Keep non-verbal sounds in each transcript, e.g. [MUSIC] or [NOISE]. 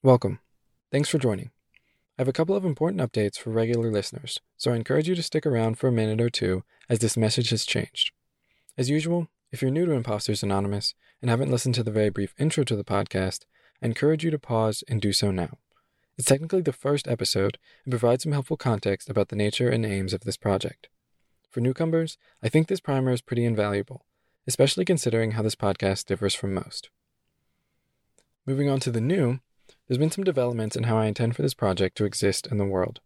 Welcome. Thanks for joining. I have a couple of important updates for regular listeners, so I encourage you to stick around for a minute or two as this message has changed. As usual, if you're new to Imposters Anonymous and haven't listened to the very brief intro to the podcast, I encourage you to pause and do so now. It's technically the first episode and provides some helpful context about the nature and aims of this project. For newcomers, I think this primer is pretty invaluable, especially considering how this podcast differs from most. Moving on to the new, there's been some developments in how I intend for this project to exist in the world.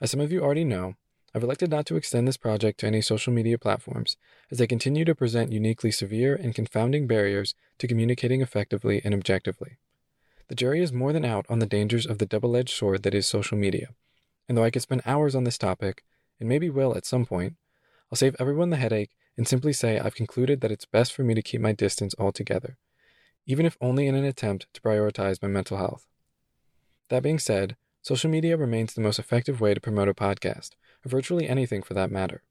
As some of you already know, I've elected not to extend this project to any social media platforms, as they continue to present uniquely severe and confounding barriers to communicating effectively and objectively. The jury is more than out on the dangers of the double edged sword that is social media, and though I could spend hours on this topic, and maybe will at some point, I'll save everyone the headache and simply say I've concluded that it's best for me to keep my distance altogether, even if only in an attempt to prioritize my mental health. That being said, social media remains the most effective way to promote a podcast, or virtually anything for that matter.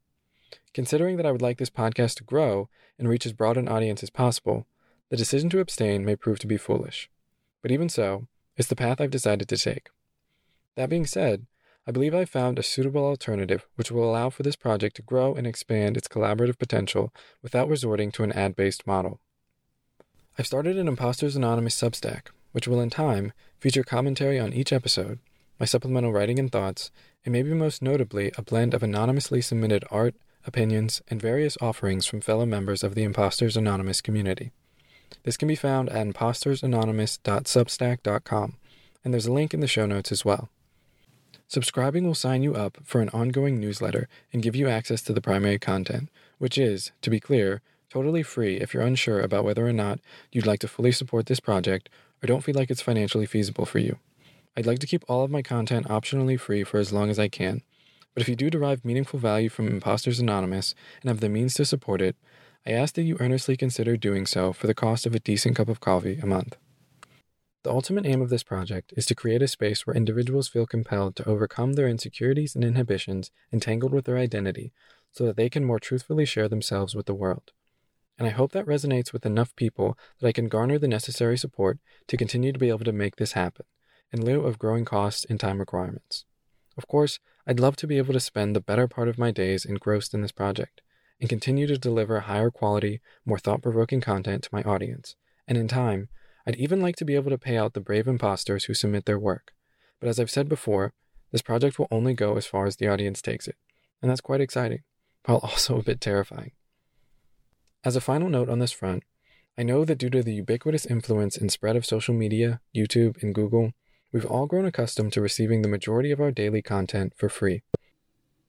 Considering that I would like this podcast to grow and reach as broad an audience as possible, the decision to abstain may prove to be foolish. But even so, it's the path I've decided to take. That being said, I believe I've found a suitable alternative which will allow for this project to grow and expand its collaborative potential without resorting to an ad based model. I've started an Imposters Anonymous Substack, which will in time feature commentary on each episode, my supplemental writing and thoughts, and maybe most notably a blend of anonymously submitted art, opinions, and various offerings from fellow members of the Imposters Anonymous community. This can be found at impostersanonymous.substack.com, and there's a link in the show notes as well. Subscribing will sign you up for an ongoing newsletter and give you access to the primary content, which is, to be clear, totally free if you're unsure about whether or not you'd like to fully support this project or don't feel like it's financially feasible for you. I'd like to keep all of my content optionally free for as long as I can, but if you do derive meaningful value from Imposters Anonymous and have the means to support it, I ask that you earnestly consider doing so for the cost of a decent cup of coffee a month. The ultimate aim of this project is to create a space where individuals feel compelled to overcome their insecurities and inhibitions entangled with their identity so that they can more truthfully share themselves with the world and I hope that resonates with enough people that I can garner the necessary support to continue to be able to make this happen, in lieu of growing costs and time requirements. Of course, I'd love to be able to spend the better part of my days engrossed in this project, and continue to deliver higher quality, more thought provoking content to my audience, and in time, I'd even like to be able to pay out the brave imposters who submit their work. But as I've said before, this project will only go as far as the audience takes it, and that's quite exciting, while [LAUGHS] also a bit terrifying. As a final note on this front, I know that due to the ubiquitous influence and spread of social media, YouTube, and Google, we've all grown accustomed to receiving the majority of our daily content for free.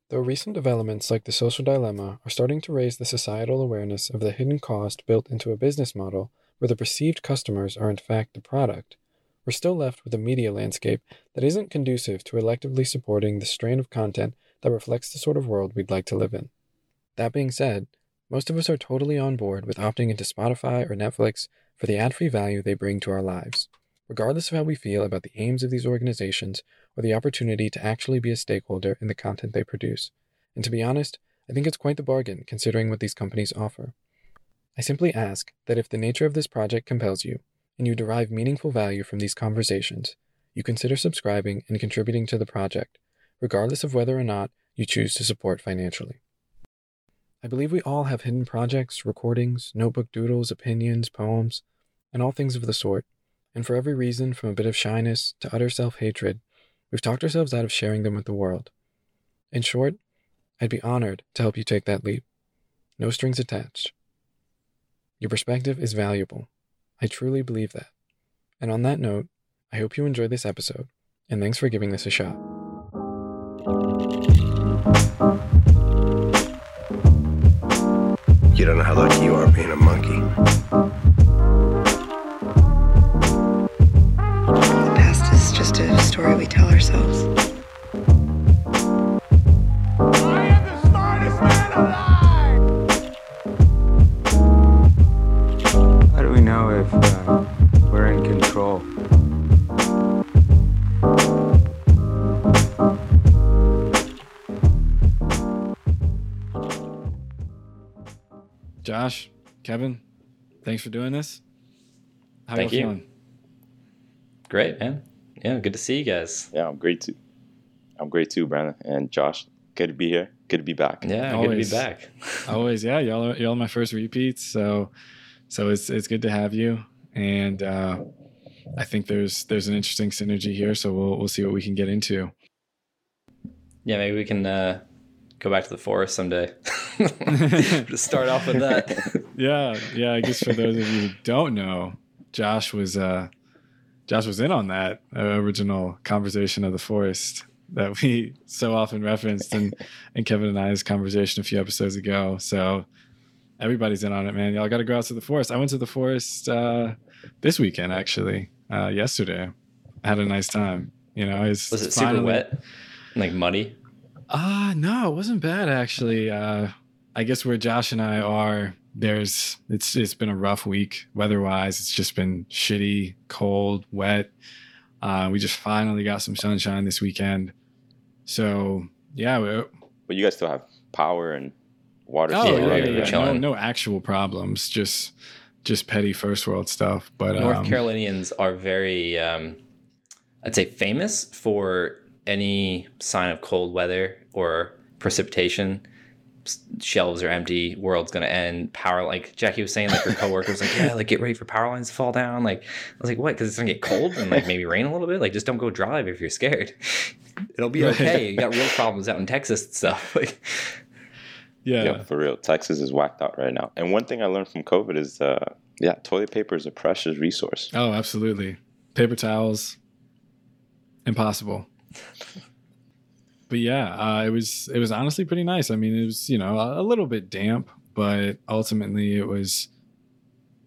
Though recent developments like the social dilemma are starting to raise the societal awareness of the hidden cost built into a business model where the perceived customers are in fact the product, we're still left with a media landscape that isn't conducive to electively supporting the strain of content that reflects the sort of world we'd like to live in. That being said, most of us are totally on board with opting into Spotify or Netflix for the ad free value they bring to our lives, regardless of how we feel about the aims of these organizations or the opportunity to actually be a stakeholder in the content they produce. And to be honest, I think it's quite the bargain considering what these companies offer. I simply ask that if the nature of this project compels you, and you derive meaningful value from these conversations, you consider subscribing and contributing to the project, regardless of whether or not you choose to support financially. I believe we all have hidden projects, recordings, notebook doodles, opinions, poems, and all things of the sort. And for every reason, from a bit of shyness to utter self hatred, we've talked ourselves out of sharing them with the world. In short, I'd be honored to help you take that leap. No strings attached. Your perspective is valuable. I truly believe that. And on that note, I hope you enjoyed this episode, and thanks for giving this a shot. You don't know how lucky you are being a monkey. The past is just a story we tell ourselves. I am the smartest man alive! How do we know if uh, we're in control? Josh, Kevin, thanks for doing this. How Thank you you. feeling? Great, man. Yeah, good to see you guys. Yeah, I'm great too. I'm great too, Brandon and Josh. Good to be here. Good to be back. Yeah, Always. good to be back. [LAUGHS] Always, yeah. Y'all are y'all are my first repeats, so so it's it's good to have you. And uh, I think there's there's an interesting synergy here, so we'll we'll see what we can get into. Yeah, maybe we can uh, go back to the forest someday. [LAUGHS] Just start off with that. Yeah, yeah. I guess for those of you who don't know, Josh was uh, Josh was in on that uh, original conversation of the forest that we [LAUGHS] so often referenced in in Kevin and I's conversation a few episodes ago. So everybody's in on it, man. Y'all got to go out to the forest. I went to the forest uh, this weekend, actually, uh, yesterday. I had a nice time. You know, it's Was it super finally- wet? Like muddy? Uh no, it wasn't bad actually. Uh I guess where Josh and I are, there's it's it's been a rough week weather-wise. It's just been shitty, cold, wet. Uh we just finally got some sunshine this weekend. So, yeah, we, But you guys still have power and water. oh yeah, yeah, yeah. No, no actual problems, just just petty first world stuff, but North um, Carolinians are very, um, I'd say, famous for any sign of cold weather or precipitation. Shelves are empty. World's gonna end. Power, like Jackie was saying, like her coworkers, like yeah, like get ready for power lines to fall down. Like I was like, what? Because it's gonna get cold and like maybe rain a little bit. Like just don't go drive if you're scared. [LAUGHS] It'll be okay. You got real problems out in Texas and stuff. [LAUGHS] Like yeah. Yeah, for real. Texas is whacked out right now. And one thing I learned from COVID is, uh, yeah, toilet paper is a precious resource. Oh, absolutely. Paper towels, impossible. But yeah, uh, it was it was honestly pretty nice. I mean, it was you know a, a little bit damp, but ultimately it was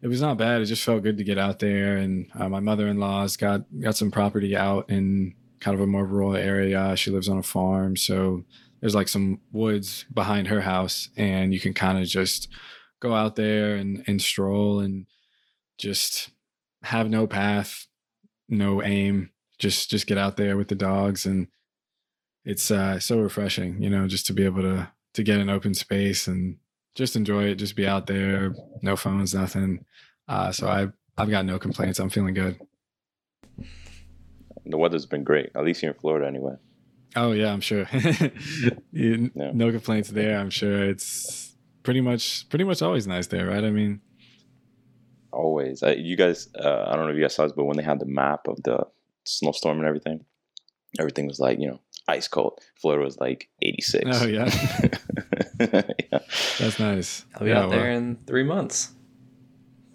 it was not bad. It just felt good to get out there. And uh, my mother in law's got got some property out in kind of a more rural area. She lives on a farm, so there's like some woods behind her house, and you can kind of just go out there and and stroll and just have no path, no aim, just just get out there with the dogs and it's uh so refreshing, you know, just to be able to to get an open space and just enjoy it, just be out there, no phones, nothing. Uh so I I've got no complaints. I'm feeling good. The weather's been great, at least here in Florida anyway. Oh yeah, I'm sure. [LAUGHS] You- Yeah. No complaints there. I'm sure it's pretty much pretty much always nice there, right? I mean, Always. Uh, you guys, uh, I don't know if you guys saw this, but when they had the map of the snowstorm and everything, everything was like, you know, ice cold. Florida was like 86. Oh, yeah. [LAUGHS] yeah. that's nice. I'll be Yeah, out there well, in three months.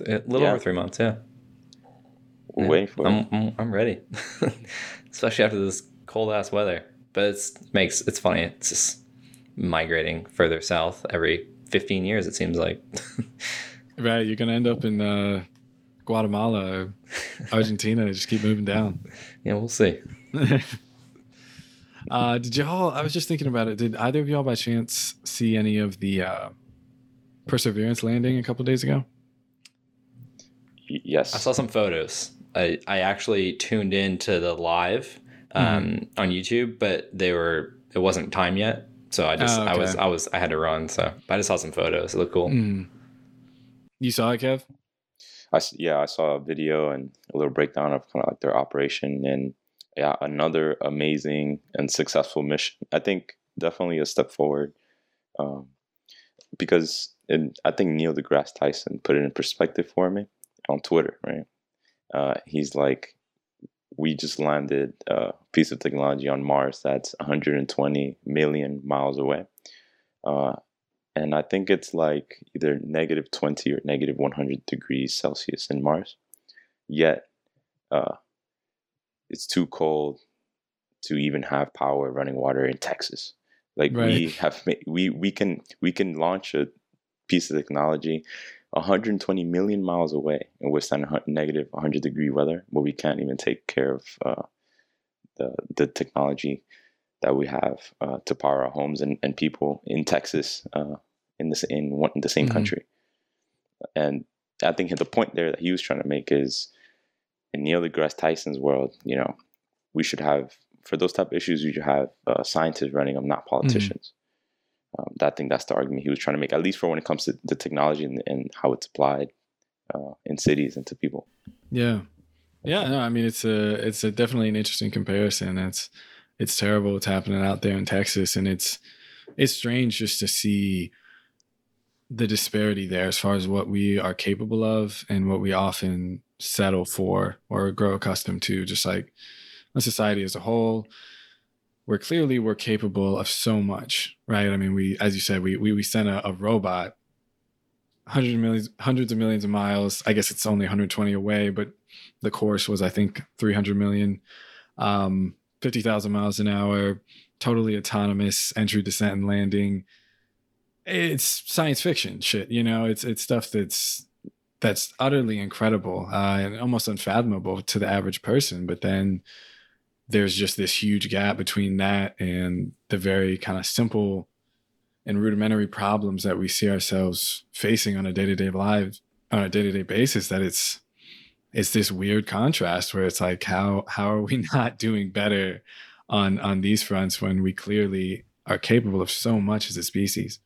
A little Yeah. over three months, yeah. We're Yeah. waiting for it. I'm, I'm, I'm ready, [LAUGHS] especially after this cold ass weather. But it's makes it's funny. It's just migrating further south every 15 years. It seems like. [LAUGHS] Right, you're gonna end up in uh, Guatemala, or Argentina. just keep moving down. [LAUGHS] yeah, we'll see. [LAUGHS] uh, did y'all? I was just thinking about it. Did either of y'all, by chance, see any of the uh, Perseverance landing a couple days ago? Yes. I saw some photos. I I actually tuned in to the live um, on YouTube, but they were it wasn't time yet. So I just Oh, I was. I was I had to run. So but I just saw some photos. It looked cool. Mm. You saw it, Kev? I yeah, I saw a video and a little breakdown of kind of like their operation and yeah, another amazing and successful mission. I think definitely a step forward um, because it, I think Neil deGrasse Tyson put it in perspective for me on Twitter. Right, uh, he's like, we just landed a piece of technology on Mars that's 120 million miles away. Uh, and I think it's like either negative 20 or negative 100 degrees Celsius in Mars. Yet, uh, it's too cold to even have power running water in Texas. Like we have, we we can we can launch a piece of technology 120 million miles away and withstand negative 100 degree weather, but we can't even take care of uh, the the technology that we have uh, to power our homes and, and people in Texas uh, in this in one in the same Mhm. country. And I think the point there that he was trying to make is in Neil deGrasse Tyson's world, you know, we should have for those type of issues, we should have uh, scientists running them, not politicians. Um, I think that's the argument he was trying to make, at least for when it comes to the technology and, and how it's applied uh, in cities and to people. Yeah. Yeah, no, I mean it's a it's a definitely an interesting comparison. It's it's terrible what's happening out there in Texas, and it's it's strange just to see the disparity there as far as what we are capable of and what we often settle for or grow accustomed to. Just like a society as a whole, where clearly we're capable of so much, right? I mean, we, as you said, we we, we sent a, a robot hundreds of millions, hundreds of millions of miles. I guess it's only 120 away, but the course was, I think, 300 million, um, 50,000 miles an hour, totally autonomous entry, descent, and landing. It's science fiction shit, you know. It's it's stuff that's that's utterly incredible uh, and almost unfathomable to the average person. But then there's just this huge gap between that and the very kind of simple and rudimentary problems that we see ourselves facing on a day-to-day lives on a day-to-day basis that it's it's this weird contrast where it's like how how are we [LAUGHS] not doing better on on these fronts when we clearly are capable of so much as a species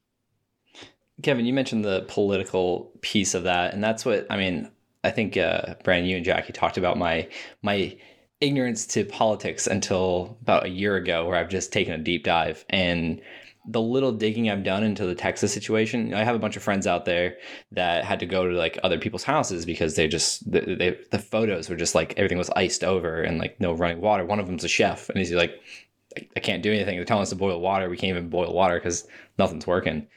kevin you mentioned the political piece of that and that's what i mean i think uh brandon you and jackie talked about my my ignorance to politics until about a year ago where i've just taken a deep dive and the little digging I've done into the Texas situation, I have a bunch of friends out there that had to go to like other people's houses because they just they, they, the photos were just like everything was iced over and like no running water. One of them's a chef and he's like, I can't do anything. They're telling us to boil water. We can't even boil water because nothing's working.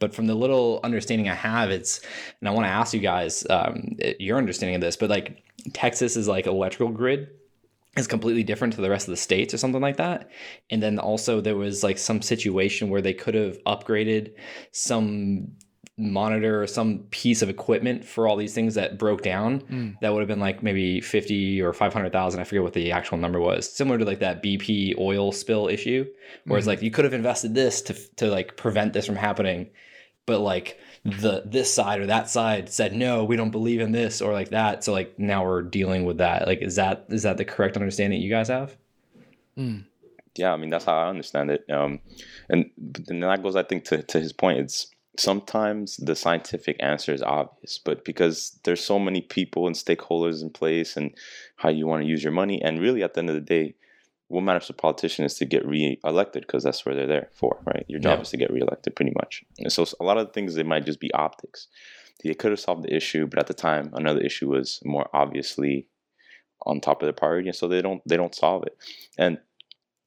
But from the little understanding I have, it's and I want to ask you guys um, your understanding of this. But like Texas is like electrical grid is completely different to the rest of the states or something like that. And then also there was like some situation where they could have upgraded some monitor or some piece of equipment for all these things that broke down mm. that would have been like maybe 50 or 500,000 I forget what the actual number was similar to like that BP oil spill issue where mm. it's like you could have invested this to to like prevent this from happening but like the this side or that side said no we don't believe in this or like that. So like now we're dealing with that. Like is that is that the correct understanding you guys have? Mm. yeah i mean that's how i understand it. Um and then that goes i think to, to his point. It's sometimes the scientific answer is obvious but because there's so many people and stakeholders in place and how you want to use your money and really at the end of the day what matters to politicians is to get re-elected because that's where they're there for, right? Your job yeah. is to get re-elected, pretty much. And so a lot of things they might just be optics. They could have solved the issue, but at the time, another issue was more obviously on top of the priority, and so they don't they don't solve it. And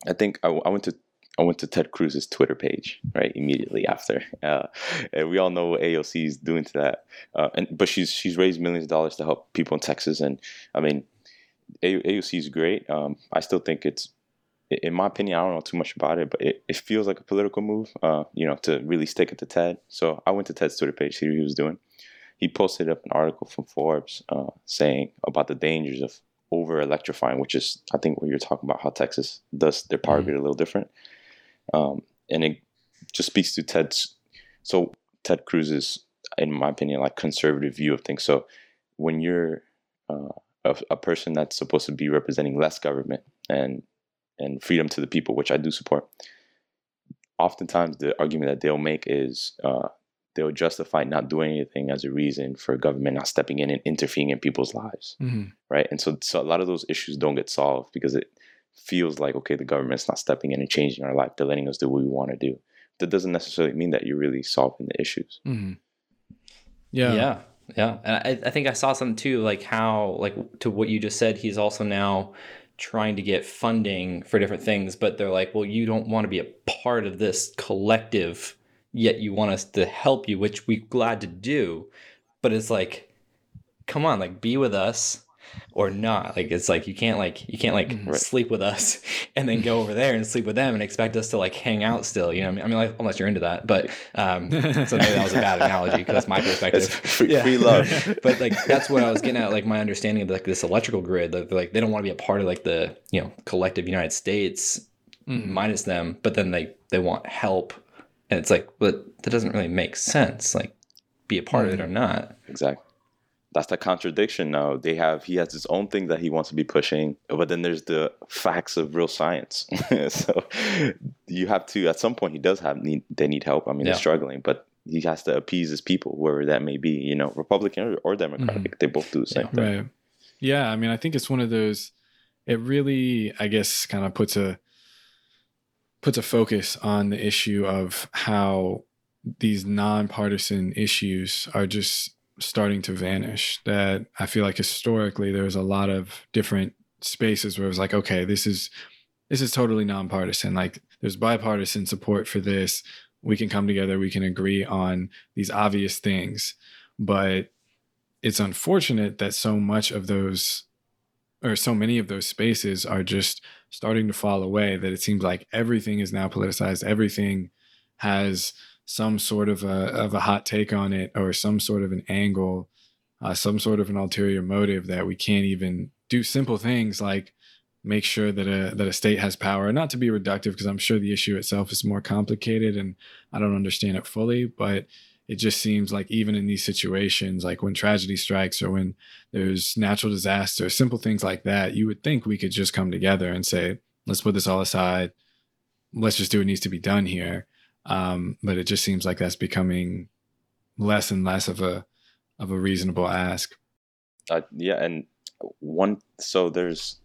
I think I, I went to I went to Ted Cruz's Twitter page right immediately after, [LAUGHS] uh, and we all know what AOC is doing to that. Uh, and but she's she's raised millions of dollars to help people in Texas, and I mean AOC is great. Um, I still think it's, in my opinion, I don't know too much about it, but it, it feels like a political move, uh, you know, to really stick it to Ted. So I went to Ted's Twitter page, see what he was doing. He posted up an article from Forbes uh, saying about the dangers of over electrifying, which is, I think, what you're talking about, how Texas does their power mm-hmm. grid a little different. Um, and it just speaks to Ted's, so Ted Cruz's, in my opinion, like conservative view of things. So when you're, uh, a, a person that's supposed to be representing less government and and freedom to the people, which I do support. Oftentimes, the argument that they'll make is uh, they'll justify not doing anything as a reason for government not stepping in and interfering in people's lives, mm-hmm. right? And so, so a lot of those issues don't get solved because it feels like okay, the government's not stepping in and changing our life; they're letting us do what we want to do. That doesn't necessarily mean that you're really solving the issues. Mm-hmm. Yeah, yeah. Yeah, and I, I think I saw something too, like how, like to what you just said, he's also now trying to get funding for different things, but they're like, well, you don't want to be a part of this collective, yet you want us to help you, which we're glad to do. But it's like, come on, like be with us or not. Like it's like you can't like you can't like right. Mm-hmm. sleep with us [LAUGHS] and then go over there and sleep with them and expect us to like hang out still. You know, I mean, I mean like, unless you're into that. But um, [LAUGHS] so maybe that was a bad analogy because that's my perspective. Free, yeah. free, love. [LAUGHS] but like that's what I was getting at. Like my understanding of like this electrical grid. Like, like they don't want to be a part of like the you know collective United States mm. minus them, but then they they want help, and it's like, but that doesn't really make sense. Like be a part mm. of it or not. Exactly that's the contradiction now. They have he has his own thing that he wants to be pushing, but then there's the facts of real science. [LAUGHS] so you have to at some point he does have need they need help. I mean yeah. they're struggling, but he has to appease his people, whoever that may be, you know, Republican or, or Democratic. Mm-hmm. They both do the same yeah. thing. Right. Yeah, I mean, I think it's one of those. It really, I guess, kind of puts a puts a focus on the issue of how these nonpartisan issues are just starting to vanish. That I feel like historically there was a lot of different spaces where it was like, okay, this is this is totally nonpartisan. Like there's bipartisan support for this. We can come together, we can agree on these obvious things. But it's unfortunate that so much of those or so many of those spaces are just starting to fall away that it seems like everything is now politicized everything has some sort of a of a hot take on it or some sort of an angle uh, some sort of an ulterior motive that we can't even do simple things like make sure that a that a state has power not to be reductive because i'm sure the issue itself is more complicated and i don't understand it fully but it just seems like even in these situations, like when tragedy strikes or when there's natural disaster, simple things like that, you would think we could just come together and say, let's put this all aside. Let's just do what needs to be done here. Um, but it just seems like that's becoming less and less of a of a reasonable ask. Uh, yeah, and one so there's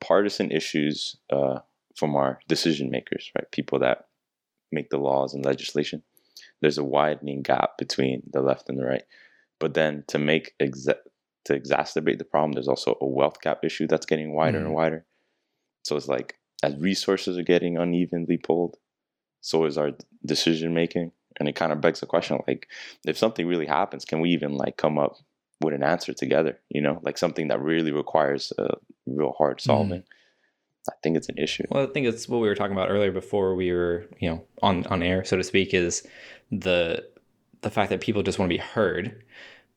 partisan issues uh, from our decision makers, right? People that make the laws and legislation there's a widening gap between the left and the right. But then to make exa- to exacerbate the problem, there's also a wealth gap issue that's getting wider mm. and wider. So it's like as resources are getting unevenly pulled, so is our decision making, and it kind of begs the question: like, if something really happens, can we even like come up with an answer together? You know, like something that really requires a real hard solving. Mm. I think it's an issue. Well, I think it's what we were talking about earlier before we were, you know, on on air, so to speak, is the the fact that people just want to be heard,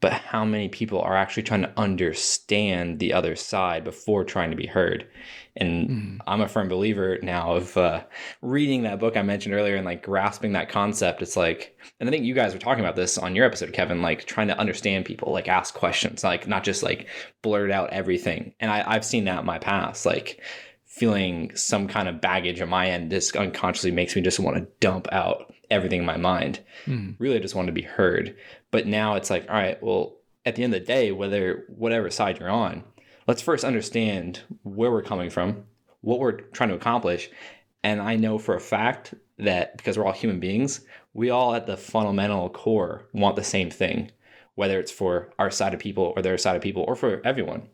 but how many people are actually trying to understand the other side before trying to be heard? And mm. I'm a firm believer now of uh, reading that book I mentioned earlier and like grasping that concept. It's like, and I think you guys were talking about this on your episode, Kevin, like trying to understand people, like ask questions, like not just like blurt out everything. And I, I've seen that in my past, like feeling some kind of baggage on my end. This unconsciously makes me just want to dump out everything in my mind. Mm. Really, I just want to be heard. But now it's like, all right, well, at the end of the day, whether whatever side you're on, let's first understand where we're coming from, what we're trying to accomplish. And I know for a fact that because we're all human beings, we all at the fundamental core want the same thing, whether it's for our side of people or their side of people or for everyone.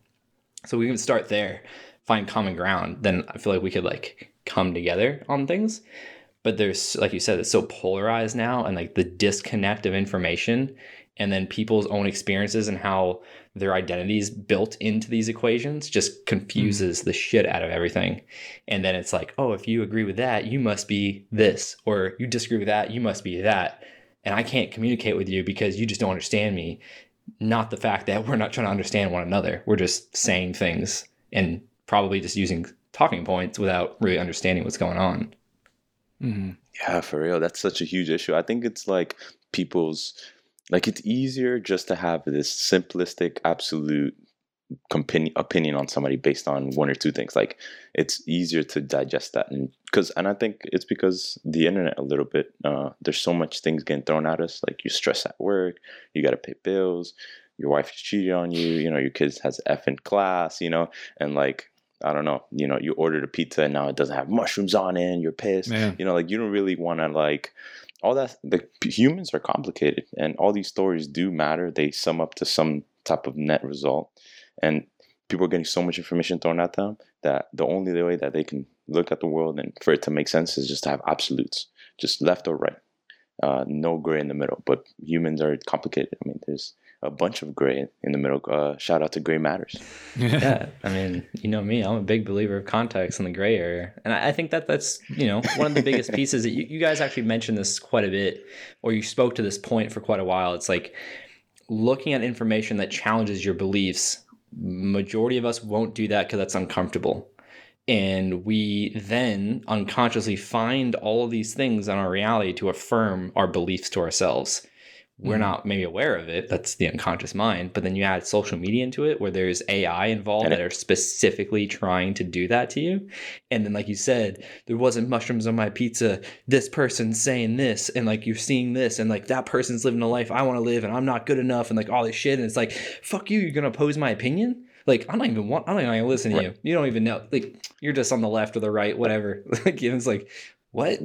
So we can start there, find common ground. Then I feel like we could like come together on things but there's like you said it's so polarized now and like the disconnect of information and then people's own experiences and how their identities built into these equations just confuses mm. the shit out of everything. And then it's like oh if you agree with that you must be this or you disagree with that you must be that. And i can't communicate with you because you just don't understand me. Not the fact that [LAUGHS] we're not trying to understand one another. We're just saying things and probably just using talking points without really understanding what's going on Mm-hmm. Yeah, for real. That's such a huge issue. I think it's like people's like it's easier just to have this simplistic absolute opinion on somebody based on one or two things like it's easier to digest that and because and i think it's because the internet a little bit uh, there's so much things getting thrown at us like you stress at work you got to pay bills your wife is cheating on you you know your kids has f in class you know and like I don't know, you know, you ordered a pizza and now it doesn't have mushrooms on it and you're pissed. Man. You know, like you don't really want to like all that the humans are complicated and all these stories do matter. They sum up to some type of net result. And people are getting so much information thrown at them that the only way that they can look at the world and for it to make sense is just to have absolutes, just left or right. Uh, no gray in the middle. But humans are complicated. I mean, there's a bunch of gray in the middle. Uh, shout out to Gray Matters. [LAUGHS] yeah, I mean, you know me, I'm a big believer of context in the gray area, and I, I think that that's you know one of the biggest [LAUGHS] pieces that you, you guys actually mentioned this quite a bit, or you spoke to this point for quite a while. It's like looking at information that challenges your beliefs. Majority of us won't do that because that's uncomfortable and we then unconsciously find all of these things in our reality to affirm our beliefs to ourselves we're mm-hmm. not maybe aware of it that's the unconscious mind but then you add social media into it where there's ai involved that are specifically trying to do that to you and then like you said there wasn't mushrooms on my pizza this person's saying this and like you're seeing this and like that person's living a life i want to live and i'm not good enough and like all this shit and it's like fuck you you're gonna oppose my opinion Like I don't even want, I'm not even gonna listen to Right. you. You don't even know. Like you're just on the left or the right, whatever. [LAUGHS] Like it's like what?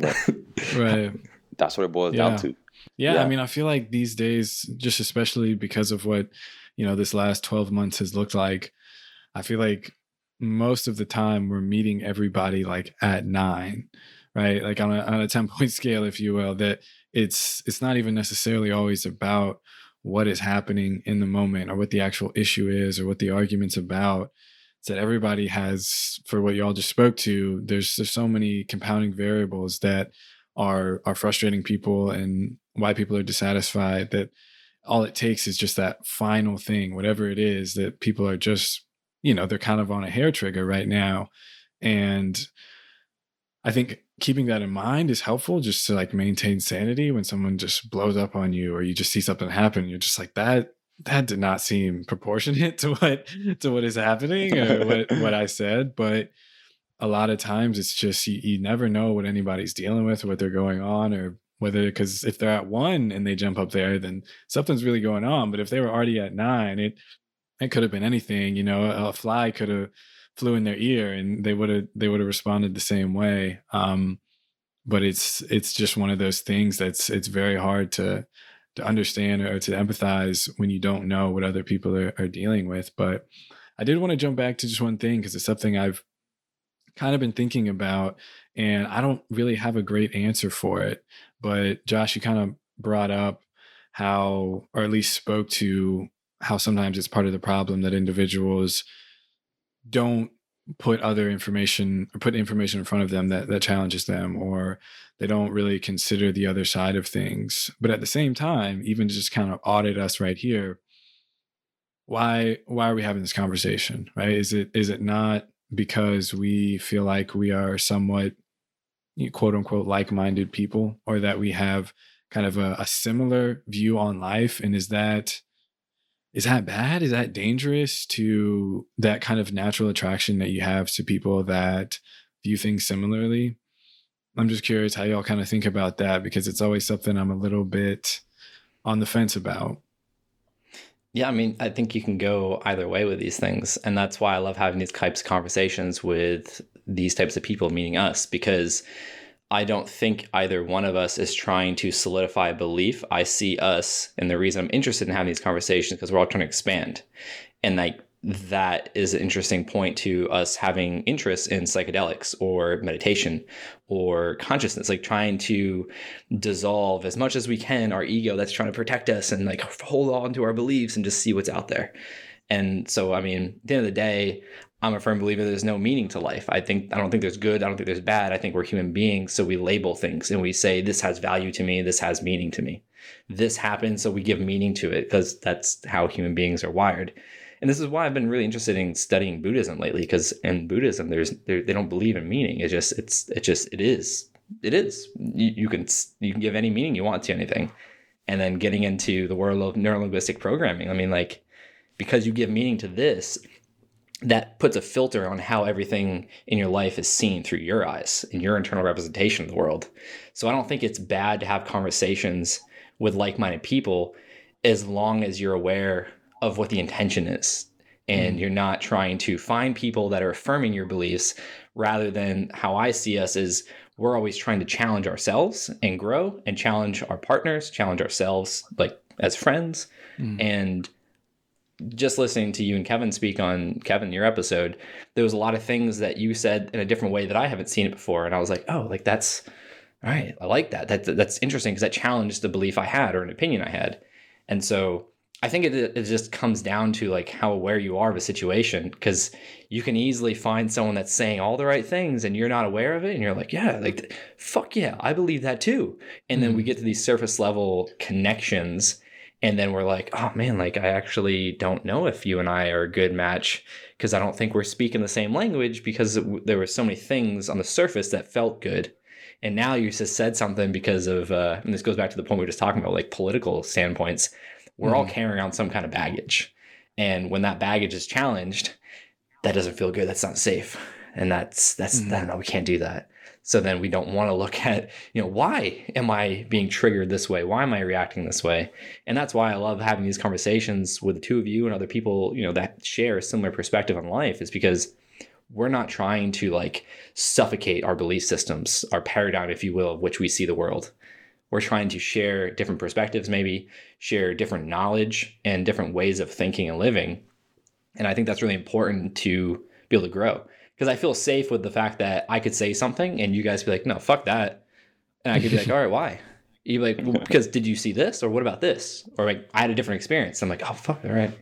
Right. [LAUGHS] That's what it boils Yeah. down to. Yeah, Yeah. I mean, I feel like these days, just especially because of what, you know, this last 12 months has looked like, I feel like most of the time we're meeting everybody like at nine, right? Like on a, on a [LAUGHS] 10 point scale, if you will, that it's, it's not even necessarily always about what is happening in the moment or what the actual issue is or what the argument's about. It's that everybody has, for what y'all just spoke to, there's, there's so many compounding variables that are are frustrating people and why people are dissatisfied that all it takes is just that final thing whatever it is that people are just you know they're kind of on a hair trigger right now. And i think keeping that in mind is helpful just to like maintain sanity when someone just blows up on you or you just see something happen. You're just like that that did not seem proportionate [LAUGHS] to what to what is happening or what what i said. But a lot of times it's just you, you never know what anybody's dealing with or what they're going on or whether because if they're at one and they jump up there then something's really going on. But if they were already at nine it it could have been anything you know a fly could have flew in their ear and they would have they would have responded the same way. Um but it's it's just one of those things that's it's very hard to to understand or to empathize when you don't know what other people are, are dealing with. But i did want to jump back to just one thing because it's something i've kind of been thinking about and I don't really have a great answer for it. But Josh, you kind of brought up how, or at least spoke to how sometimes it's part of the problem that individuals don't put other information or put information in front of them that, that challenges them or they don't really consider the other side of things. But at the same time, even to just kind of audit us right here, why why are we having this conversation? Right? Is it is it not because we feel like we are somewhat quote unquote like-minded people or that we have kind of a, a similar view on life? And is that is that bad? Is that dangerous to that kind of natural attraction that you have to people that view things similarly? I'm just curious how y'all kind of think about that because it's always something i'm a little bit on the fence about. Yeah, I mean, I think you can go either way with these things. And that's why I love having these types of conversations with these types of people, meaning us, because I don't think either one of us is trying to solidify a belief. I see us, and the reason I'm interested in having these conversations because we're all trying to expand. And like that is an interesting point to us having interest in psychedelics or meditation or consciousness, like trying to dissolve as much as we can our ego that's trying to protect us and like hold on to our beliefs and just see what's out there. And so, I mean, at the end of the day, I'm a firm believer there's no meaning to life. I think I don't think there's good. I don't think there's bad. I think we're human beings, so we label things and we say this has value to me. This has meaning to me. This happened, so we give meaning to it because that's how human beings are wired. And this is why I've been really interested in studying Buddhism lately, because in Buddhism, there's they don't believe in meaning. It's just it's it just it is it is. You, you can you can give any meaning you want to anything, and then getting into the world of neurolinguistic programming. I mean, like because you give meaning to this, that puts a filter on how everything in your life is seen through your eyes and your internal representation of the world. So I don't think it's bad to have conversations with like-minded people as long as you're aware of what the intention is and mm-hmm. you're not trying to find people that are affirming your beliefs rather than how I see us is we're always trying to challenge ourselves and grow and challenge our partners, challenge ourselves like as friends mm. and just listening to you and Kevin speak on Kevin your episode, there was a lot of things that you said in a different way that I haven't seen it before, and I was like, oh, like that's all right. I like that. That that's interesting because that challenged the belief I had or an opinion I had, and so I think it it just comes down to like how aware you are of a situation because you can easily find someone that's saying all the right things and you're not aware of it, and you're like, yeah, like fuck yeah, I believe that too, and then we mm-hmm. get to these surface level connections and then we're like oh man like i actually don't know if you and i are a good match because i don't think we're speaking the same language because it- there were so many things on the surface that felt good. And now you just said something because of uh, and this goes back to the point we were just talking about like political standpoints. We're all carrying around some kind of baggage. And when that baggage is challenged that doesn't feel good. That's not safe. And that's that's mm. no, we can't do that. So then we don't want to look [LAUGHS] at, you know, why am I being triggered this way? Why am I reacting this way? And that's why I love having these conversations with the two of you and other people, you know, that share a similar perspective on life is because we're not trying to like suffocate our belief systems, our paradigm, if you will, of which we see the world. We're trying to share different perspectives, maybe share different knowledge and different ways of thinking and living. And I think that's really important to be able to grow because I feel safe with the fact that I could say something and you guys be like, no, fuck that. And I could be like, [LAUGHS] all right, why? You like, well, because did you see this or what about this? Or like, I had a different experience. I'm like, oh, fuck, all right.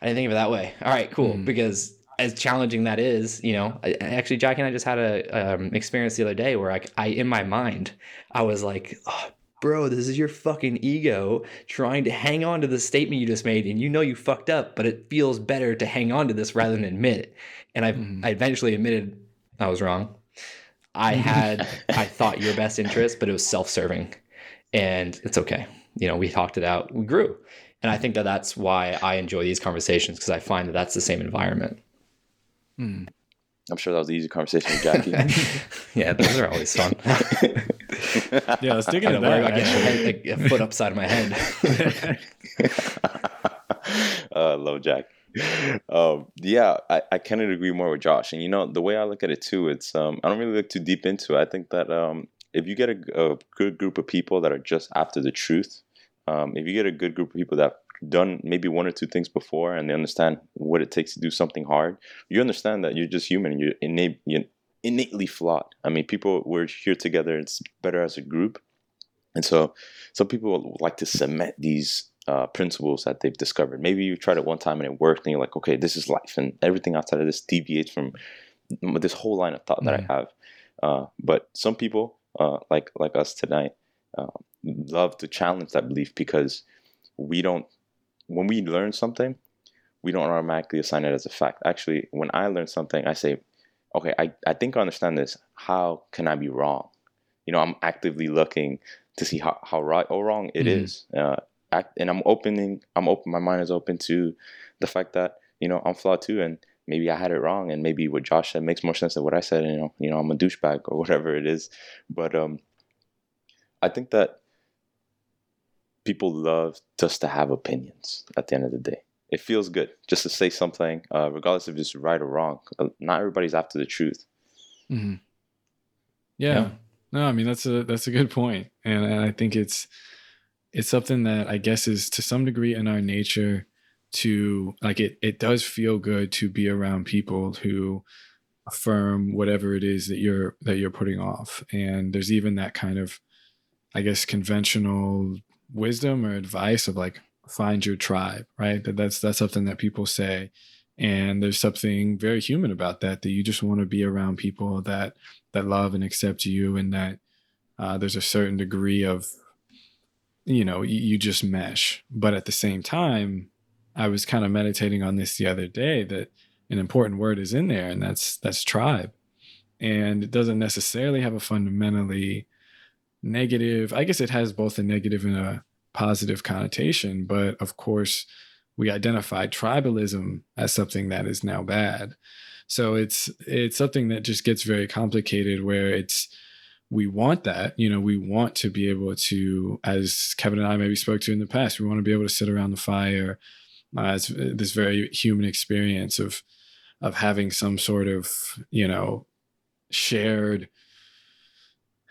I didn't think of it that way. All right, cool. Mm. Because as challenging that is, you know, I, actually, Jackie and I just had a um, experience the other day where I, I, in my mind, I was like, oh, bro, this is your fucking ego trying to hang on to the statement you just made, and you know you fucked up, but it feels better to hang on to this rather than admit it. And I, mm. I eventually admitted I was wrong. I [LAUGHS] had, I thought your best interest, but it was self-serving, and it's okay. You know, we talked it out, we grew, and I think that that's why I enjoy these conversations because I find that that's the same environment. Mm. I'm sure that was an easy conversation with Jackie. [LAUGHS] yeah, those are always fun. [LAUGHS] yeah, let's dig into that. I get like, a foot upside of my head. [LAUGHS] uh, love Jack. Um, yeah, I, I of agree more with Josh. And you know, the way I look at it too, it's um, I don't really look too deep into it. I think that um, if you get a, a good group of people that are just after the truth, um, if you get a good group of people that done maybe one or two things before and they understand what it takes to do something hard, you understand that you're just human and you're, innate, you're innately flawed. I mean, people, we're here together, it's better as a group. And so some people like to cement these uh, principles that they've discovered. Maybe you tried it one time and it worked and you're like, okay, this is life. And everything outside of this deviates from this whole line of thought that mm-hmm. I have. Uh, but some people, uh, like like us tonight, uh, love to challenge that belief because we don't when we learn something, we don't automatically assign it as a fact. Actually, when I learn something, I say, okay, I, I think I understand this. How can I be wrong? You know, I'm actively looking to see how, how right or wrong it mm-hmm. is. Uh, act, and I'm opening, I'm open, my mind is open to the fact that, you know, I'm flawed too. And maybe I had it wrong. And maybe what Josh said makes more sense than what I said. And, you know, you know, I'm a douchebag or [LAUGHS] whatever it is. But um, I think that people love just to have opinions at the end of the day. It feels good just to say something, uh, regardless if it's right or wrong. Uh, not everybody's after the truth. Mm-hmm. Yeah. yeah. No, I mean that's a that's a good point, and, and I think it's it's something that I guess is to some degree in our nature to like it. It does feel good to be around people who affirm whatever it is that you're that you're putting off, and there's even that kind of I guess conventional wisdom or advice of like find your tribe, right? That that's that's something that people say. And there's something very human about that that you just want to be around people that that love and accept you and that uh, there's a certain degree of you know you, you just mesh. But at the same time i was kind of meditating on this the other day that an important word is in there and that's that's tribe. And it doesn't necessarily have a fundamentally negative. I guess it has both a negative and a positive connotation, but of course, we identify tribalism as something that is now bad. So it's it's something that just gets very complicated where it's we want that, you know, we want to be able to, as Kevin and I maybe spoke to in the past, we want to be able to sit around the fire uh, as this very human experience of of having some sort of, you know, shared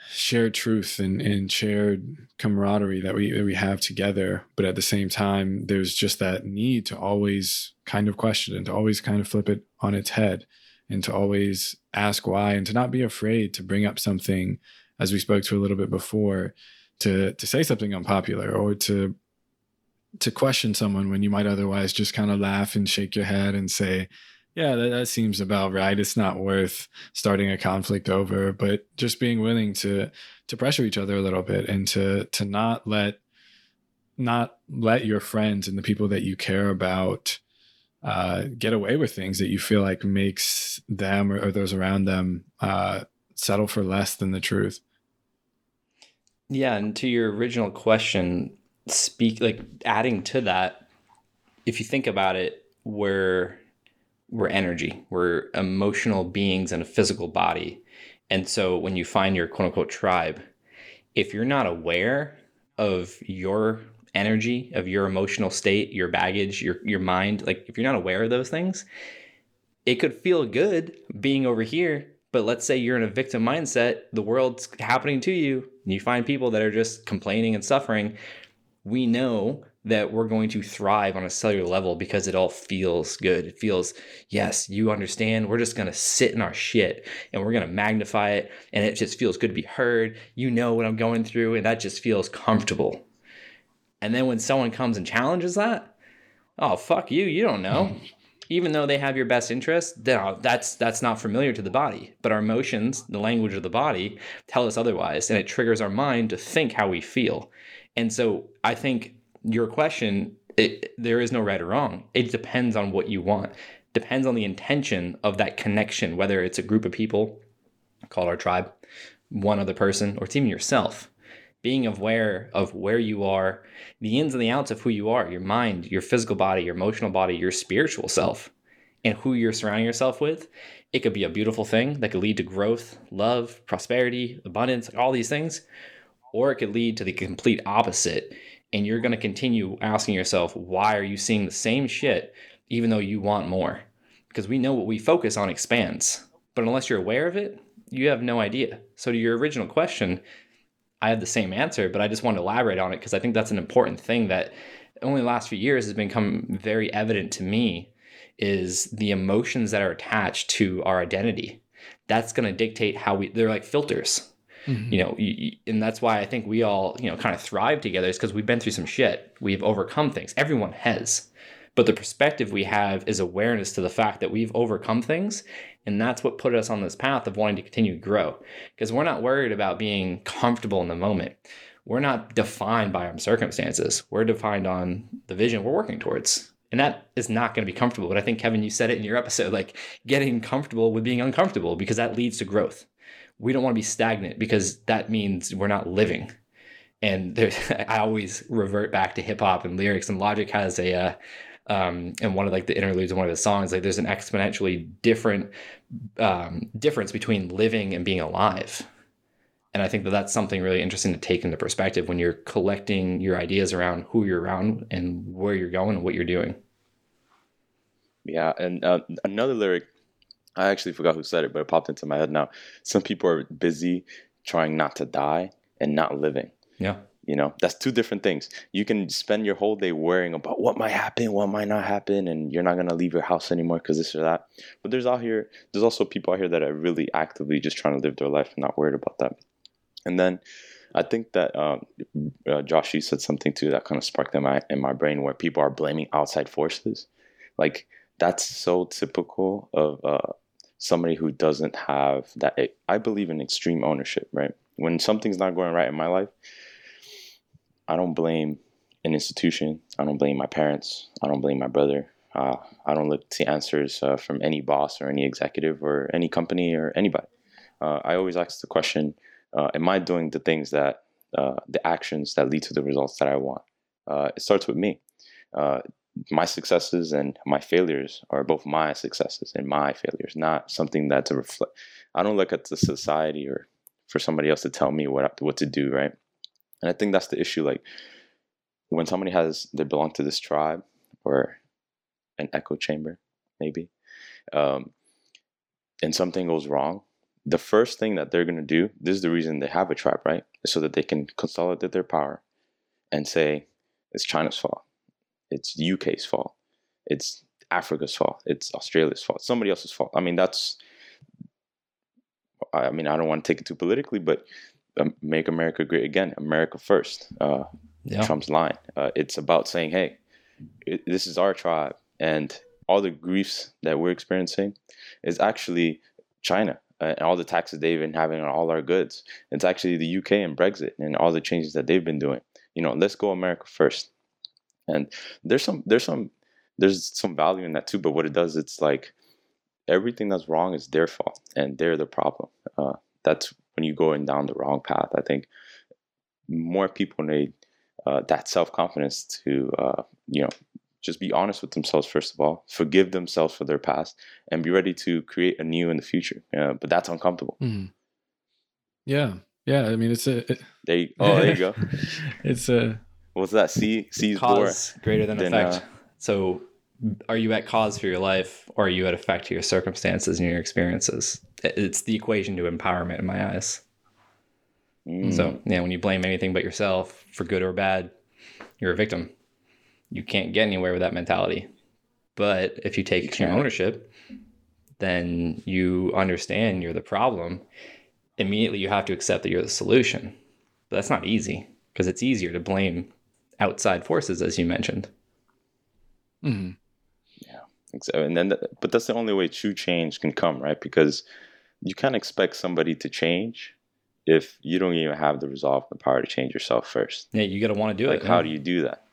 shared truth and, and shared camaraderie that we that we have together. But at the same time there's just that need to always kind of question and to always kind of flip it on its head and to always ask why and to not be afraid to bring up something as we spoke to a little bit before to to say something unpopular or to to question someone when you might otherwise just kind of laugh and shake your head and say yeah, that, that seems about right. It's not worth starting a conflict over, but just being willing to to pressure each other a little bit and to to not let not let your friends and the people that you care about uh, get away with things that you feel like makes them or, or those around them uh, settle for less than the truth. Yeah, and to your original question, speak like adding to that, if you think about it, where we're energy. We're emotional beings in a physical body. And so when you find your quote unquote tribe, if you're not aware of your energy, of your emotional state, your baggage, your your mind, like if you're not aware of those things, it could feel good being over here. But let's say you're in a victim mindset, the world's happening to you, and you find people that are just complaining and suffering. We know that we're going to thrive on a cellular level because it all feels good. It feels, yes, you understand. We're just going to sit in our shit and we're going to magnify it. And it just feels good to be heard. You know what I'm going through. And that just feels comfortable. And then when someone comes and challenges that, oh, fuck you. You don't know. [LAUGHS] Even though they have your best interest, uh, that's that's not familiar to the body. But our emotions, the language of the body, tell us otherwise, and it triggers our mind to think how we feel. And so I think your question, it, there is no right or wrong. It depends on what you want. Depends on the intention of that connection, whether it's a group of people, called our tribe, one other person, or even yourself. Being aware of where you are, the ins and the outs of who you are, your mind, your physical body, your emotional body, your spiritual self, and who you're surrounding yourself with. It could be a beautiful thing that could lead to growth, love, prosperity, abundance, all these things. Or it could lead to the complete opposite and you're going to continue asking yourself, why are you seeing the same shit even though you want more? Because we know what we focus on expands. But unless you're aware of it, you have no idea. So, to your original question, I had the same answer, but I just want to elaborate on it because I think that's an important thing that only the last few years has become very evident to me is the emotions that are attached to our identity. That's going to dictate how we, they're like filters. Mm-hmm. You know, and that's why I think we all, you know, kind of thrive together is because we've been through some shit. We've overcome things. Everyone has. But the perspective we have is awareness to the fact that we've overcome things. And that's what put us on this path of wanting to continue to grow. Because we're not worried about being comfortable in the moment. We're not defined by our circumstances. We're defined on the vision we're working towards. And that is not going to be comfortable. But I think, Kevin, you said it in your episode like getting comfortable with being uncomfortable because that leads to growth we don't want to be stagnant because that means we're not living. And [LAUGHS] I always revert back to hip hop and lyrics. And Logic has a, uh, um, and one of like the interludes in one of the songs, like there's an exponentially different um, difference between living and being alive. And I think that that's something really interesting to take into perspective when you're collecting your ideas around who you're around and where you're going and what you're doing. Yeah, and uh, another lyric I actually forgot who said it, but it popped into my head now. Some people are busy trying not to die and not living. Yeah. You know, that's two different things. You can spend your whole day worrying about what might happen, what might not happen, and you're not gonna leave your house anymore because this or that. But there's out here, there's also people out here that are really actively just trying to live their life and not worried about that. And then I think that um, uh, Josh, you said something too that kind of sparked in my in my brain where people are blaming outside forces. Like that's so typical of uh, somebody who doesn't have that i believe in extreme ownership right? When something's not going right in my life i don't blame an institution. I don't blame my parents. I don't blame my brother. Uh, i don't look to answers uh, from any boss or any executive or any company or anybody. Uh, i always ask the question uh, am i doing the things that uh, the actions that lead to the results that i want? Uh, it starts with me my successes and my failures are both my successes and my failures, not something that's a reflect. I don't look at the society or for somebody else to tell me what what to do, right? And I think that's the issue. Like when somebody has they belong to this tribe or an echo chamber, maybe, um, and something goes wrong, the first thing that they're gonna do, this is the reason they have a tribe, right? So that they can consolidate their power and say it's China's fault it's the UK's fault. It's Africa's fault. It's Australia's fault. Somebody else's fault. I mean, that's. I mean, I don't want to take it too politically, but um, make America great again. America first. Uh, yeah. Trump's line. Uh, it's about saying, "Hey, it, this is our tribe, and all the griefs that we're experiencing is actually China." Uh, and all the taxes they've been having on all our goods. It's actually the UK and Brexit and all the changes that they've been doing. You know, let's go America first and there's some there's some there's some value in that too but what it does it's like everything that's wrong is their fault and they're the problem uh, that's when you go in down the wrong path i think more people need uh, that self-confidence to uh, you know just be honest with themselves first of all, forgive themselves for their past, and be ready to create a new in the future. Yeah, but that's uncomfortable. Mhm. Yeah. Yeah. I mean, it's a. It, There [LAUGHS] oh, there you go. it's a. What's that? C door. cause greater than then, effect. uh, so, are you at cause for your life, or are you at effect to your circumstances and your experiences? It's the equation to empowerment in my eyes. Mm. So, yeah, when you blame anything but yourself for good or bad, you're a victim. You can't get anywhere with that mentality. But if you take extreme can't. ownership, then you understand you're the problem. Immediately, you have to accept that you're the solution. But that's not easy because it's easier to blame outside forces, as you mentioned. mhm. exactly. and then, but that's the only way true change can come, right? Because you can't expect somebody to change if you don't even have the resolve and the power to change yourself first. Yeah, you got to want to do Like, it. how do you do that?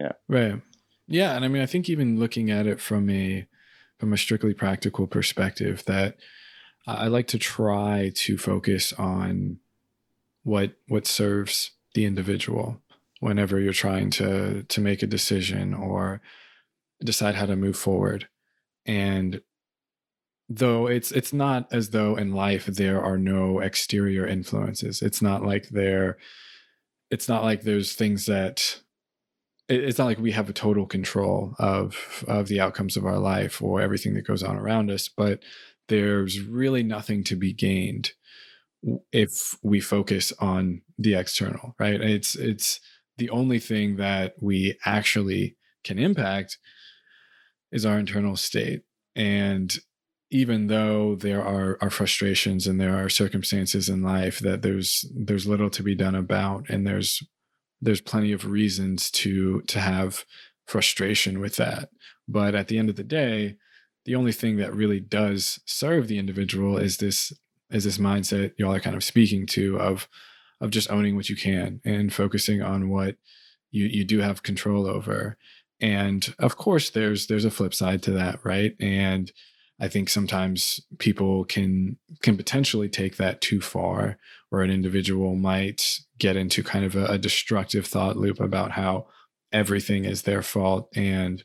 Yeah. Right. Yeah, and I mean, I think even looking at it from a from a strictly practical perspective, that I I like to try to focus on what what serves the individual whenever you're trying to to make a decision or decide how to move forward. And though it's it's not as though in life there are no exterior influences. It's not like there it's not like there's things that it's not like we have a total control of of the outcomes of our life or everything that goes on around us but there's really nothing to be gained if we focus on the external right it's it's the only thing that we actually can impact is our internal state. And even though there are, are frustrations and there are circumstances in life that there's there's little to be done about and there's there's plenty of reasons to to have frustration with that. But at the end of the day the only thing that really does serve the individual is this is this mindset y'all are kind of speaking to of of just owning what you can and focusing on what you you do have control over. And of course there's there's a flip side to that right? And i think sometimes people can can potentially take that too far where an individual might get into kind of a, a destructive thought loop about how everything is their fault and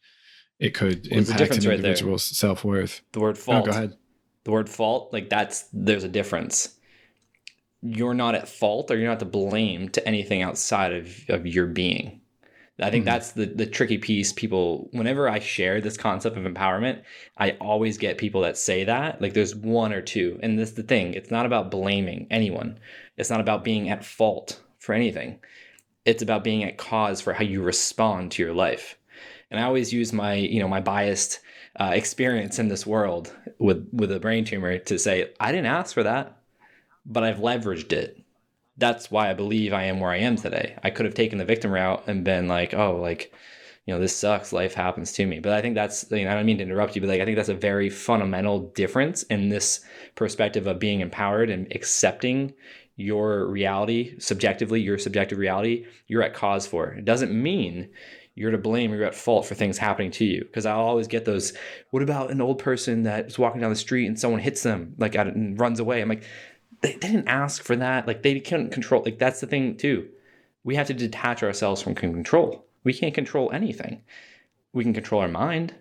it could impact an right individual's self-worth. The word fault. oh go ahead. The word fault like that's there's a difference you're not at fault or you're not to blame to anything outside of, of your being. I think Mhm. that's the, the tricky piece. People whenever i share this concept of empowerment i always get people that say that. Like there's one or two. And this is the thing. It's not about blaming anyone. It's not about being at fault for anything. It's about being at cause for how you respond to your life. And i always use my you know my biased uh, experience in this world with with a brain tumor to say I didn't ask for that, but I've leveraged it. That's why I believe I am where I am today. I could have taken the victim route and been like, oh, like, you know, this sucks. Life happens to me. But I think that's, you know, I don't mean to interrupt you, but like, I think that's a very fundamental difference in this perspective of being empowered and accepting your reality subjectively, your subjective reality. You're at cause for. It doesn't mean you're to blame you're at fault for things happening to you. Because I'll always get those, what about an old person that's walking down the street and someone hits them like and runs away? I'm like, they, they didn't ask for that. Like they couldn't control. Like that's the thing too. We have to detach ourselves from control. We can't control anything. We can control our mind.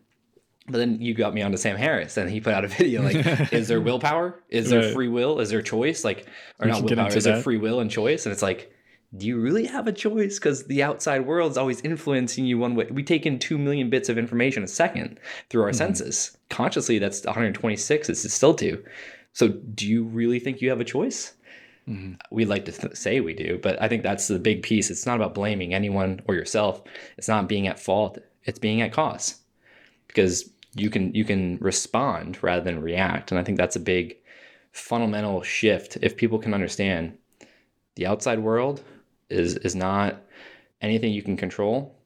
But then you got me onto Sam Harris, and he put out a video like, [LAUGHS] "Is there willpower? Is there Right. free will? Is there choice? Like, or We not willpower? Is there free will and choice?" And it's like, do you really have a choice? Because the outside world is always influencing you one way. We take in two million bits of information a second through our senses. Consciously, that's 126. It's still two. So, do you really think you have a choice? Mm-hmm. We like to th- say we do, but I think that's the big piece. It's not about blaming anyone or yourself. It's not being at fault. It's being at cause, because you can you can respond rather than react, and I think that's a big fundamental shift. If people can understand, the outside world is is not anything you can control.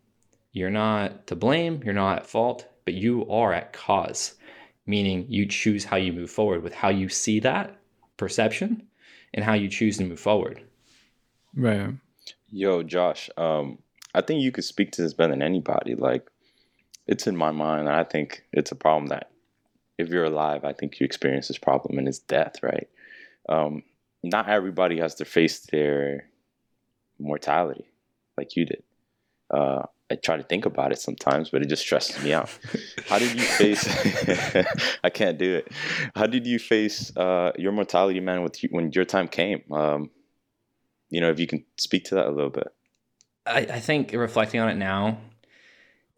You're not to blame. You're not at fault, but you are at cause, meaning you choose how you move forward with how you see that perception and how you choose to move forward. right Yo, Josh, um, I think you could speak to this better than anybody. Like, it's in my mind, and I think it's a problem that if you're alive, I think you experience this problem, and it's death, right? Um, not everybody has to face their mortality like you did. Uh, I try to think about it sometimes, but it just stresses me out. [LAUGHS] How did you face? [LAUGHS] I can't do it. How did you face uh, your mortality, man? With you, when your time came, um, you know, if you can speak to that a little bit. I, I think reflecting on it now,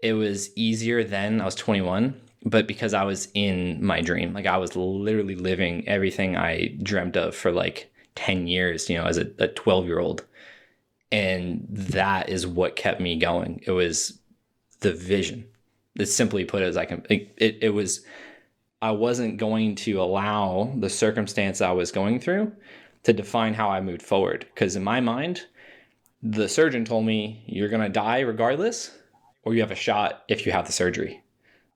it was easier then. I was 21, but because I was in my dream, like I was literally living everything I dreamt of for like 10 years, you know, as a 12 year old and that is what kept me going. It was the vision. It's simply put as i can it, it, was i wasn't going to allow the circumstance i was going through to define how i moved forward. Because in my mind the surgeon told me you're going to die regardless or you have a shot if you have the surgery.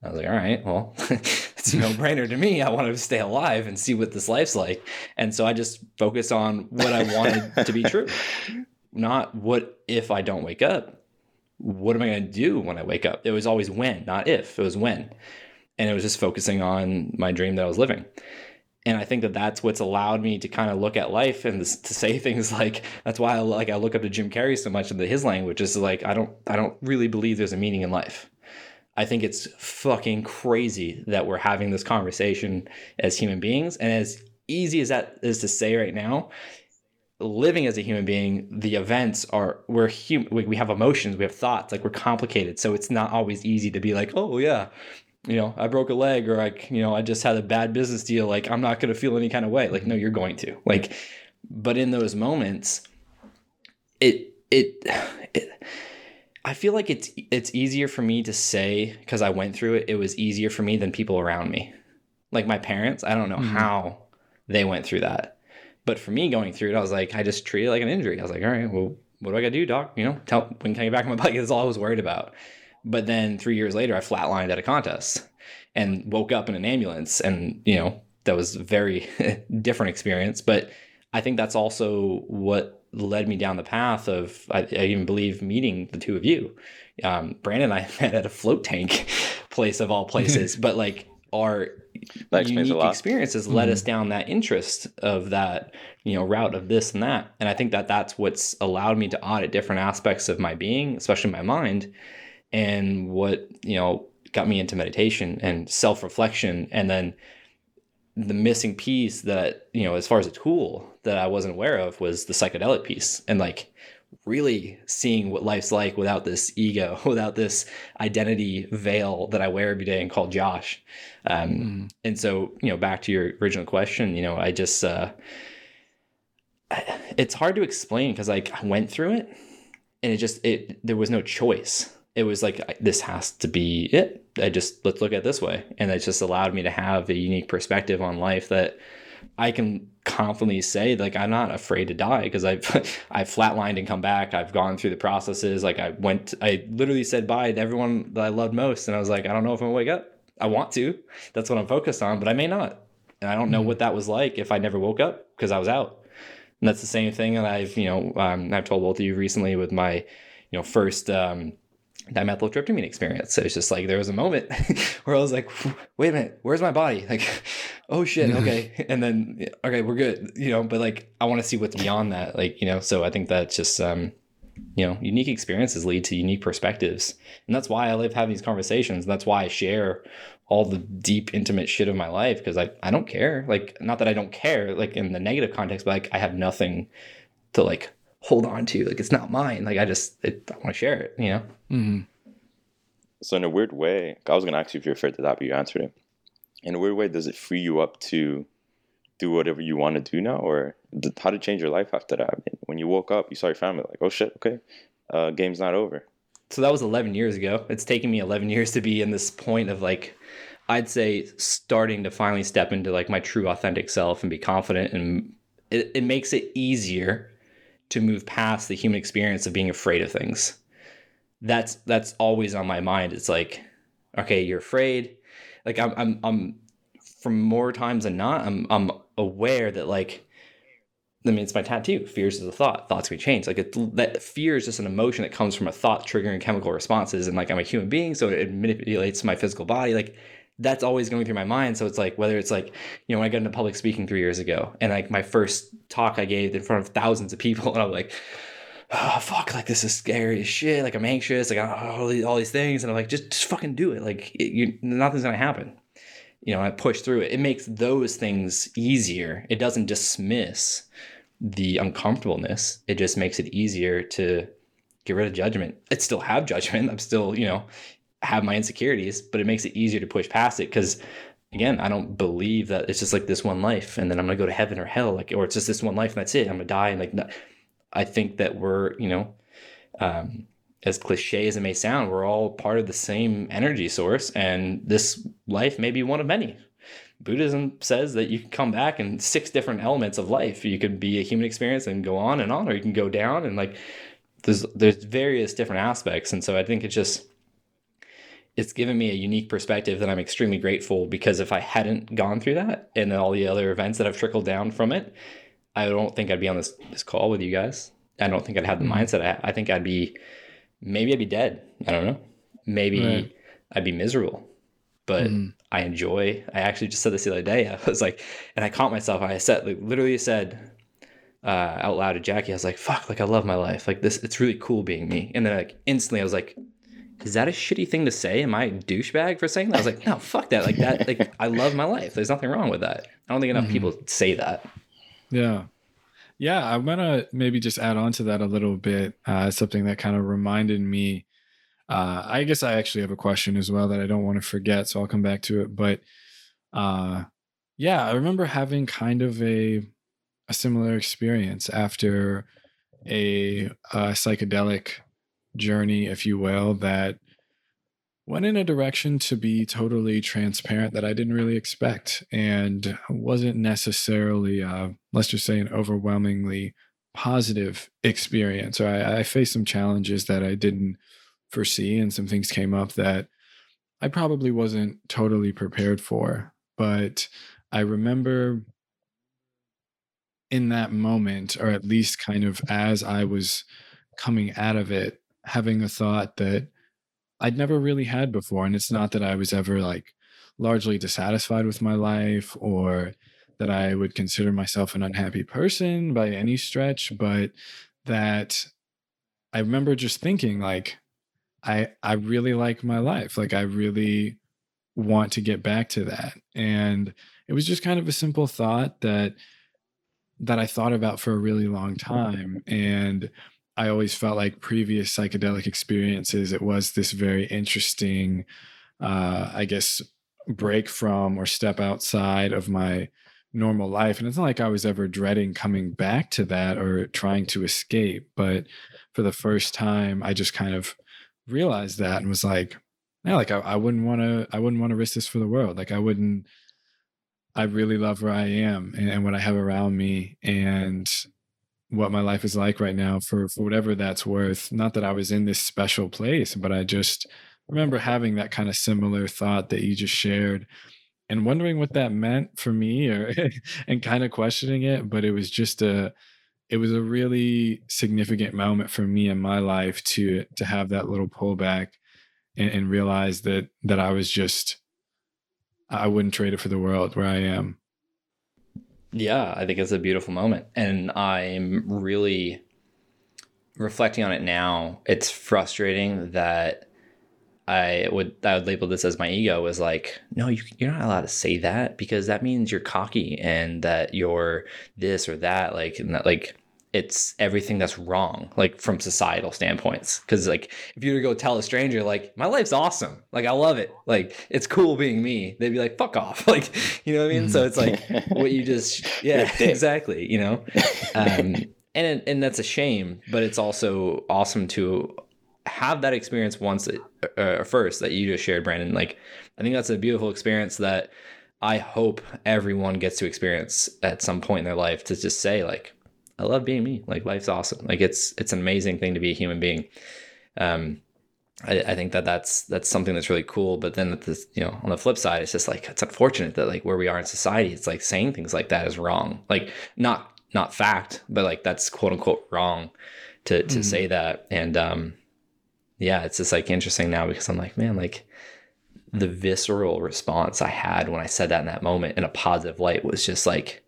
I was like, all right, well, [LAUGHS] it's a no brainer to me. I wanted to stay alive and see what this life's like. And so I just focused on what I wanted to be true [LAUGHS] not what if I don't wake up. What am I going to do when I wake up? It was always when, not if. It was when. And it was just focusing on my dream that I was living. And I think that that's what's allowed me to kind of look at life and to say [LAUGHS] things like that's why I like I look up to Jim Carrey so much into his language is like I don't I don't really believe there's a meaning in life. I think it's fucking crazy that we're having this conversation as human beings and as easy as that is to say right now, living as a human being, the events are we're human. We have emotions, we have thoughts, like we're complicated. So it's not always easy to be like, oh yeah, you know, I broke a leg or like, you know, I just had a bad business deal. Like I'm not gonna feel any kind of way. Like no, you're going to. Like, but in those moments, it it it. I feel like it's it's easier for me to say because I went through it. It was easier for me than people around me, like my parents. I don't know mm-hmm. how they went through that but for me going through it, I was like, I just treat it like an injury. I was like, all right, well, what do I got to do, doc? You know, tell when can I get back on my bike? That's all I was worried about. But then three years later, I flatlined at a contest and woke up in an ambulance, and you know that was a very [LAUGHS] different experience. But I think that's also what led me down the path of I, I even believe meeting the two of you. Um, Brandon and I [LAUGHS] met at a float tank [LAUGHS] place of all places, but like our that unique experiences led mm-hmm. us down that interest of that you know route of this and that. And i think that that's what's allowed me to audit different aspects of my being especially my mind and what you know got me into meditation and self-reflection. And then the missing piece that you know as far as a tool that i wasn't aware of was the psychedelic piece. And like really seeing what life's like without this ego, [LAUGHS] without this identity veil that I wear every day and call Josh. Um, mm. And so, you know, back to your original question, you know, I just, uh, it's hard to explain because like I went through it and it just, it, there was no choice. It was like, this has to be it. I just, let's look at it this way. And it just allowed me to have a unique perspective on life that I can confidently say like I'm not afraid to die because I've [LAUGHS] I've flatlined and come back. I've gone through the processes. Like I went, I literally said bye to everyone that I loved most, and I was like, I don't know if I'm gonna wake up. I want to. That's what I'm focused on, but I may not. And I don't know mm what that was like if I never woke up because I was out. And that's the same thing that I've you know um, I've told both of you recently with my you know first um, dimethyltryptamine experience. So it's just like there was a moment [LAUGHS] where I was like, wait a minute, where's my body? Like, [LAUGHS] oh shit, okay. [LAUGHS] and then okay, we're good. You know, but like I want to see what's beyond that. Like, you know, so I think that's just um, you know, unique experiences lead to unique perspectives. And that's why I love having these conversations. That's why I share all the deep, intimate shit of my life because I, I don't care. Like, not that I don't care, like in the negative context, but like I have nothing to like hold on to. Like it's not mine. Like I just it, I want to share it. You know. Mm-hmm. So in a weird way, I was gonna ask you if you're afraid to that, but you answered it. In a weird way, does it free you up to do whatever you want to do now, or how did change your life after that? I mean, when you woke up, you saw your family, like, oh shit, okay, uh, game's not over. So that was 11 years ago. It's taken me 11 years to be in this point of like, I'd say starting to finally step into like my true authentic self and be confident, and it, it makes it easier to move past the human experience of being afraid of things. That's that's always on my mind. It's like, okay, you're afraid. Like I'm I'm I'm from more times than not, I'm I'm aware that like I mean, it's my tattoo. Fears is a thought. Thoughts can change. Like it, that fear is just an emotion that comes from a thought triggering chemical responses. And like I'm a human being, so it manipulates my physical body. Like that's always going through my mind. So it's like whether it's like, you know, when I got into public speaking three years ago and like my first talk I gave in front of thousands of people [LAUGHS] and I'm like, oh fuck, like this is scary as shit. Like I'm anxious. Like all these, all these things, and I'm like, just just fucking do it. Like it, you, nothing's gonna happen. You know, I push through it. It makes those things easier. It doesn't dismiss the uncomfortableness. It just makes it easier to get rid of judgment. I still have judgment. I'm still, you know, have my insecurities, but it makes it easier to push past it because again, I don't believe that it's just like this one life and then I'm gonna go to heaven or hell, like, or it's just this one life and that's it. I'm gonna die and like, I think that we're, you know, um, as cliche as it may sound, we're all part of the same energy source, and this life may be one of many. Buddhism says that you can come back in six different elements of life. You could be a human experience and go on and on, or you can go down and like there's there's various different aspects. And so I think it's just it's given me a unique perspective that I'm extremely grateful because if I hadn't gone through that and all the other events that have trickled down from it, I don't think I'd be on this this call with you guys. I don't think I'd have the mm-hmm. mindset. I, I think I'd be maybe I'd be dead. I don't know. Maybe right. I'd be miserable. But mm. I enjoy. I actually just said this the other day. [LAUGHS] I was like, and I caught myself. I said, like, literally said uh, out loud to Jackie, I was like, "Fuck! Like I love my life. Like this. It's really cool being me." And then like instantly, I was like, is that a shitty thing to say? Am I a douchebag for saying that? I was like, no, fuck that. Like that, like I love my life. There's nothing wrong with that. I don't think enough mm-hmm. people say that. Yeah. Yeah. I want to maybe just add on to that a little bit. Uh, something that kind of reminded me. Uh, I guess I actually have a question as well that I don't want to forget. So I'll come back to it. But uh, yeah, I remember having kind of a, a similar experience after a, a psychedelic journey, if you will, that went in a direction to be totally transparent that I didn't really expect and wasn't necessarily, uh, let's just say, an overwhelmingly positive experience. Or I, I faced some challenges that I didn't foresee, and some things came up that I probably wasn't totally prepared for. But I remember in that moment, or at least kind of as I was coming out of it, having a thought that I'd never really had before. And it's not that I was ever like largely dissatisfied with my life or that I would consider myself an unhappy person by any stretch, but that I remember just thinking like I I really like my life. Like I really want to get back to that. And it was just kind of a simple thought that that I thought about for a really long time and I always felt like previous psychedelic experiences, it was this very interesting, uh, I guess, break from or step outside of my normal life. And it's not like I was ever dreading coming back to that or trying to escape. But for the first time, I just kind of realized that and was like, yeah, like I, I wouldn't want to, I wouldn't want to risk this for the world. Like I wouldn't, I really love where I am and, and what I have around me. And what my life is like right now for, for whatever that's worth. Not that I was in this special place, but I just remember having that kind of similar thought that you just shared and wondering what that meant for me or [LAUGHS] and kind of questioning it. But it was just a it was a really significant moment for me in my life to to have that little pullback and, and realize that that I was just I wouldn't trade it for the world where I am. Yeah, I think it's a beautiful moment. And I'm really reflecting on it now. It's frustrating that I would I would label this as my ego is like, no, you, you're not allowed to say that because that means you're cocky and that you're this or that. Like, and that, like it's everything that's wrong, like from societal standpoints. Cause like if you were to go tell a stranger, like, my life's awesome. Like I love it. Like it's cool being me. They'd be like, fuck off. [LAUGHS] Like, you know what I mean? So it's like what you just [LAUGHS] yeah, exactly. You know? [LAUGHS] Um and and that's a shame, but it's also awesome to have that experience once uh, uh, first that you just shared, Brandon. Like I think that's a beautiful experience that I hope everyone gets to experience at some point in their life to just say like I love being me. Like life's awesome. Like it's it's an amazing thing to be a human being. Um, I, I think that that's that's something that's really cool. But then at this, you know, on the flip side, it's just like it's unfortunate that like where we are in society, it's like saying things like that is wrong. Like not not fact, but like that's quote unquote wrong to to mm. say that. And um, yeah, it's just like interesting now because I'm like, man, like the visceral response I had when I said that in that moment in a positive light was just like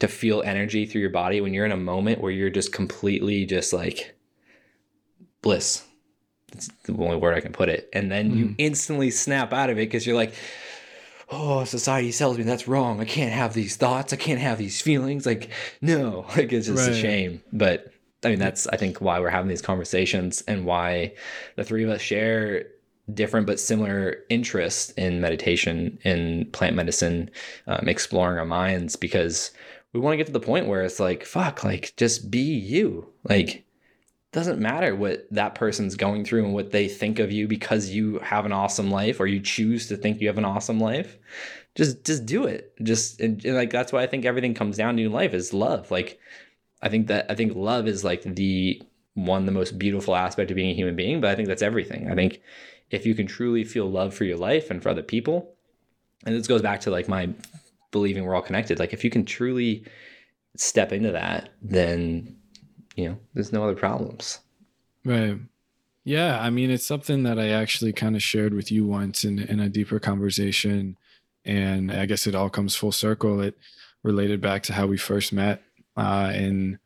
to feel energy through your body when you're in a moment where you're just completely just like bliss. That's the only word I can put it. And then you Mhm. instantly snap out of it because you're like, oh, society tells me that's wrong. I can't have these thoughts. I can't have these feelings. Like, no, [LAUGHS] like it's just a shame. But I mean, that's, I think, why we're having these conversations and why the three of us share different but similar interests in meditation, in plant medicine, um, exploring our minds, because we want to get to the point where it's like, fuck, like just be you. Like, doesn't matter what that person's going through and what they think of you because you have an awesome life or you choose to think you have an awesome life. Just just do it. Just and, and like that's why I think everything comes down to in life is love. Like I think that I think love is like the one the most beautiful aspect of being a human being, but I think that's everything. I think if you can truly feel love for your life and for other people, and this goes back to like my believing we're all connected. Like if you can truly step into that, then you know, there's no other problems. Right. Yeah. I mean, it's something that I actually kind of shared with you once in, in a deeper conversation. And I guess it all comes full circle. It related back to how we first met uh, in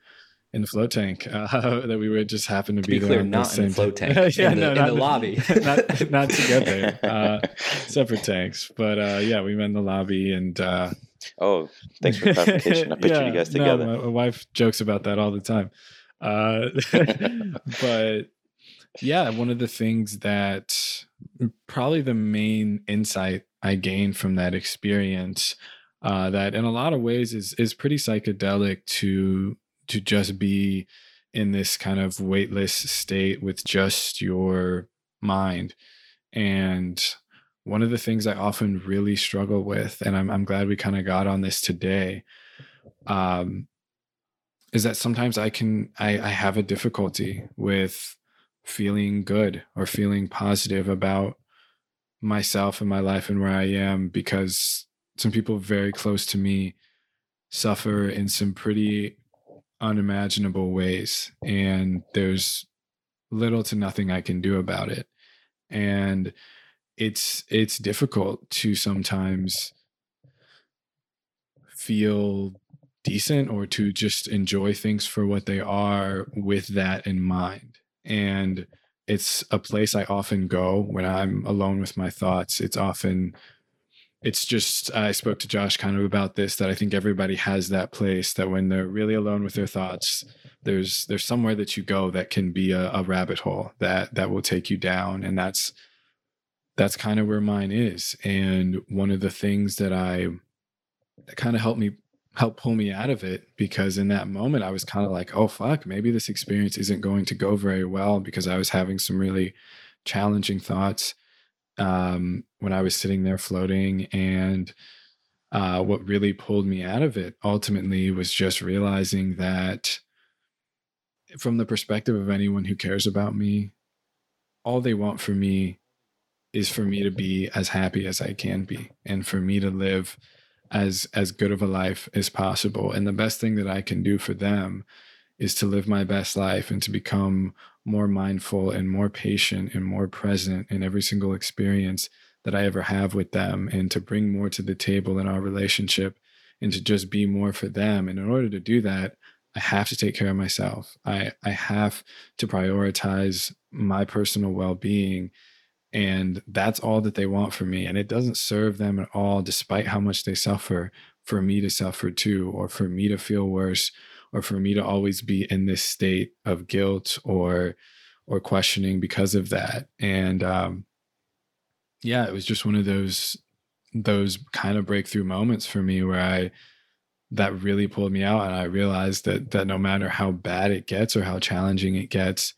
in the float tank uh, [LAUGHS] that we would just happen to, To be be there clear, on not in the same float tank, [LAUGHS] yeah, in the- no, in not the lobby. [LAUGHS] not, not together, uh, separate tanks. But uh, yeah, we met in the lobby and uh, Oh, thanks for clarification. I pictured you guys no, together. my, my wife jokes about that all the time. Uh, but yeah, one of the things that probably the main insight I gained from that experience, uh, that in a lot of ways is is pretty psychedelic to to just be in this kind of weightless state with just your mind. And one of the things I often really struggle with, and I'm I'm glad we kind of got on this today, um, is that sometimes I can I, I have a difficulty with feeling good or feeling positive about myself and my life and where I am because some people very close to me suffer in some pretty unimaginable ways and there's little to nothing I can do about it. And it's it's difficult to sometimes feel decent or to just enjoy things for what they are with that in mind. And it's a place I often go when I'm alone with my thoughts. It's often it's just I spoke to Josh kind of about this that I think everybody has that place that when they're really alone with their thoughts, there's there's somewhere that you go that can be a, a rabbit hole that that will take you down. And that's that's kind of where mine is. And one of the things that I that kind of helped me help pull me out of it because in that moment I was kind of like, oh fuck, maybe this experience isn't going to go very well because I was having some really challenging thoughts um, when I was sitting there floating. And uh, what really pulled me out of it ultimately was just realizing that from the perspective of anyone who cares about me, all they want for me is for me to be as happy as I can be and for me to live as as good of a life as possible and the best thing that I can do for them is to live my best life and to become more mindful and more patient and more present in every single experience that I ever have with them and to bring more to the table in our relationship and to just be more for them. And in order to do that I have to take care of myself. I I have to prioritize my personal well-being and that's all that they want from me. And it doesn't serve them at all despite how much they suffer for me to suffer too or for me to feel worse or for me to always be in this state of guilt or or questioning because of that. And um yeah it was just one of those those kind of breakthrough moments for me where i that really pulled me out and i realized that that no matter how bad it gets or how challenging it gets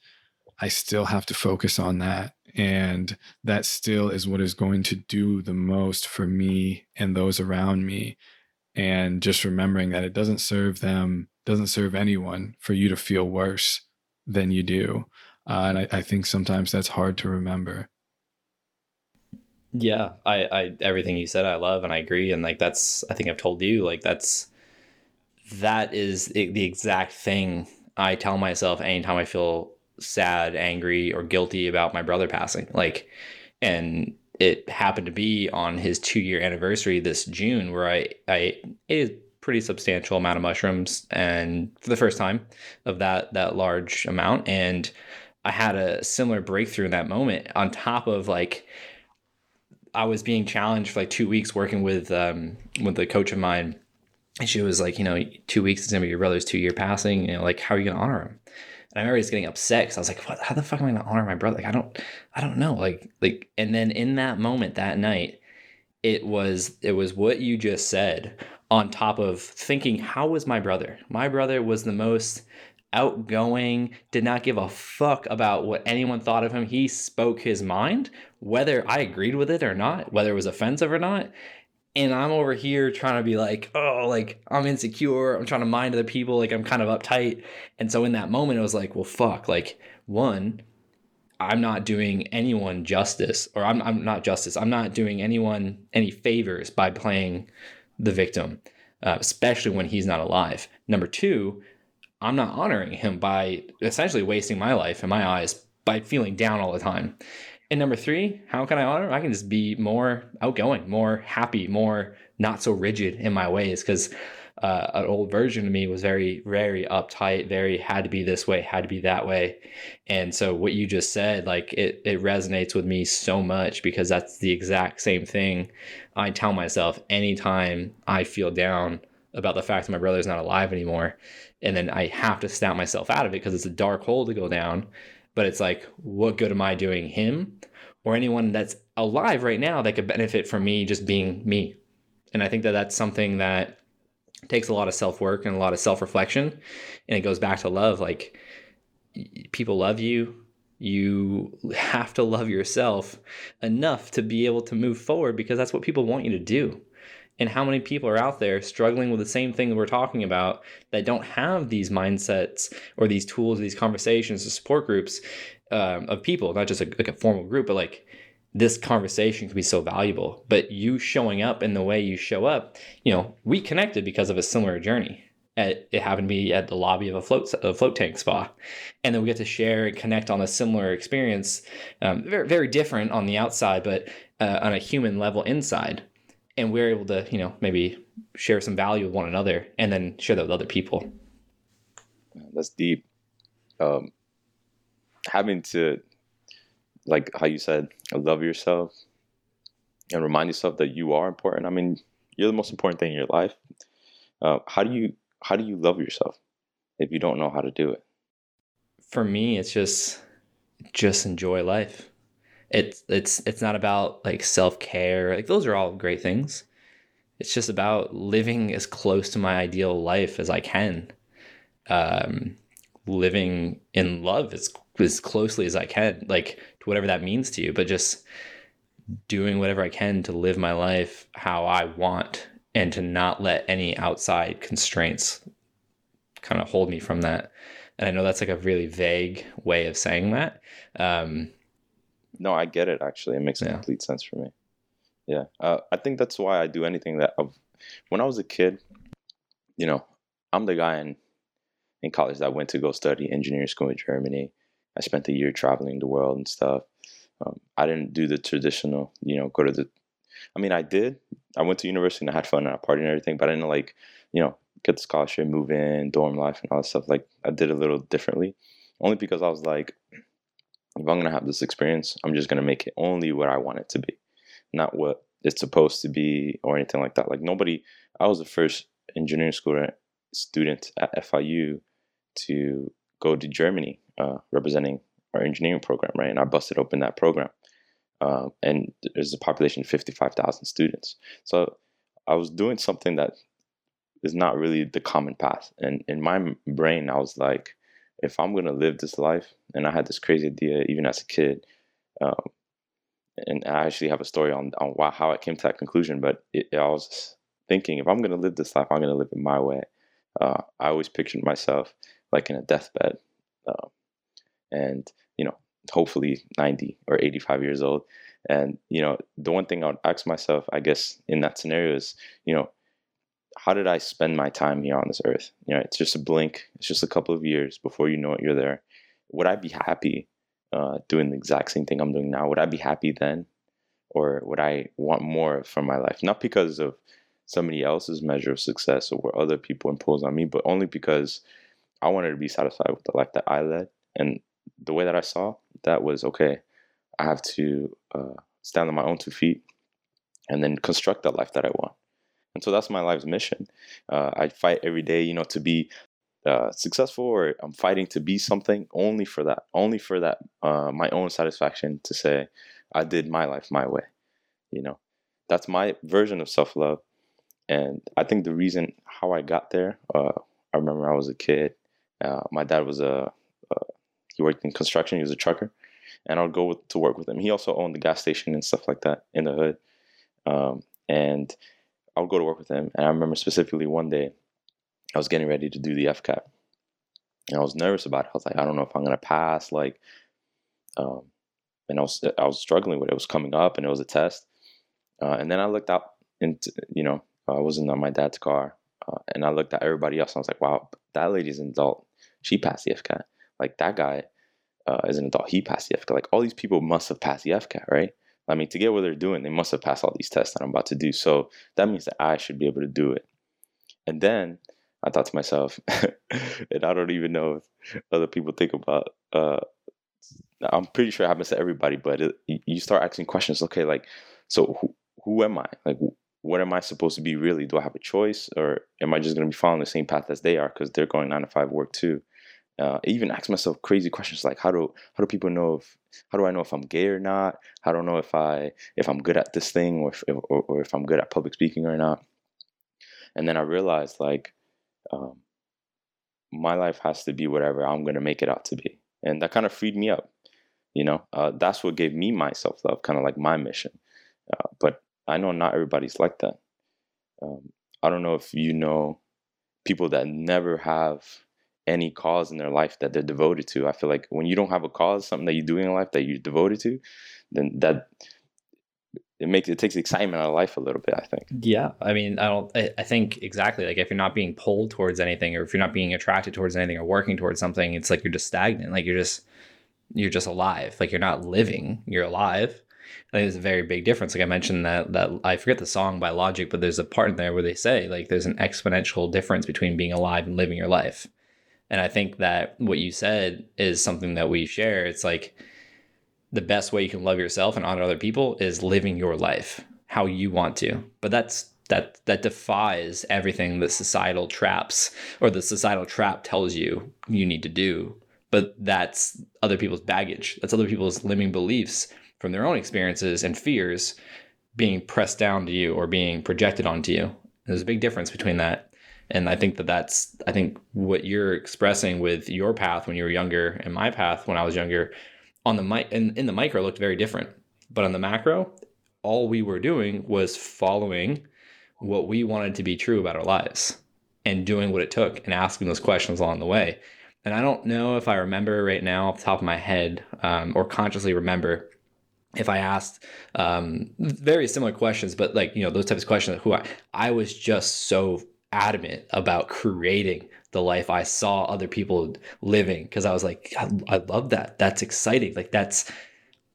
i still have to focus on that. And that still is what is going to do the most for me and those around me and just remembering that it doesn't serve them doesn't serve anyone for you to feel worse than you do uh, and I, I think sometimes that's hard to remember Yeah, I, I everything you said I love and I agree and like that's I think I've told you like that's that is the the exact thing I tell myself anytime I feel sad, angry or guilty about my brother passing. Like and it happened to be on his 2 year anniversary this June where I I ate a pretty substantial amount of mushrooms and for the first time of that that large amount and I had a similar breakthrough in that moment on top of like I was being challenged for like two weeks working with um with a coach of mine and she was like, you know, two weeks is gonna be your brother's two year passing, you know, like how are you gonna honor him? And I remember just getting upset because I was like, what how the fuck am I gonna honor my brother? Like I don't I don't know. Like like and then in that moment that night, it was it was what you just said on top of thinking how was my brother? My brother was the most outgoing did not give a fuck about what anyone thought of him. He spoke his mind whether i agreed with it or not whether it was offensive or not. And i'm over here trying to be like oh like i'm insecure. I'm trying to mind other people. Like i'm kind of uptight. And so in that moment it was like well fuck. Like one I'm not doing anyone justice, or I'm, I'm not justice. I'm not doing anyone any favors by playing the victim, uh, especially when he's not alive. Number two, I'm not honoring him by essentially wasting my life in my eyes by feeling down all the time. And number three, how can I honor him? I can just be more outgoing, more happy, more not so rigid in my ways because uh, an old version of me was very very uptight very had to be this way had to be that way. And so what you just said like it it resonates with me so much because that's the exact same thing i tell myself anytime i feel down about the fact that my brother's not alive anymore. And then i have to snap myself out of it because it's a dark hole to go down. But it's like what good am i doing him or anyone that's alive right now that could benefit from me just being me? And i think that that's something that takes a lot of self work and a lot of self reflection. And it goes back to love. Like people love you. You have to love yourself enough to be able to move forward because that's what people want you to do. And how many people are out there struggling with the same thing that we're talking about that don't have these mindsets or these tools, or these conversations, or support groups um, of people, not just a, like a formal group, but like this conversation could be so valuable. But you showing up in the way you show up, you know, we connected because of a similar journey. At, it happened to be at the lobby of a float a float tank spa, and then we get to share and connect on a similar experience, um, very very different on the outside, but uh, on a human level inside. And we're able to, you know, maybe share some value with one another, and then share that with other people. That's deep. Um, having to like how you said, love yourself and remind yourself that you are important. I mean, you're the most important thing in your life. Uh, how do you how do you love yourself if you don't know how to do it? For me, it's just just enjoy life. It's it's it's not about like self care. Like those are all great things. It's just about living as close to my ideal life as I can. Um, living in love as as closely as I can, like to whatever that means to you, but just doing whatever I can to live my life how I want and to not let any outside constraints kind of hold me from that. And I know that's like a really vague way of saying that. Um, no, I get it. Actually, it makes yeah. complete sense for me. Yeah, uh, I think that's why I do anything that. I've, when I was a kid, you know, I'm the guy in in college that went to go study engineering school in Germany. I spent a year traveling the world and stuff. Um, I didn't do the traditional, you know, go to the. I mean, I did. I went to university and I had fun and I partied and everything, but I didn't like, you know, get the scholarship, move in, dorm life, and all that stuff. Like I did a little differently, only because I was like, if I'm gonna have this experience, I'm just gonna make it only what I want it to be, not what it's supposed to be or anything like that. Like nobody. I was the first engineering school student at FIU to go to Germany uh, representing our engineering program, right? And I busted open that program. Uh, and there's a population of 55,000 students. So I was doing something that is not really the common path. And in my brain, I was like, if I'm going to live this life, and I had this crazy idea even as a kid, um, and I actually have a story on, on why, how I came to that conclusion, but it, I was thinking, if I'm going to live this life, I'm going to live it my way. Uh, I always pictured myself like in a deathbed, uh, and you know, hopefully 90 or 85 years old. And you know, the one thing I would ask myself, I guess, in that scenario is, you know, how did I spend my time here on this earth? You know, it's just a blink. It's just a couple of years before you know it, you're there. Would I be happy uh, doing the exact same thing I'm doing now? Would I be happy then, or would I want more from my life? Not because of somebody else's measure of success or what other people impose on me, but only because I wanted to be satisfied with the life that I led. And the way that I saw that was okay. I have to uh, stand on my own two feet and then construct the life that I want. And so that's my life's mission. Uh, I fight every day, you know, to be uh, successful, or I'm fighting to be something only for that, only for that, uh, my own satisfaction to say I did my life my way. You know, that's my version of self love. And I think the reason how I got there, uh, I remember I was a kid. Uh, my dad was a uh, he worked in construction. He was a trucker, and I would go with, to work with him. He also owned the gas station and stuff like that in the hood. Um, and I would go to work with him. And I remember specifically one day, I was getting ready to do the FCAT, and I was nervous about it. I was like, I don't know if I'm gonna pass. Like, um, and I was I was struggling with it. It was coming up, and it was a test. Uh, and then I looked out into you know I was in my dad's car, uh, and I looked at everybody else. And I was like, wow, that lady's an adult. She passed the FCAT. Like that guy uh, is an adult. He passed the FCAT. Like all these people must have passed the FCAT, right? I mean, to get what they're doing, they must have passed all these tests that I'm about to do. So that means that I should be able to do it. And then I thought to myself, [LAUGHS] and I don't even know if other people think about. Uh, I'm pretty sure it happens to everybody, but it, you start asking questions. Okay, like, so who, who am I? Like, what am I supposed to be really? Do I have a choice, or am I just going to be following the same path as they are because they're going nine to five work too? Uh, even ask myself crazy questions like how do how do people know if how do I know if I'm gay or not? How do I know if I if I'm good at this thing or if or, or if I'm good at public speaking or not? And then I realized like um, my life has to be whatever I'm gonna make it out to be, and that kind of freed me up. You know, uh, that's what gave me my self love, kind of like my mission. Uh, but I know not everybody's like that. Um, I don't know if you know people that never have any cause in their life that they're devoted to. I feel like when you don't have a cause, something that you're doing in life that you're devoted to, then that it makes it takes excitement out of life a little bit. I think. Yeah, I mean, I don't. I, I think exactly. Like if you're not being pulled towards anything, or if you're not being attracted towards anything, or working towards something, it's like you're just stagnant. Like you're just you're just alive. Like you're not living. You're alive. I think there's a very big difference. Like I mentioned that that I forget the song by Logic, but there's a part in there where they say like there's an exponential difference between being alive and living your life. And I think that what you said is something that we share. It's like the best way you can love yourself and honor other people is living your life how you want to. But that's that that defies everything that societal traps or the societal trap tells you you need to do. But that's other people's baggage. That's other people's limiting beliefs from their own experiences and fears being pressed down to you or being projected onto you. There's a big difference between that and i think that that's i think what you're expressing with your path when you were younger and my path when i was younger on the mic in, in the micro looked very different. But on the macro all we were doing was following what we wanted to be true about our lives and doing what it took and asking those questions along the way. And i don't know if i remember right now off the top of my head um, or consciously remember if I asked um, very similar questions, but like you know those types of questions, who I I was just so adamant about creating the life I saw other people living because I was like, I, I, love that. That's exciting. Like that's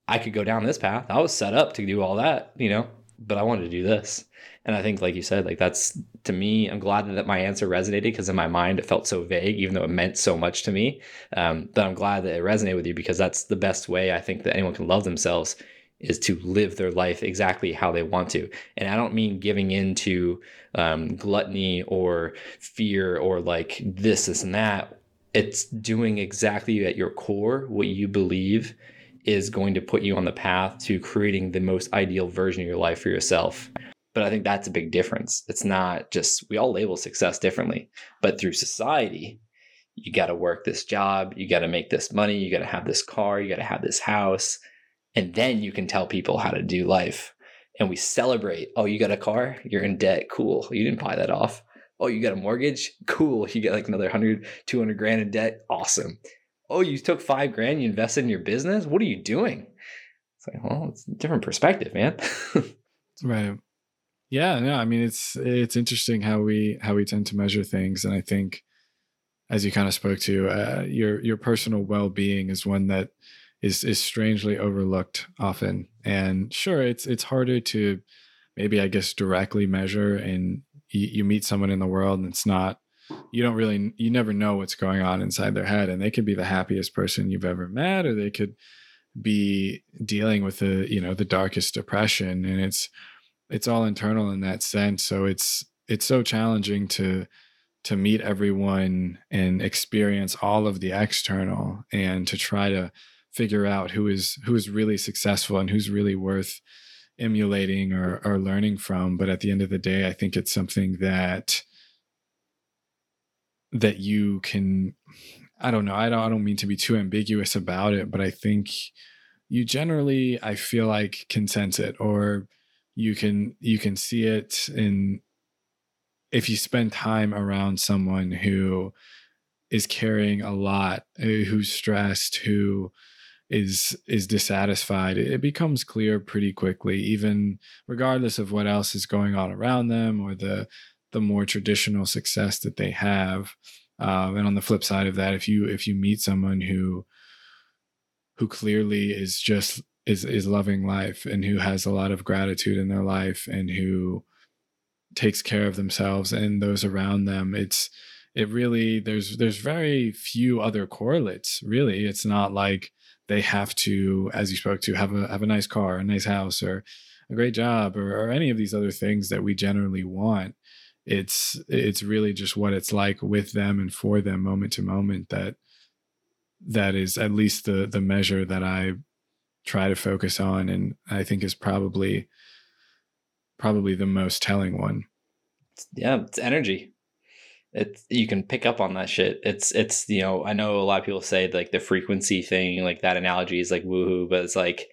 I could go down this path. I was set up to do all that, you know, but I wanted to do this. And I think, like you said, like that's to me, I'm glad that my answer resonated because in my mind it felt so vague, even though it meant so much to me. Um, but I'm glad that it resonated with you because that's the best way I think that anyone can love themselves is to live their life exactly how they want to. And I don't mean giving in to um, gluttony or fear or like this, this, and that. It's doing exactly at your core what you believe is going to put you on the path to creating the most ideal version of your life for yourself. But I think that's a big difference. It's not just, we all label success differently, but through society, you got to work this job, you got to make this money, you got to have this car, you got to have this house and then you can tell people how to do life. And we celebrate. Oh, you got a car? You're in debt. Cool. You didn't buy that off. Oh, you got a mortgage? Cool. You got like another 100, 200 grand in debt. Awesome. Oh, you took five grand, you invested in your business? What are you doing? It's like, well, it's a different perspective, man. [LAUGHS] right. Yeah, no, I mean it's it's interesting how we how we tend to measure things, and I think, as you kind of spoke to, uh, your your personal well being is one that is is strangely overlooked often. And sure, it's it's harder to maybe I guess directly measure and you, you meet someone in the world and it's not you don't really you never know what's going on inside their head and they could be the happiest person you've ever met or they could be dealing with the you know the darkest depression and it's it's all internal in that sense so it's it's so challenging to to meet everyone and experience all of the external and to try to figure out who is who is really successful and who's really worth emulating or, or learning from but at the end of the day i think it's something that that you can I don't know. I don't I don't mean to be too ambiguous about it, but I think you generally I feel like can sense it or you can you can see it in if you spend time around someone who is carrying a lot, eh, who's stressed, who is is dissatisfied, it becomes clear pretty quickly, even regardless of what else is going on around them or the the more traditional success that they have. Um, and on the flip side of that, if you if you meet someone who who clearly is just is is loving life and who has a lot of gratitude in their life and who takes care of themselves and those around them, it's it really there's there's very few other correlates. Really, it's not like they have to, as you spoke to, have a have a nice car, a nice house, or a great job, or, or any of these other things that we generally want it's it's really just what it's like with them and for them moment to moment that that is at least the the measure that I try to focus on and I think is probably probably the most telling one. Yeah, it's energy. It's you can pick up on that shit. It's it's you know I know a lot of people say like the frequency thing like that analogy is like woohoo, but it's like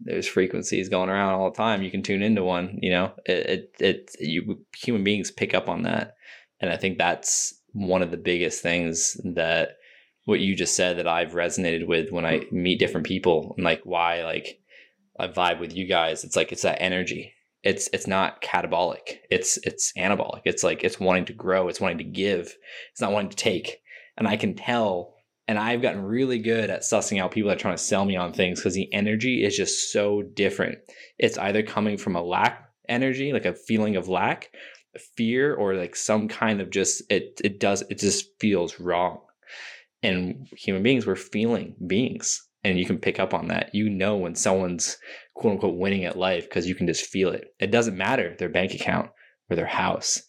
there's frequencies going around all the time. You can tune into one, you know, it, it, it, you human beings pick up on that. And I think that's one of the biggest things that what you just said that I've resonated with when I meet different people and like why, like I vibe with you guys. It's like, it's that energy. It's, it's not catabolic. It's, it's anabolic. It's like, it's wanting to grow. It's wanting to give. It's not wanting to take. And I can tell and I've gotten really good at sussing out people that are trying to sell me on things because the energy is just so different. It's either coming from a lack energy, like a feeling of lack, fear, or like some kind of just it it does it just feels wrong. And human beings, we're feeling beings. And you can pick up on that. You know when someone's quote unquote winning at life because you can just feel it. It doesn't matter their bank account or their house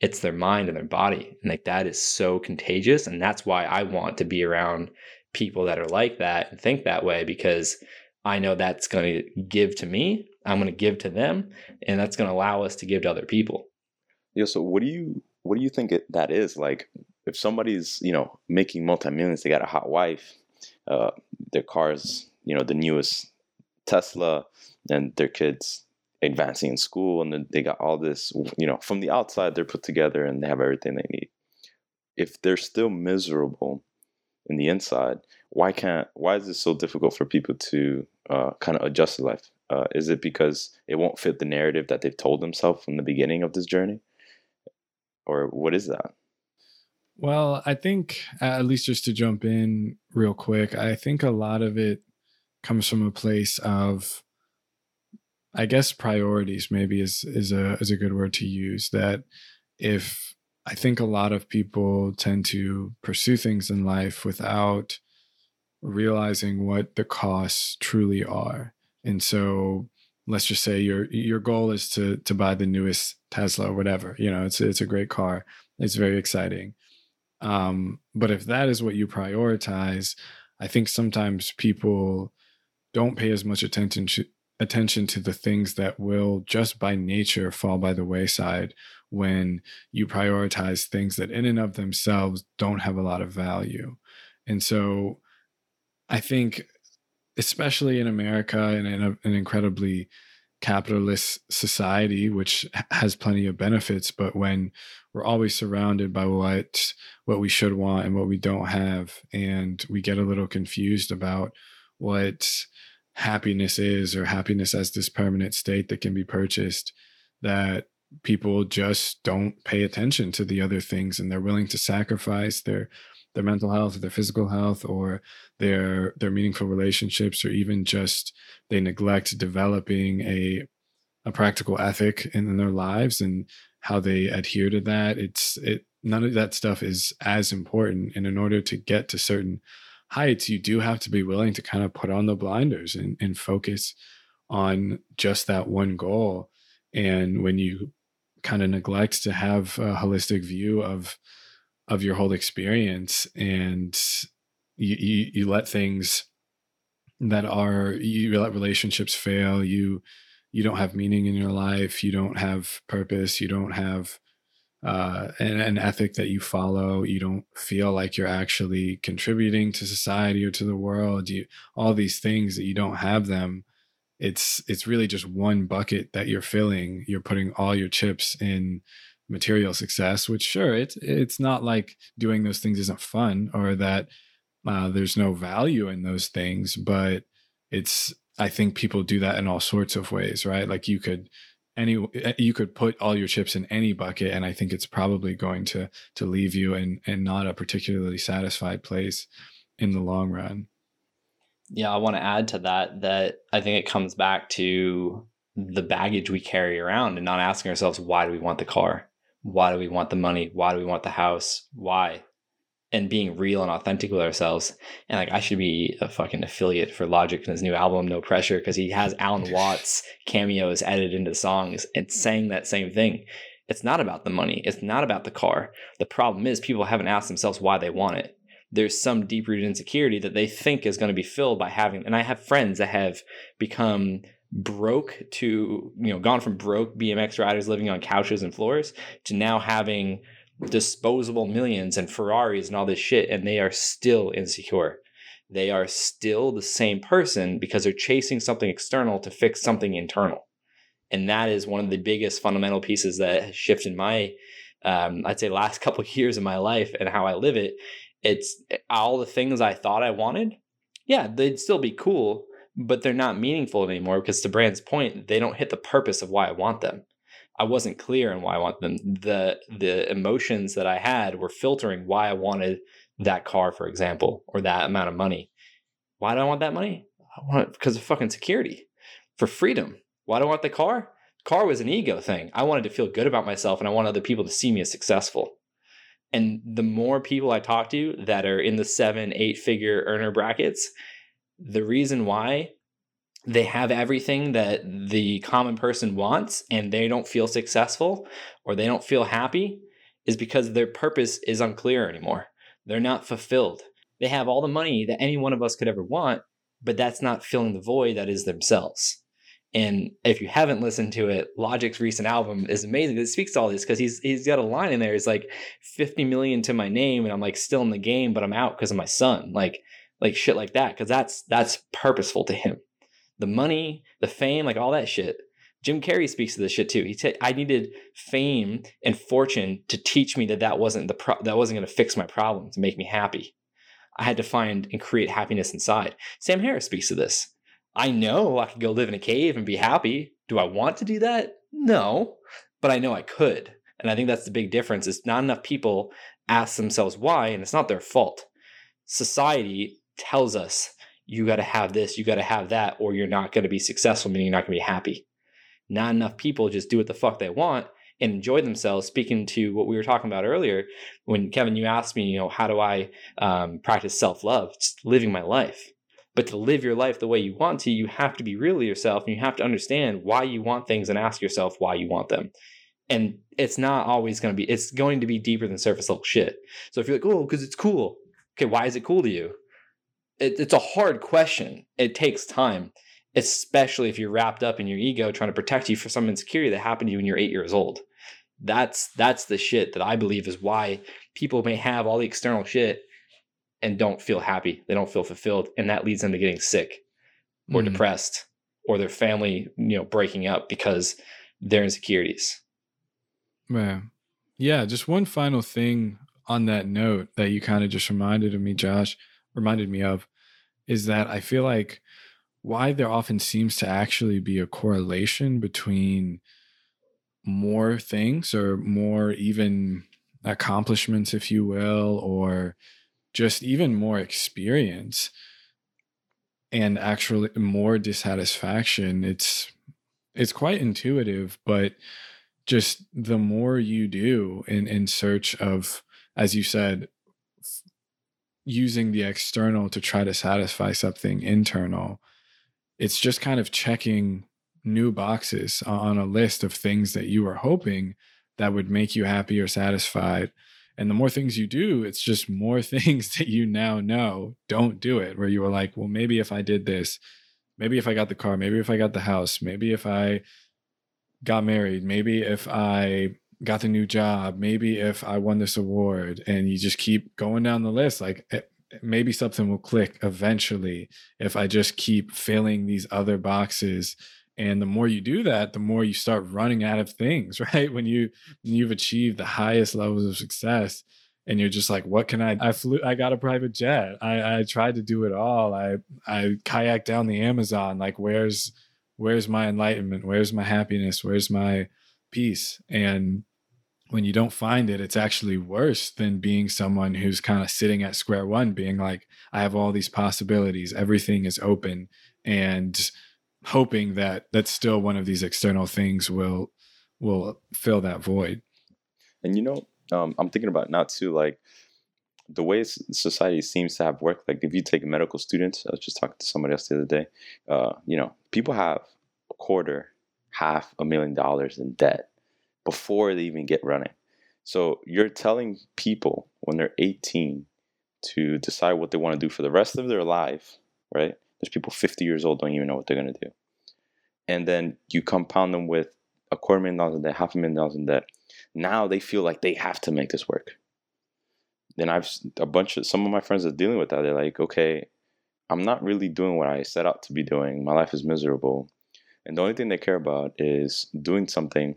it's their mind and their body. And like that is so contagious. And that's why I want to be around people that are like that and think that way because I know that's going to give to me. I'm going to give to them, and that's going to allow us to give to other people. Yeah. So what do you what do you think it, that is like? If somebody's you know making multi millions, they got a hot wife, uh, their cars, you know, the newest Tesla, and their kids advancing in school and they got all this you know from the outside they're put together and they have everything they need. If they're still miserable in the inside why can't why is it so difficult for people to uh, kind of adjust to life? Uh, is it because it won't fit the narrative that they've told themselves from the beginning of this journey? Or what is that well i think at least just to jump in real quick i think a lot of it comes from a place of I guess priorities maybe is is a is a good word to use. That if I think a lot of people tend to pursue things in life without realizing what the costs truly are. And so let's just say your your goal is to to buy the newest Tesla or whatever. You know, it's it's a great car. It's very exciting. Um, but if that is what you prioritize, I think sometimes people don't pay as much attention to, attention to the things that will just by nature fall by the wayside when you prioritize things that in and of themselves don't have a lot of value. And so I think, especially in America and in a, an incredibly capitalist society, which has plenty of benefits, but when we're always surrounded by what what we should want and what we don't have, and we get a little confused about what happiness is or happiness as this permanent state that can be purchased that people just don't pay attention to the other things and they're willing to sacrifice their their mental health or their physical health or their their meaningful relationships or even just they neglect developing a a practical ethic in, in their lives and how they adhere to that it's it none of that stuff is as important. And in order to get to certain heights, you do have to be willing to kind of put on the blinders and, and focus on just that one goal. And when you kind of neglect to have a holistic view of of your whole experience and you, you, you let things that are you let relationships fail you you don't have meaning in your life you don't have purpose you don't have uh, an, an ethic that you follow you don't feel like you're actually contributing to society or to the world you all these things that you don't have them it's it's really just one bucket that you're filling. You're putting all your chips in material success which sure it's it's not like doing those things isn't fun or that uh, there's no value in those things but it's i think people do that in all sorts of ways right? Like you could any eh, you could put all your chips in any bucket and i think it's probably going to to leave you in in not a particularly satisfied place in the long run. Yeah i want to add to that that i think it comes back to the baggage we carry around and not asking ourselves why do we want the car? Why do we want the money? Why do we want the house? Why and being real and authentic with ourselves. And like, I should be a fucking affiliate for Logic in his new album, No Pressure, because he has Alan [LAUGHS] Watts cameos edited into songs and saying that same thing. It's not about the money. It's not about the car. The problem is people haven't asked themselves why they want it. There's some deep rooted insecurity that they think is going to be filled by having, and I have friends that have become broke to, you know, gone from broke BMX riders living on couches and floors to now having disposable millions and Ferraris and all this shit, and they are still insecure. They are still the same person because they're chasing something external to fix something internal. And that is one of the biggest fundamental pieces that has shifted my, um, I'd say, last [LAUGHS] couple of years of my life and how I live it. It's all the things I thought I wanted. Yeah, they'd still be cool, but they're not meaningful anymore because to Brand's point, they don't hit the purpose of why I want them. I wasn't clear on why I want them. The the emotions that I had were filtering why I wanted that car, for example, or that amount of money. Why do I want that money? I want it because of fucking security, for freedom. Why do I want the car? Car was an ego thing. I wanted to feel good about myself, and I want other people to see me as successful. And the more people I talk to that are in the seven, eight figure earner brackets, the reason why they have everything that the common person wants and they don't feel successful or they don't feel happy is because their purpose is unclear anymore. They're not fulfilled. They have all the money that any one of us could ever want, but that's not filling the void that is themselves. And if you haven't listened to it, Logic's recent album is amazing. It speaks to all this because he's he's got a line in there. It's like 50 million to my name, and I'm like still in the game, but I'm out because of my son. Like like shit like that. Cause that's that's purposeful to him the money, the fame, like all that shit. Jim Carrey speaks to this shit too. He said, "I needed fame and fortune to teach me that that wasn't the pro- that wasn't going to fix my problem to make me happy. I had to find and create happiness inside." Sam Harris speaks to this. I know I could go live in a cave and be happy. Do I want to do that? No, but I know I could. And I think that's the big difference is not enough people ask themselves why and it's not their fault. Society tells us you got to have this, you got to have that, or you're not going to be successful, meaning you're not going to be happy. Not enough people just do what the fuck they want and enjoy themselves. Speaking to what we were talking about earlier, when Kevin, you asked me, you know, how do I um, practice self love? Just living my life. But to live your life the way you want to, you have to be real to yourself and you have to understand why you want things and ask yourself why you want them. And it's not always going to be, it's going to be deeper than surface level shit. So if you're like, oh, because it's cool. Okay, why is it cool to you? It, it's a hard question. It takes time, especially if you're wrapped up in your ego trying to protect you from some insecurity that happened to you when you're eight years old. That's that's the shit that I believe is why people may have all the external shit and don't feel happy. They don't feel fulfilled, and that leads them to getting sick or mm. depressed or their family, you know, breaking up because their insecurities. Man. Yeah, just one final thing on that note that you kind of just reminded of me, Josh, reminded me of is that I feel like why there often seems to actually be a correlation between more things or more even accomplishments, if you will, or just even more experience and actually more dissatisfaction. It's it's quite intuitive, but just the more you do in in search of as you said using the external to try to satisfy something internal it's just kind of checking new boxes on a list of things that you were hoping that would make you happy or satisfied. And the more things you do it's just more [LAUGHS] things that you now know don't do it where you were like well maybe if i did this maybe if i got the car maybe if i got the house maybe if i got married, maybe if I got the new job, maybe if I won this award, and you just keep going down the list, like eh, maybe something will click eventually if I just keep filling these other boxes. And the more you do that, the more you start running out of things, [LAUGHS] right? When you when you've achieved the highest levels of success, and you're just like, what can I? I flew. I got a private jet. I I tried to do it all. I I kayaked down the Amazon. Like, where's where's my enlightenment where's my happiness where's my peace and when you don't find it it's actually worse than being someone who's kind of sitting at square one being like i have all these possibilities. Everything is open and hoping that that's still one of these external things will will fill that void. And you know um, i'm thinking about now too like the way society seems to have worked, like if you take medical students, I was just talking to somebody else the other day, uh, you know, people have a quarter, half a million dollars in debt before they even get running. So you're telling people when they're 18 to decide what they want to do for the rest of their life, right? There's people 50 years old don't even know what they're going to do. And then you compound them with a quarter million dollars in debt, half a million dollars in debt. Now they feel like they have to make this work then I've a bunch of some of my friends are dealing with that. They're like, okay, I'm not really doing what I set out to be doing. My life is miserable, and the only thing they care about is doing something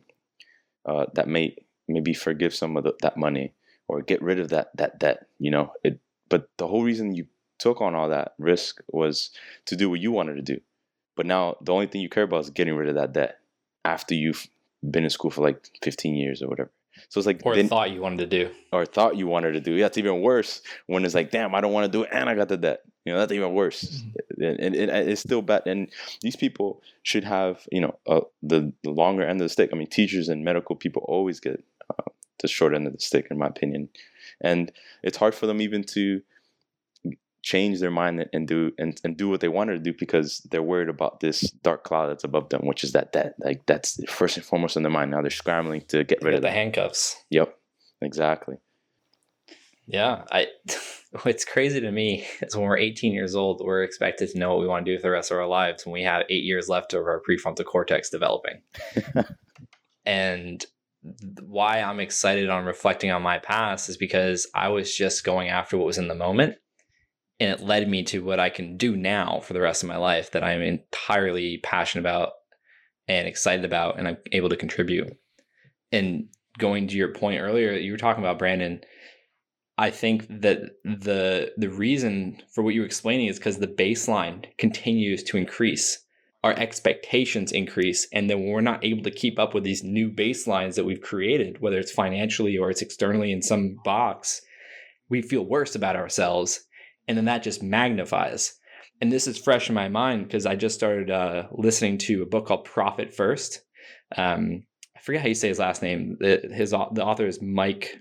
uh, that may maybe forgive some of the, that money or get rid of that that debt. You know, it. But the whole reason you took on all that risk was to do what you wanted to do. But now the only thing you care about is getting rid of that debt after you've been in school for like 15 years or whatever. So it's like or then, thought you wanted to do, or thought you wanted to do. Yeah, it's even worse when it's like, damn, I don't want to do it, and I got the debt. You know, that's even worse, mm-hmm. and, and, and, it's still bad. And these people should have, you know, uh, the, the longer end of the stick. I mean, teachers and medical people always get uh, the short end of the stick, in my opinion, and it's hard for them even to change their mind and do and, and do what they wanted to do because they're worried about this dark cloud that's above them, which is that that like that's first and foremost in their mind. Now they're scrambling to get rid of the that. handcuffs. Yep, exactly. Yeah, I. [LAUGHS] [LAUGHS] What's crazy to me is when we're 18 years old, we're expected to know what we want to do for the rest of our lives when we have eight years left of our prefrontal cortex developing. [LAUGHS] and why I'm excited on reflecting on my past is because I was just going after what was in the moment and it led me to what I can do now for the rest of my life that I'm entirely passionate about and excited about and I'm able to contribute. And going to your point earlier you were talking about Brandon, I think that the the reason for what you're explaining is because the baseline continues to increase. Our expectations increase, and then we're not able to keep up with these new baselines that we've created, whether it's financially or it's externally in some box, we feel worse about ourselves and then that just magnifies. And this is fresh in my mind because I just started uh, listening to a book called Profit First. Um, I forget how you say his last name. His the author is Mike.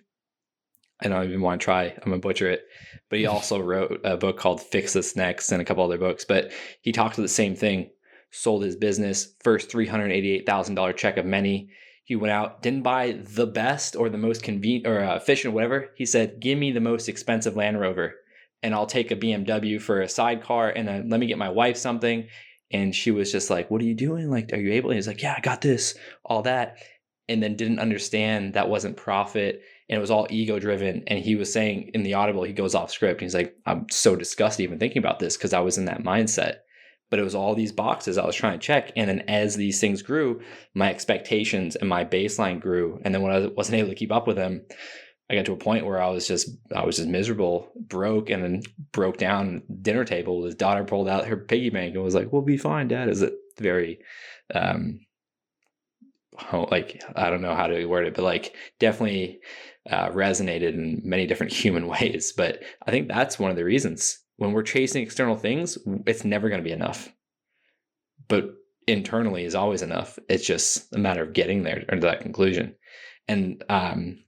I don't even want to try. I'm gonna butcher it. But he also [LAUGHS] wrote a book called Fix This Next and a couple other books. But he talked to the same thing. Sold his business, first three hundred eighty-eight thousand dollar check of many. He went out, didn't buy the best or the most convenient or uh, efficient, whatever. He said, "Give me the most expensive Land Rover." and I'll take a BMW for a sidecar and then let me get my wife something. And she was just like, What are you doing? Like, are you able? And he's like, Yeah, I got this, all that. And then didn't understand that wasn't profit and it was all ego driven. And he was saying in the audible, he goes off script. he's like, I'm so disgusted even thinking about this because I was in that mindset. But it was all these boxes I was trying to check. And then as these things grew, my expectations and my baseline grew. And then when I wasn't able to keep up with them, I got to a point where I was just I was just miserable, broke, and then broke down dinner table. His daughter pulled out her piggy bank and was like, "We'll be fine, Dad." Is it very, um, like I don't know how to word it, but like definitely uh, resonated in many different [LAUGHS] human ways. But I think that's one of the reasons when we're chasing external things, it's never going to be enough. But internally is always enough. It's just a matter of getting there or to that conclusion. And um,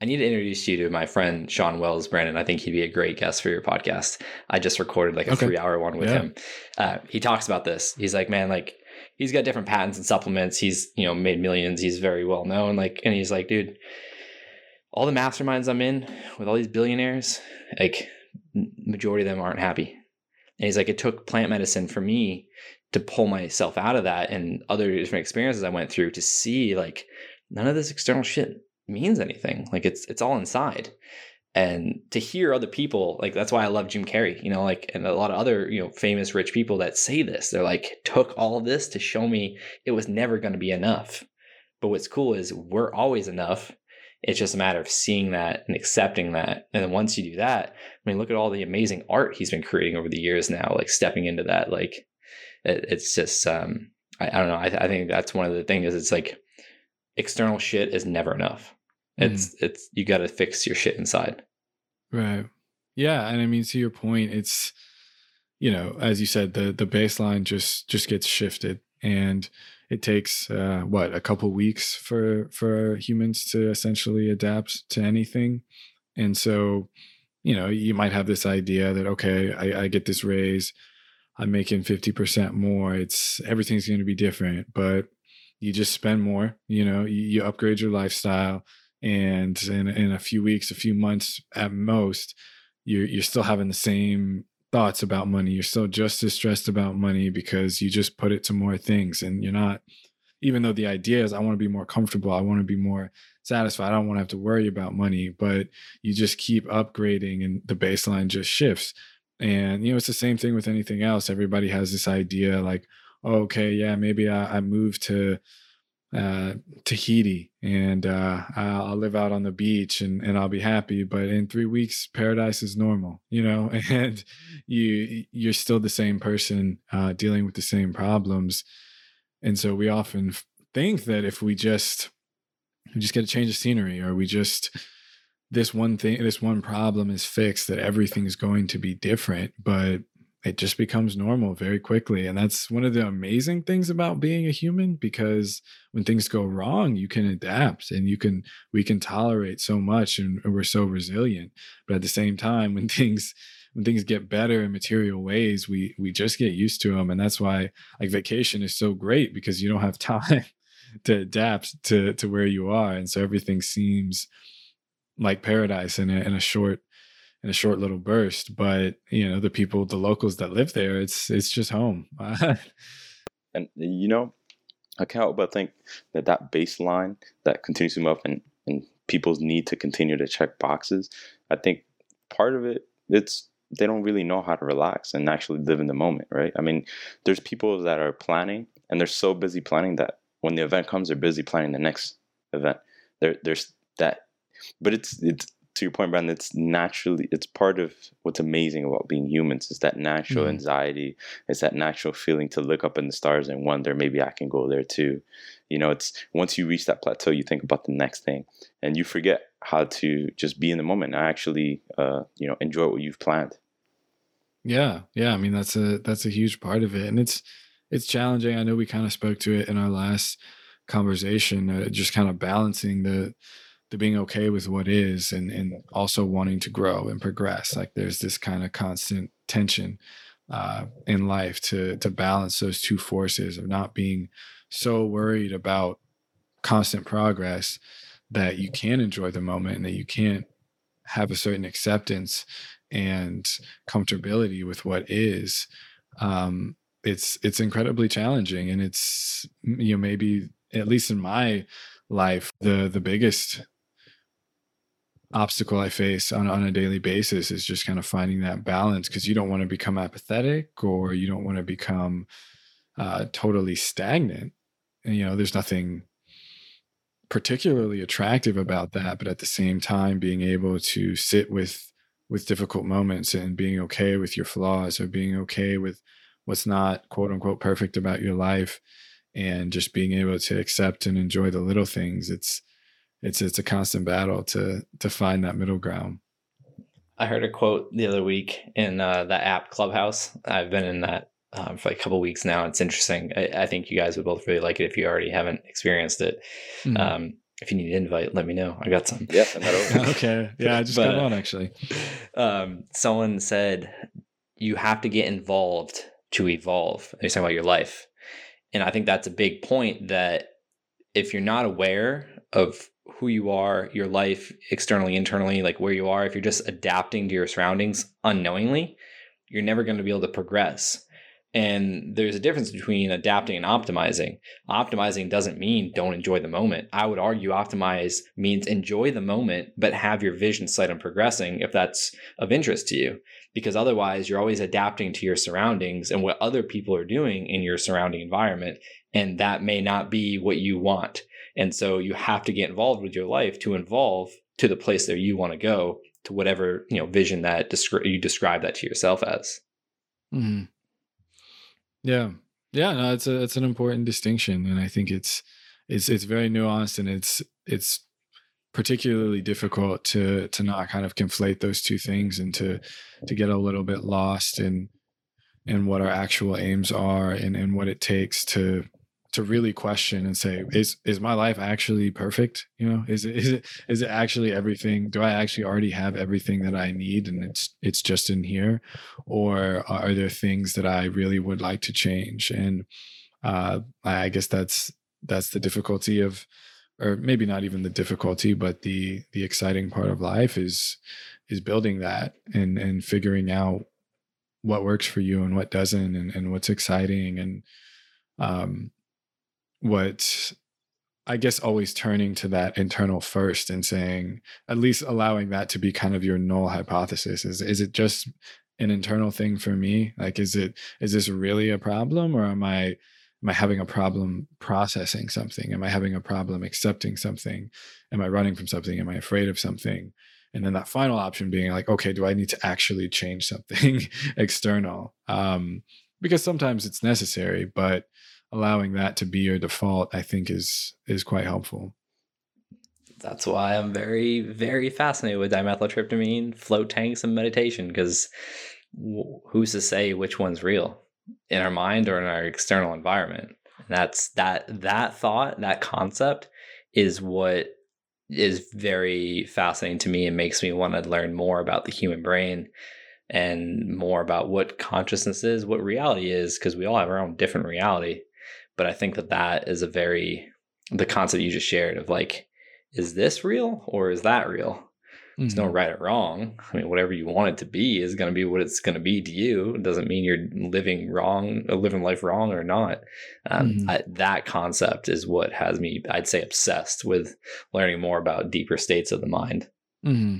I need to introduce you to my friend Shawn Wells, Brandon. I think he'd be a great guest for your podcast. I just recorded like a Okay. three hour one with Yeah. him. Uh, he talks about this. He's like, man, like he's got different patents and supplements. He's, you know, made millions. He's very well known. Like, and he's like, dude, all the masterminds I'm in with all these billionaires, like majority of them aren't happy. And he's like, it took plant medicine for me to pull myself out of that and other different experiences I went through to see like none of this external shit means anything. Like it's it's all inside. And to hear other people, like that's why I love Jim Carrey, you know, like and a lot of other, you know, famous rich people that say this. They're like, took all of this to show me it was never to be enough. But what's cool is we're always enough. It's just a matter of seeing that and accepting that. And then once you do that, I mean, look at all the amazing art he's been creating over the years now, like stepping into that. Like it, it's just, um, I, I don't know. I, I think that's one of the things is it's like external shit is never enough. It's, it's, you got to fix your shit inside. Right. Yeah, and I mean to your point, it's you know, as you said, the the baseline just just gets shifted, and it takes uh, what a couple weeks for for humans to essentially adapt to anything, and so you know you might have this idea that okay, I, I get this raise, I'm making fifty percent more. It's everything's going to be different, but you just spend more. You know, you, upgrade your lifestyle and in, in a few weeks, a few months at most, you're you're still having the same thoughts about money. You're still just as stressed about money because you just put it to more things, and you're not. Even though the idea is, I want to be more comfortable, I want to be more satisfied, I don't want to have to worry about money, but you just keep upgrading, and the baseline just shifts. And you know, it's the same thing with anything else. Everybody has this idea, like, oh, okay, yeah, maybe I, I moved to uh, Tahiti and uh, I'll live out on the beach and, and I'll be happy. But in three weeks, paradise is normal, you know, [LAUGHS] and you you're still the same person uh, dealing with the same problems. And so we often think that if we just we just get a change of scenery or we just this one thing this one problem is fixed that everything's going to be different but it just becomes normal very quickly and that's one of the amazing things about being a human because when things go wrong you can adapt and you can we can tolerate so much and we're so resilient but at the same time when [LAUGHS] things when things get better in material ways we we just get used to them and that's why like vacation is so great because you don't have [LAUGHS] time to adapt to to where you are and so everything seems like paradise in a, in a short in a short little burst but you know the people the locals that live there it's it's just home [LAUGHS] And you know, I can't but think that that baseline that continues to move up and, and people's need to continue to check boxes, I think part of it, it's they don't really know how to relax and actually live in the moment, right? I mean, there's people that are planning and they're so busy planning that when the event comes, they're busy planning the next event. There, there's that, but it's it's to your point, Brandon. It's naturally it's part of what's amazing about being humans is that natural Mhm. anxiety it's that natural feeling to look up in the stars and wonder maybe I can go there too. You know, it's once you reach that plateau, you think about the next thing, and you forget how to just be in the moment and actually, uh, you know, enjoy what you've planned. Yeah, yeah. I mean, that's a that's a huge part of it, and it's it's challenging. I know we kind of spoke to it in our last conversation, uh, just kind of balancing the the being okay with what is, and and also wanting to grow and progress. Like there's this kind of constant tension uh, in life to to balance those two forces of not being so worried about constant progress that you can enjoy the moment and that you can't have a certain acceptance and comfortability with what is um it's it's incredibly challenging and it's you know maybe at least in my life the the biggest obstacle i face on, on a daily basis is just kind of finding that balance because you don't want to become apathetic or you don't want to become uh totally stagnant. And you know there's nothing particularly attractive about that but at the same time being able to sit with with difficult moments and being okay with your flaws or being okay with what's not quote unquote perfect about your life and just being able to accept and enjoy the little things it's it's it's a constant battle to to find that middle ground I heard a quote the other week in uh, that app Clubhouse. I've been in that um, for like a couple weeks now. It's interesting. I, I, think you guys would both really like it if you already haven't experienced it. Mm-hmm. Um, if you need an invite, let me know. I got some. Yeah, send that over. okay. Yeah, I just but, got on actually. Um, someone said you have to get involved to evolve. They're talking about your life. And I think that's a big point that if you're not aware of who you are, your life externally, internally, like where you are, if you're just adapting to your surroundings unknowingly, you're never going to be able to progress. And there's a difference between adapting and optimizing. Optimizing doesn't mean don't enjoy the moment. I would argue optimize means enjoy the moment, but have your vision set on progressing if that's of interest to you. Because otherwise, you're always adapting to your surroundings and what other people are doing in your surrounding environment. And that may not be what you want. And so you have to get involved with your life to involve to the place that you want to go to whatever, you know, vision that descri- you describe that to yourself as. Mm-hmm. Yeah. Yeah, no, it's a it's an important distinction and I think it's it's it's very nuanced and it's it's particularly difficult to to not kind of conflate those two things and to to get a little bit lost in in what our actual aims are and and what it takes to to really question and say is is my life actually perfect? You know is it is it is it actually everything? Do i actually already have everything that i need and it's it's just in here? Or are there things that i really would like to change? And uh i guess that's that's the difficulty of or maybe not even the difficulty but the the exciting part of life is is building that and and figuring out what works for you and what doesn't and, and what's exciting and um what I guess always turning to that internal first and saying, at least allowing that to be kind of your null hypothesis. Is is it just an internal thing for me? Like, is it is this really a problem, or am I am I having a problem processing something? Am I having a problem accepting something? Am I running from something? Am I afraid of something? And then that final option being like, okay, do I need to actually change something [LAUGHS] external? Um, because sometimes it's necessary, but allowing that to be your default, I think is is quite helpful. That's why I'm very, very fascinated with dimethyltryptamine, float tanks, and meditation. Because who's to say which one's real in our mind or in our external environment? And that's that that thought, that concept, is what is very fascinating to me and makes me want to learn more about the human brain and more about what consciousness is, what reality is, because we all have our own different reality. But I think that that is a very, the concept you just shared of like, is this real or is that real? There's no mm-hmm. right or wrong. I mean, whatever you want it to be is going to be what it's going to be to you. It doesn't mean you're living wrong, uh, living life wrong or not. Um, mm-hmm. I, that concept is what has me, I'd say, obsessed with learning more about deeper states of the mind. Mm-hmm.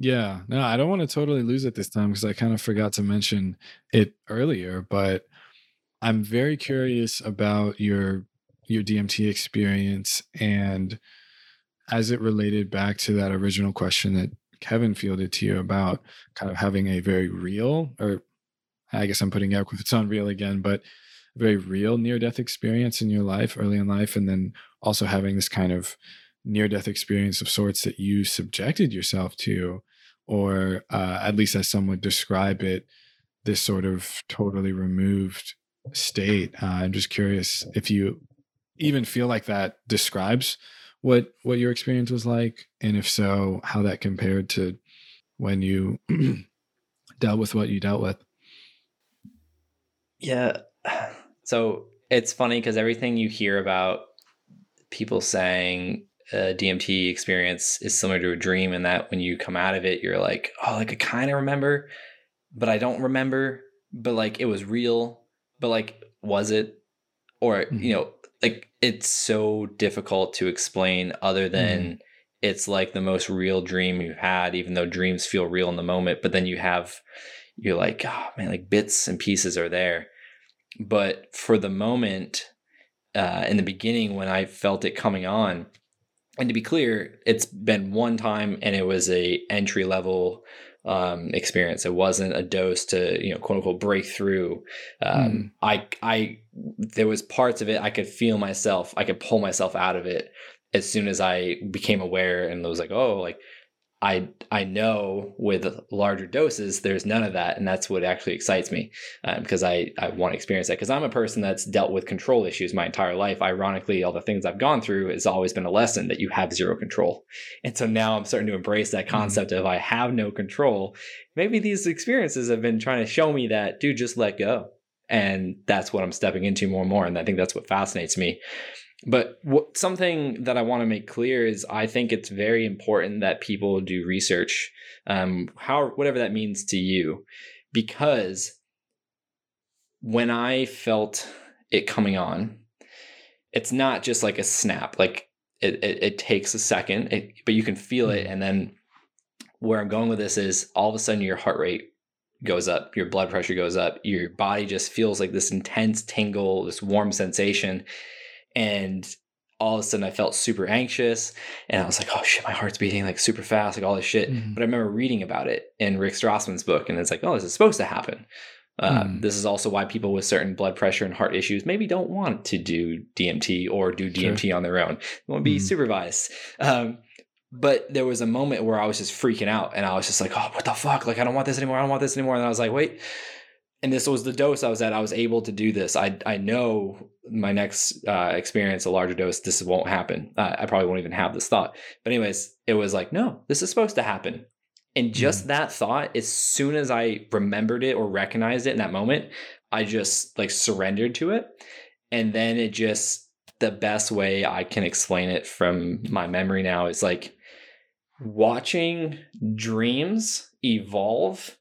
Yeah, no, I don't want to totally lose it this time because I kind of forgot to mention it earlier, but I'm very curious about your your DMT experience and as it related back to that original question that Kevin fielded to you about kind of having a very real or I guess I'm putting air quotes on real again, but very real near death experience in your life early in life and then also having this kind of near death experience of sorts that you subjected yourself to or uh, at least as some would describe it this sort of totally removed state. Uh, I'm just curious if you even feel like that describes what what your experience was like, and if so, how that compared to when you [CLEARS THROAT] dealt with what you dealt with. Yeah. [SIGHS] So it's funny because everything you hear about people saying a DMT experience is similar to a dream, and that when you come out of it, you're like, oh, like I kind of remember, but I don't remember, but like it was real but like was it or mm-hmm. you know like it's so difficult to explain other than mm-hmm. it's like the most real dream you've had even though dreams feel real in the moment but then you have you're like oh man like bits and pieces are there but for the moment uh, in the beginning when i felt it coming on and to be clear it's been one time and it was a entry level um, experience. It wasn't a dose to you know quote unquote break through. Um, mm. I I there was parts of it I could feel myself. I could pull myself out of it as soon as I became aware and was like, oh, like I I know with larger doses, there's none of that, and that's what actually excites me because um, I I want to experience that because I'm a person that's dealt with control issues my entire life. Ironically, all the things I've gone through has always been a lesson that you have zero control, and so now I'm starting to embrace that mm-hmm. concept mm-hmm. of I have no control. Maybe these experiences have been trying to show me that, dude, just let go, and that's what I'm stepping into more and more, and I think that's what fascinates me. But what, something that I want to make clear is I think it's very important that people do research, um, how whatever that means to you, because when I felt it coming on, it's not just like a snap. Like it, it, it takes a second, it, but you can feel it, mm. and then where I'm going with this is all of a sudden your heart rate goes up, your blood pressure goes up, your body just feels like this intense tingle, this warm sensation and all of a sudden I felt super anxious and I was like, oh shit, my heart's beating like super fast, like all this shit. Mm-hmm. But I remember reading about it in Rick Strassman's book and it's like, oh, this is supposed to happen. Uh, mm. This is also why people with certain blood pressure and heart issues maybe don't want to do DMT or do DMT sure. on their own. They want to be mm. supervised. Um, but there was a moment where I was just freaking out and I was just like, oh, what the fuck? Like, I don't want this anymore. I don't want this anymore. And I was like, wait, and this was the dose I was at. I was able to do this. I I know my next uh, experience, a larger dose, this won't happen. Uh, I probably won't even have this thought. But anyways, it was like, no, this is supposed to happen. And just mm. that thought, as soon as I remembered it or recognized it in that moment, I just like surrendered to it. And then it just the best way I can explain it from my memory now is like watching dreams evolve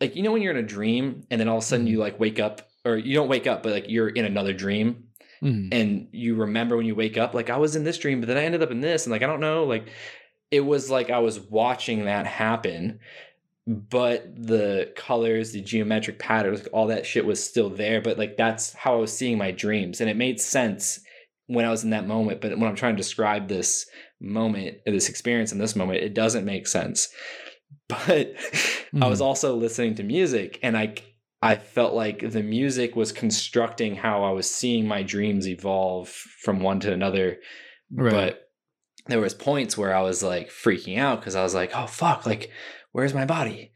like you know when you're in a dream and then all of a sudden you mm-hmm. like wake up or you don't wake up but like you're in another dream mm. and you remember when you wake up like I was in this dream but then I ended up in this and like I don't know like it was like I was watching that happen but the colors the geometric patterns all that shit was still there but like that's how I was seeing my dreams and it made sense when I was in that moment but when I'm trying to describe this moment this experience in this moment it doesn't make sense but mm. [LAUGHS] I was hmm. also listening to music and I I felt like the music was constructing how I was seeing my dreams evolve from one to another. Right. But there was points where I was like freaking out because I was like, oh fuck, like where's my body?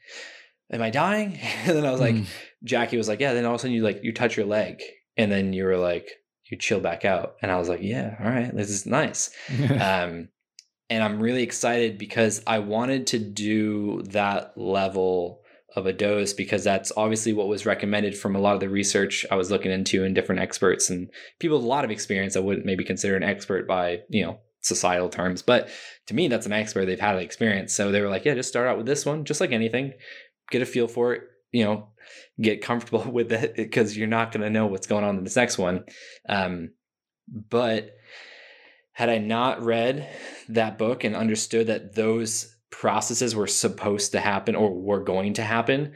Am I dying? [LAUGHS] And then I was like, mm. Jackie was like, yeah. Then all of a sudden you like you touch your leg, and then you were like, you chill back out, and I was like, yeah, all right, this is nice. [LAUGHS] um, and I'm really excited because I wanted to do that level of a dose because that's obviously what was recommended from a lot of the research I was looking into and different experts and people with a lot of experience I wouldn't maybe consider an expert by, you know, societal terms. But to me, that's an expert. They've had an experience. So they were like, yeah, just start out with this one, just like anything, get a feel for it, you know, get comfortable [LAUGHS] with it because you're not going to know what's going on in this next one. Um, but had I not read that book and understood that those processes were supposed to happen or were going to happen,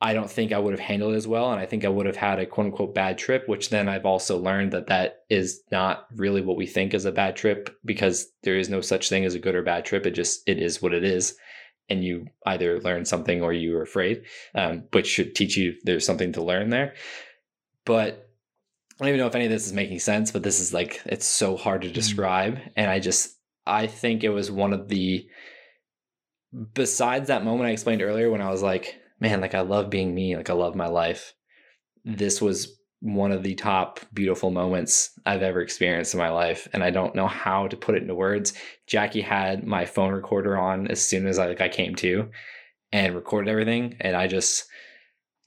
I don't think I would have handled it as well. And I think I would have had a quote unquote bad trip, which then I've also learned that that is not really what we think is a bad trip because there is no such thing as a good or bad trip. It just, it is what it is. And you either learn something or you are afraid, um, which should teach you there's something to learn there. But I don't even know if any of this is making sense, but this is like it's so hard to mm. describe. Mm. And I just I think it was one of the besides that moment I explained earlier when I was like, man, like I love being me, like I love my life. This was one of the top beautiful moments I've ever experienced in my life. And I don't know how to put it into words. Jackie had my phone recorder on as soon as I like I came to and recorded everything. And I just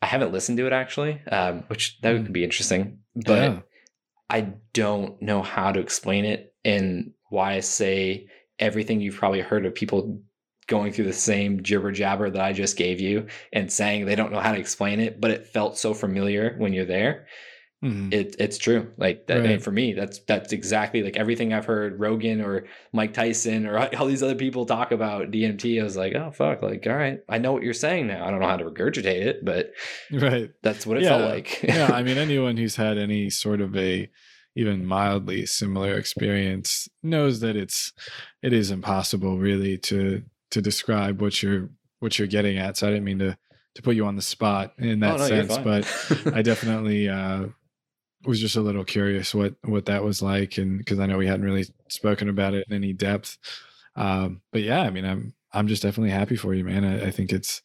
I haven't listened to it actually, um, which that mm. would be interesting but yeah. I don't know how to explain it and why I say everything you've probably heard of people going through the same jibber jabber that I just gave you and saying they don't know how to explain it, but it felt so familiar when you're there. Mm-hmm. It, it's true. Like that, right. for me, that's that's exactly like everything I've heard Rogan or Mike Tyson or [LAUGHS] all these other people talk about DMT. I was like, oh fuck, like all right, I know what you're saying now. I don't know how to regurgitate it, but right, that's what it yeah. felt like. [LAUGHS] yeah, I mean, anyone who's had any sort of a even mildly similar experience knows that it's it is impossible really to to describe what you're what you're getting at. So I didn't mean to to put you on the spot in that oh, no, sense, but [LAUGHS] I definitely uh, was just a little curious what what that was like, and because I know we hadn't really spoken about it in any depth. Um, but yeah, I mean, I'm I'm just definitely happy for you, man. I, I think it's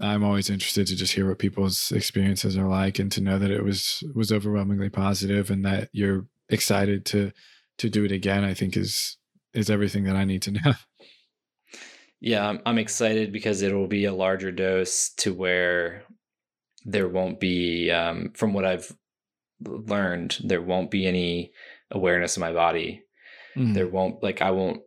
I'm always interested to just hear what people's experiences are like and to know that it was was overwhelmingly positive and that you're excited to to do it again, I think is is everything that I need to [LAUGHS] know. Yeah, I'm, excited because it'll be a larger dose to where there won't be, um, from what I've learned, there won't be any awareness of my body. Mm. There won't, like, I won't,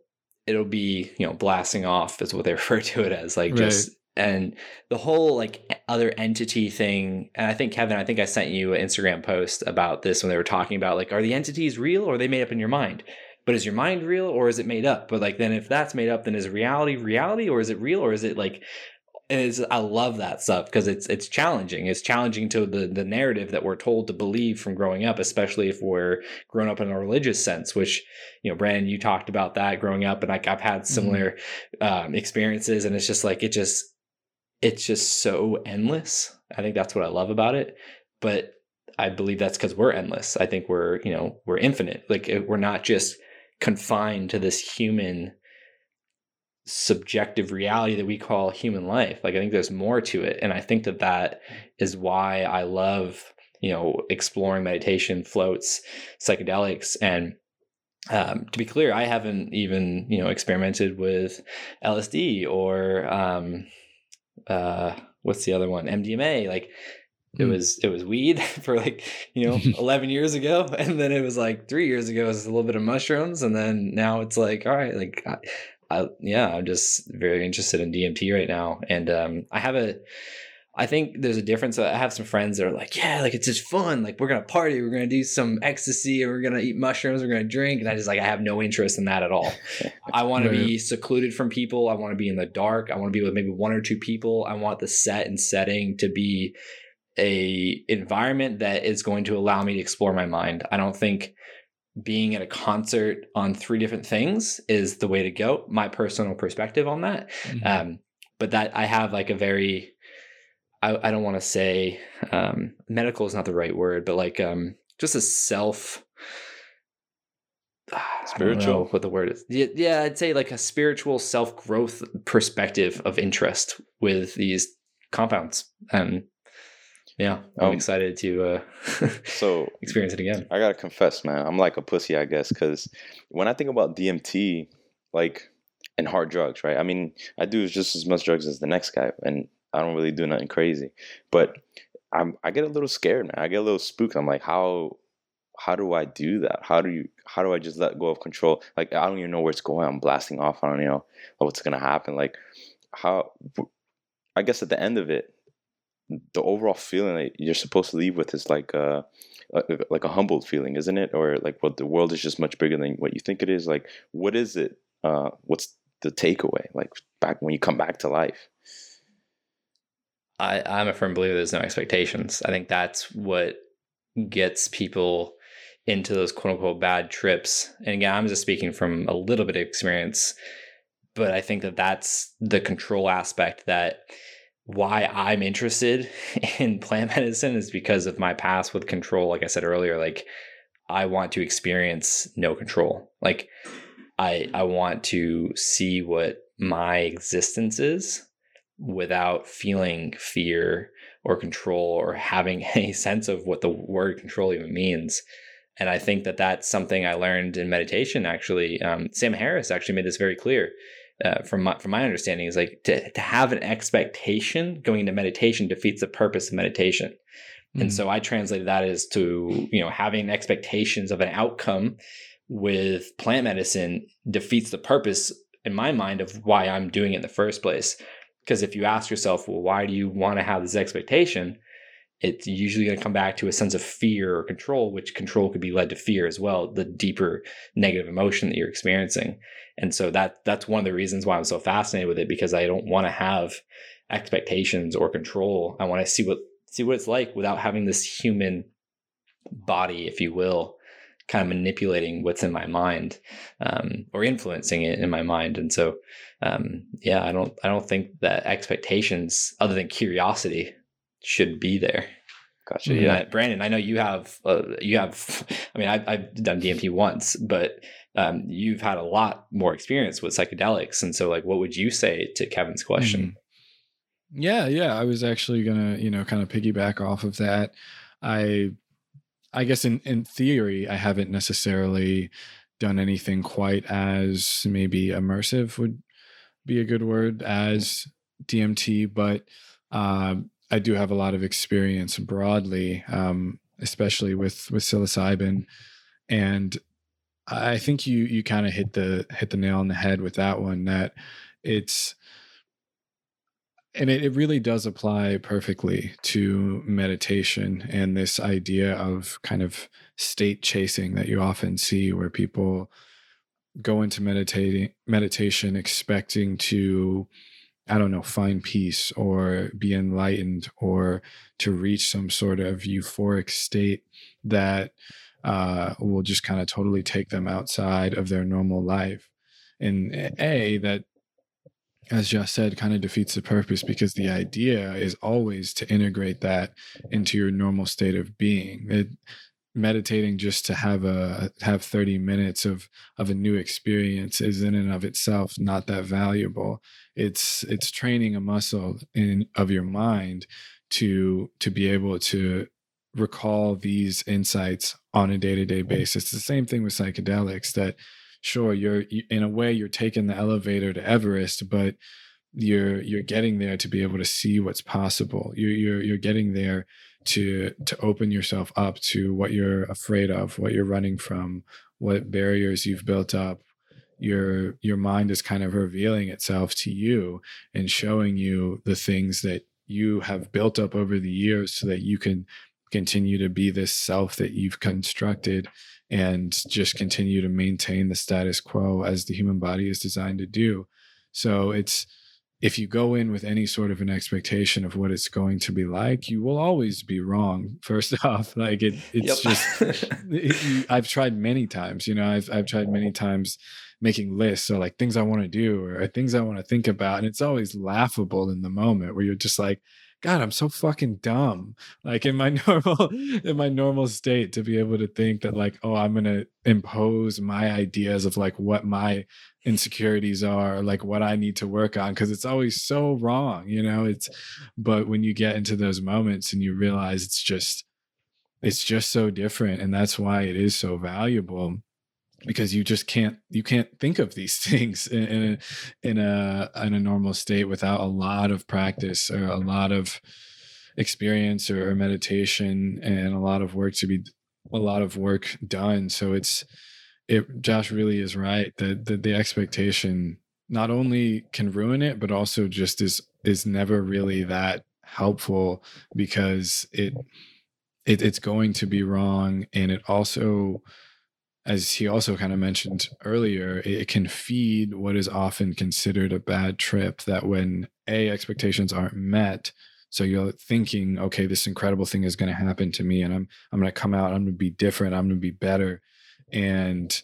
it'll be, you know, blasting off is what they [LAUGHS] refer to it as. Like, just, and the whole like other entity thing. And I think, Kevin, I think I sent you an Instagram post about this when they were talking about, like, are the entities real or are they made up in your mind? but is your mind real or is it made up? But like then if that's made up, then is reality reality or is it real or is it like is I love that stuff because it's it's challenging. It's challenging to the the narrative that we're told to believe from growing up, especially if we're grown up in a religious sense. Which you know, Brandon, you talked about that growing up, and like I've had similar mm-hmm. um, experiences, and it's just like it just it's just so endless. I think that's what I love about it. But I believe that's because we're endless. I think we're you know we're infinite. Like we're not just confined to this human subjective reality that we call human life. Like i think there's more to it and i think that that is why i love you know exploring meditation floats psychedelics and um, to be clear i haven't even you know experimented with lsd or um, uh, what's the other one? Mdma like it hmm. was it was weed [LAUGHS] for like you know [LAUGHS] 11 years ago and then it was like three years ago it was a little bit of mushrooms and then now it's like all right like I, yeah i'm just very interested in dmt right now and um, i have a I think there's a difference. I have some friends that are like, yeah, like it's just fun. Like we're gonna party, we're gonna do some ecstasy, and we're gonna eat mushrooms, we're gonna drink. And I just like I have no interest in that at all. [LAUGHS] I want to be secluded from people. I want to be in the dark. I want to be with maybe one or two people. I want the set and setting to be a environment that is going to allow me to explore my mind. I don't think being at a concert on three different things is the way to go. My personal perspective on that. Mm-hmm. Um, but that I have like a very, I, I don't want to say um, medical is not the right word, but like um, just a self [SIGHS] spiritual what the word is yeah, yeah i'd say like a spiritual self-growth perspective of interest with these compounds and yeah, I'm um, excited to uh, [LAUGHS] so experience it again. I gotta confess, man, I'm like a pussy, I guess, because when I think about DMT, like and hard drugs, right? I mean, I do just as much drugs as the next guy, and I don't really do nothing crazy, but I'm I get a little scared, man. I get a little spooked. I'm like, how how do I do that? How do you how do I just let go of control? Like I don't even know where it's going. I'm blasting off. I don't know what's gonna happen. Like how I guess at the end of it, the overall feeling that you're supposed to leave with is like a, like a humbled feeling, isn't it? Or like what the world is just much bigger than what you think it is. Like, what is it? Uh, what's the takeaway? Like back when you come back to life. I, I'm a firm believer there's no expectations. I think that's what gets people into those quote unquote bad trips. And again, I'm just speaking from a little bit of experience, but I think that that's the control aspect that why I'm interested [LAUGHS] in plant medicine is because of my past with control. Like I said earlier, like I want to experience no control. Like I I want to see what my existence is without feeling fear or control or having [LAUGHS] any sense of what the word control even means. And I think that that's something I learned in meditation. Actually, um, Sam Harris actually made this very clear uh, from my, from my understanding is like to, to have an expectation going into meditation defeats the purpose of meditation. Mm-hmm. and so i translated that as to you know having expectations of an outcome with plant medicine defeats the purpose in my mind of why i'm doing it in the first place. Because if you ask yourself well why do you want to have this expectation it's usually going to come back to a sense of fear or control, which control could be led to fear as well, the deeper negative emotion that you're experiencing. And so that that's one of the reasons why I'm so fascinated with it because I don't want to have expectations or control. I want to see what see what it's like without having this human body, if you will, kind of manipulating what's in my mind um, or influencing it in my mind. And so, um, yeah, I don't I don't think that expectations, other than curiosity, should be there. Gotcha. Yeah, Brandon, I know you have. Uh, you have. [LAUGHS] I mean, I, I've done DMT once, but um, you've had a lot more experience with psychedelics, and so like, what would you say to Kevin's question? Mhm. Yeah, yeah. I was actually gonna, you know, kind of piggyback off of that. I I guess in in theory, I haven't necessarily done anything quite as maybe immersive would be a good word as DMT, but um, I do have a lot of experience broadly, um, especially with with psilocybin, and I think you you kind of hit the hit the nail on the head with that one. That it's and it, it really does apply perfectly to meditation and this idea of kind of state chasing that you often see where people go into meditating meditation expecting to i don't know find peace or be enlightened or to reach some sort of euphoric state that uh, will just kind of totally take them outside of their normal life and a that as Josh said, kind of defeats the purpose because the idea is always to integrate that into your normal state of being. It, meditating just to have a have 30 minutes of of a new experience is in and of itself not that valuable it's it's training a muscle in of your mind to to be able to recall these insights on a day-to-day mm-hmm. basis it's the same thing with psychedelics that sure you're you, in a way you're taking the elevator to Everest, but you're you're getting there to be able to see what's possible. You're you're you're getting there to to open yourself up to what you're afraid of, what you're running from, what barriers you've built up. Your your mind is kind of revealing itself to you and showing you the things that you have built up over the years so that you can continue to be this self that you've constructed and just continue to maintain the status quo as the human body is designed to do. So it's if you go in with any sort of an expectation of what it's going to be like, you will always be wrong. [LAUGHS] First off, like it, it's just [LAUGHS] you- I've tried many times. You know, I've I've tried many times making lists or like things I want to do or uh, things I want to think about, and it's always laughable in the moment where you're just like, God, I'm so fucking dumb. Like in my [LAUGHS] normal in my normal state to be able to think that like, oh, I'm gonna impose my ideas of like what my insecurities are, like what I need to work on, because it's always so wrong, you know. It's but when you get into those moments and you realize it's just it's just so different, and that's why it is so valuable because you just can't you can't think of these [LAUGHS] things in, in a in a in a normal state without a lot of practice or a lot of experience or, or meditation and a lot of work to be a lot of work done. So it's it josh really is right that the, the expectation not only can ruin it but also just is is never really that helpful because it, it it's going to be wrong. And it also as he also kind of mentioned earlier, it can feed what is often considered a bad trip. That when A, expectations aren't met, so you're thinking, okay, this incredible thing is going to happen to me, and I'm I'm going to come out, I'm going to be different, I'm going to be better, and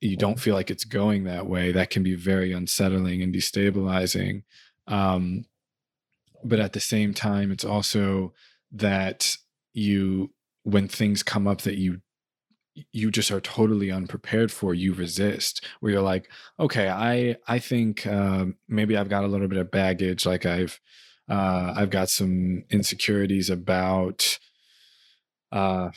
you don't feel like it's going that way. That can be very unsettling and destabilizing. Um, but at the same time, it's also that you when things come up that you you just are totally unprepared for you resist where you're like okay i i think uh, maybe i've got a little bit of baggage like i've uh, i've got some insecurities about uh,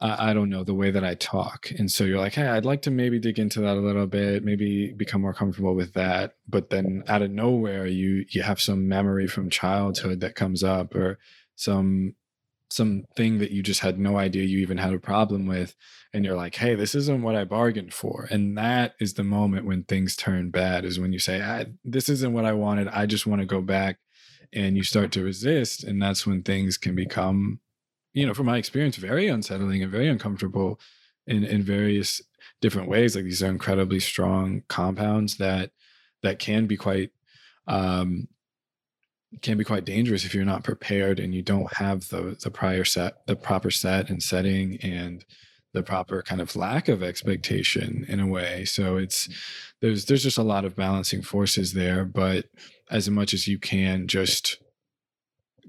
I, I don't know the way that i talk. And so you're like hey i'd like to maybe dig into that a little bit maybe become more comfortable with that. But then out of nowhere you you have some memory from childhood that comes up or some something that you just had no idea you even had a problem with and you're like hey this isn't what i bargained for. And that is the moment when things turn bad is when you say this isn't what i wanted. I just want to go back and you start to resist and that's when things can become you know from my experience very unsettling and very uncomfortable in in various different ways like these are incredibly strong compounds that that can be quite um can be quite dangerous if you're not prepared and you don't have the the prior set the proper set and setting and the proper kind of lack of expectation in a way. So it's there's there's just a lot of balancing forces there but as much as you can just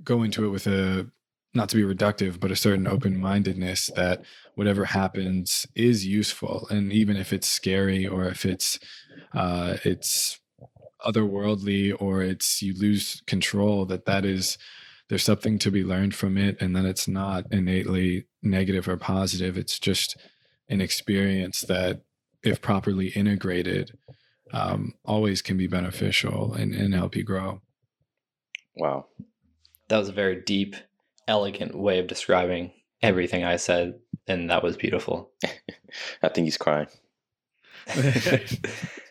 go into it with a not to be reductive, but a certain open mindedness that whatever happens is useful, and even if it's scary or if it's uh, it's otherworldly or it's you lose control, that that is there's something to be learned from it, and that it's not innately negative or positive. It's just an experience that, if properly integrated, um, always can be beneficial and, and help you grow. Wow. That was a very deep, elegant way of describing everything I said, and that was beautiful. [LAUGHS] I think he's crying. [LAUGHS] [LAUGHS]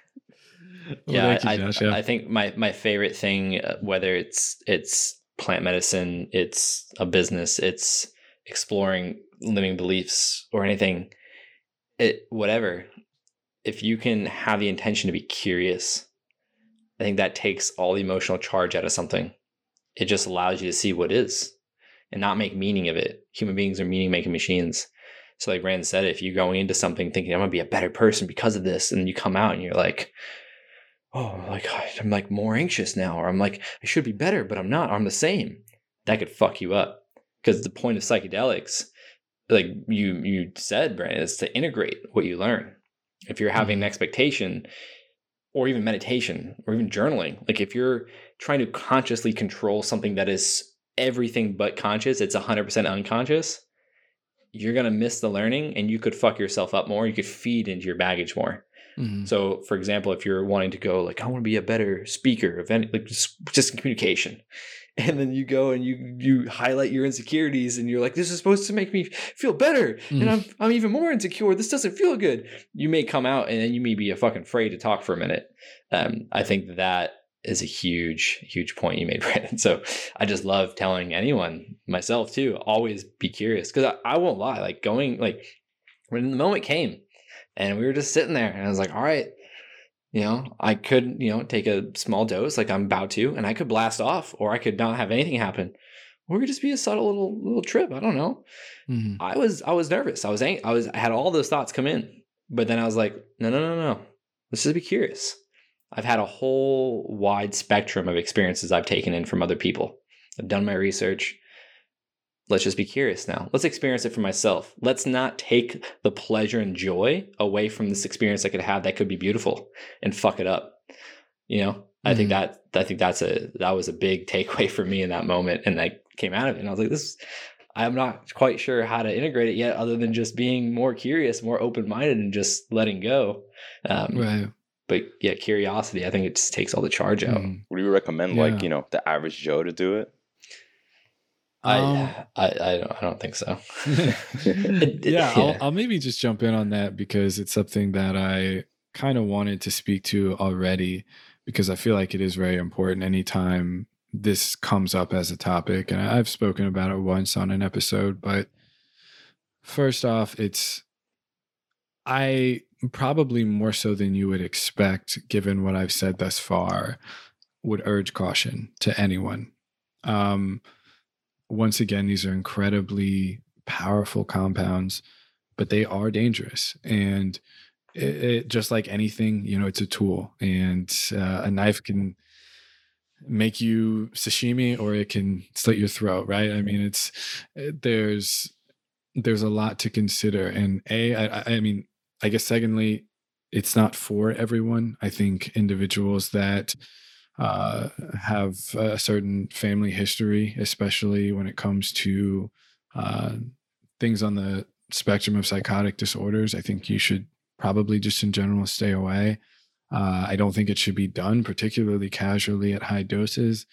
Yeah, thank you, I, Josh, yeah. I think my my favorite thing, uh, whether it's it's plant medicine, it's a business, it's exploring limiting beliefs or anything, it whatever. If you can have the intention to be curious, I think that takes all the emotional charge out of something. It just allows you to see what is and not make meaning of it. Human beings are meaning making machines. So, like Rand said, if you're going into something thinking I'm gonna be a better person because of this, and you come out and you're like, oh, like [SIGHS] I'm like more anxious now, or I'm like I should be better, but I'm not. I'm the same. That could fuck you up because the point of psychedelics, like you you said, Brandon, is to integrate what you learn. If you're having an expectation, or even meditation, or even journaling, like if you're trying to consciously control something that is everything but conscious, it's 100% unconscious. You're gonna miss the learning, and you could fuck yourself up more. You could feed into your baggage more. Mhm. So, for example, if you're wanting to go like, I want to be a better speaker of any, like just, just communication, [LAUGHS] and then you go and you you highlight your insecurities, and you're like, this is supposed to make me feel better, Mhm. and I'm I'm even more insecure. This doesn't feel good. You may come out and then you may be a fucking afraid to talk for a minute. Um, I think that is a huge huge point you made, [LAUGHS] Brandon. So I just love telling anyone, myself too, always be curious because I, I won't lie. Like going like when the moment came and we were just sitting there and i was like all right you know i could you know take a small dose like i'm about to and i could blast off or i could not have anything happen. Or it could just be a subtle little little trip i don't know. Mhm. i was i was nervous. I was ang- i was i had all those thoughts come in but then i was like no no no no. Let's just be curious. I've had a whole wide spectrum of experiences i've taken in from other people. I've done my research let's just be curious now. Let's experience it for myself. Let's not take the pleasure and joy away from this experience I could have that could be beautiful and fuck it up. You know, I think that I think that's a that was a big [LAUGHS] takeaway for me in that moment, and I came out of it and I was like, this. I'm not quite sure how to integrate it yet, other than just being more curious, more open minded, and just letting go. Um, Right. But yeah, curiosity. I think it just takes all the charge out. Mhm. Would you recommend Yeah. like, you know, the average Joe to do it? Um, I, I I don't I don't think so. [LAUGHS] It- it- yeah, yeah. I'll, I'll maybe just jump in on that because it's something that I kind of wanted to speak to already because I feel like it is very important anytime this comes up as a topic. And I've spoken about it once on an episode, but first off, it's I probably more so than you would expect, given what I've said thus far, would urge caution to anyone. Um, once again, these are incredibly powerful compounds, but they are dangerous. And it, it, just like anything, you know, it's a tool, and uh, a knife can make you sashimi or it can slit your throat, right? I mean, it's there's there's a lot to consider, and a, I, I mean, I guess secondly, it's not for everyone. I think individuals that uh, have a certain family history, especially when it comes to uh, things on the spectrum of psychotic disorders. I think you should probably just in general stay away. Uh, I don't think it should be done particularly casually at high doses.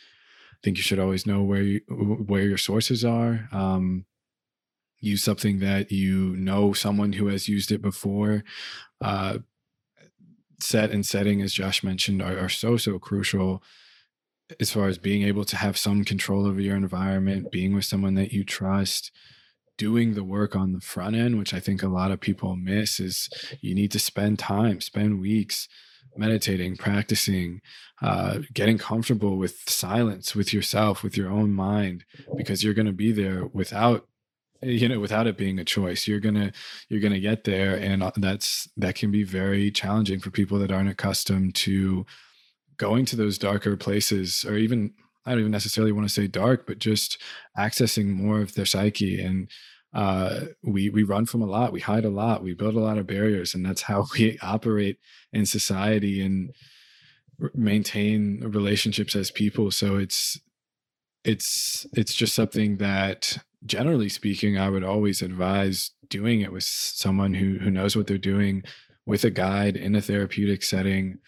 I think you should always know where you, where your sources are. Um, use something that you know someone who has used it before. Uh, set and setting, as Josh mentioned, are, are so so crucial as far as being able to have some control over your environment, being with someone that you trust, doing the work on the front end, which I think a lot of people miss, is you need to spend time, spend weeks meditating, practicing, uh, getting comfortable with silence, with yourself, with your own mind, because you're going to be there without you know without it being a choice you're gonna you're gonna get there and uh, that's that can be very challenging for people that aren't accustomed to going to those darker places or even I don't even necessarily want to say dark, but just accessing more of their psyche. And uh, we we run from a lot, we hide a lot, we build a lot of barriers, and that's how [LAUGHS] we operate in society and maintain relationships as people. So it's it's it's just something that generally speaking i would always advise doing it with someone who who knows what they're doing with a guide in a therapeutic setting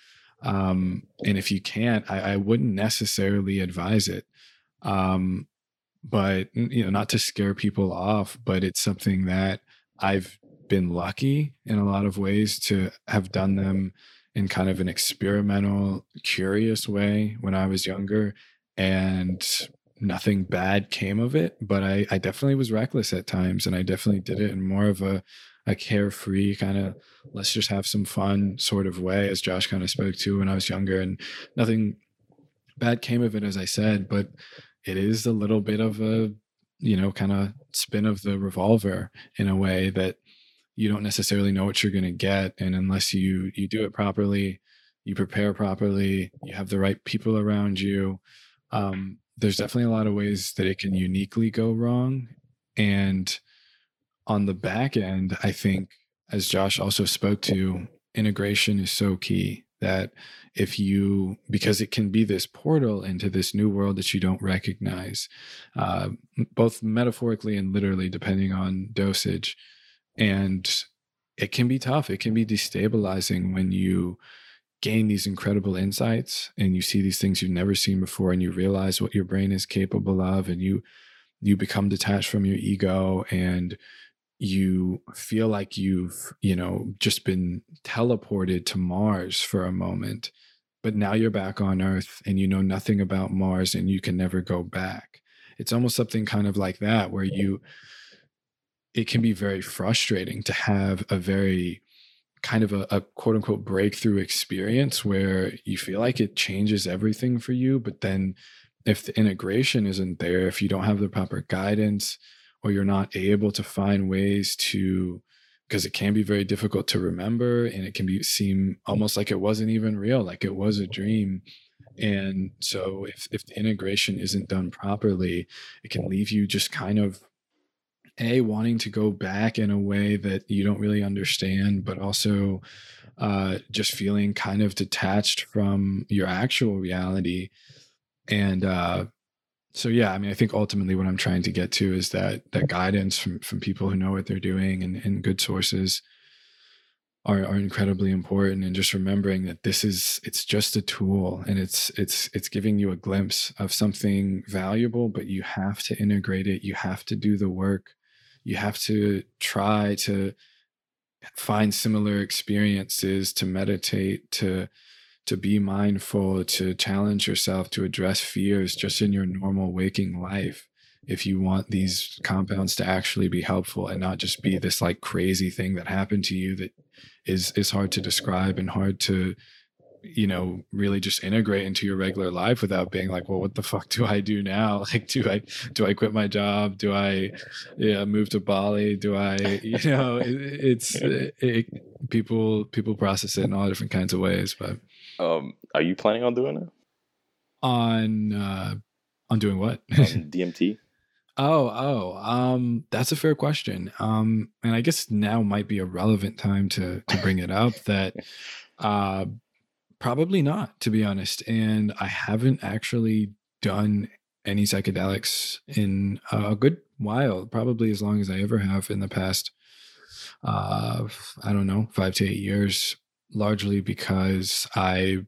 um, and if you can't I, I wouldn't necessarily advise it. Um, but you know not to scare people off but it's something that i've been lucky in a lot of ways to have done them in kind of an experimental curious way when i was younger and nothing bad came of it, but I, I definitely was reckless at times and I definitely did it in more of a, a carefree kind of let's just have some fun sort of way, as Josh kind of spoke to when I was younger. And nothing bad came of it, as I said, but it is a little bit of a, you know, kind of spin of the revolver in a way that you don't necessarily know what you're going to get. And unless you, you do it properly, you prepare properly, you have the right people around you, um, there's definitely a lot of ways that it can uniquely go wrong. And on the back end, I think, as Josh also spoke to, integration is so key that if you, because it can be this portal into this new world that you don't recognize, uh, both metaphorically and literally, depending on dosage. And it can be tough. It can be destabilizing when you gain these incredible insights and you see these things you've never seen before and you realize what your brain is capable of and you you become detached from your ego and you feel like you've you know just been teleported to mars for a moment but now you're back on earth and you know nothing about mars and you can never go back. It's almost something kind of like that where you it can be very frustrating to have a very kind of a, a, quote unquote breakthrough experience where you feel like it changes everything for you. But then if the integration isn't there, if you don't have the proper guidance or you're not able to find ways to, because it can be very difficult to remember and it can be seem almost like it wasn't even real, like it was a dream. And so if, if the integration isn't done properly, it can leave you just kind of a wanting to go back in a way that you don't really understand but also uh, just feeling kind of detached from your actual reality. And uh, so yeah i mean i think ultimately what i'm trying to get to is that that guidance from from people who know what they're doing and, and good sources are, are incredibly important. And just remembering that this is it's just a tool and it's it's it's giving you a glimpse of something valuable but you have to integrate it. You have to do the work you have to try to find similar experiences to meditate to to be mindful to challenge yourself to address fears just in your normal waking life if you want these compounds to actually be helpful and not just be this like crazy thing that happened to you that is is hard to describe and hard to you know really just integrate into your regular life without being like well what the fuck do i do now? [LAUGHS] Like do i do i quit my job? Do i yeah move to bali? Do i you [LAUGHS] know it, it's it, it, people people process it in all different kinds of ways but um are you planning on doing it? On uh on doing what? Um, [LAUGHS] dmt Oh, oh, um, that's a fair question. Um, and I guess now might be a relevant time to to bring it up that uh Probably not, to be honest. And I haven't actually done any psychedelics in a good while, probably as long as I ever have in the past, uh, I don't know, five to eight years, largely because I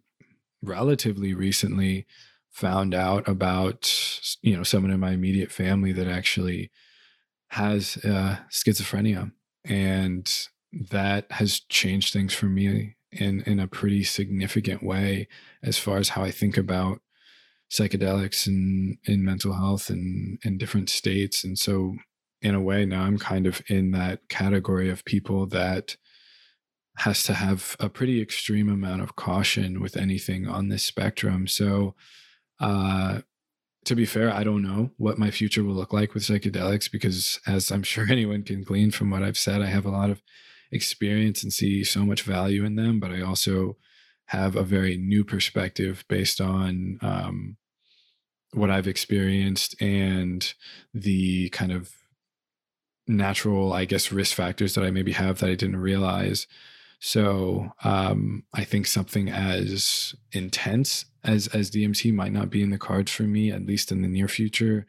relatively recently found out about, you know, someone in my immediate family that actually has uh, schizophrenia. And that has changed things for me in in a pretty significant way as far as how I think about psychedelics and in mental health and in different states. And so in a way now I'm kind of in that category of people that has to have a pretty extreme amount of caution with anything on this spectrum. So uh to be fair, I don't know what my future will look like with psychedelics because, as I'm sure [LAUGHS] anyone can glean from what I've said, I have a lot of experience and see so much value in them, but I also have a very new perspective based on um, what I've experienced and the kind of natural, I guess, risk factors that I maybe have that I didn't realize. So um, I think something as intense as as DMT might not be in the cards for me, at least in the near future.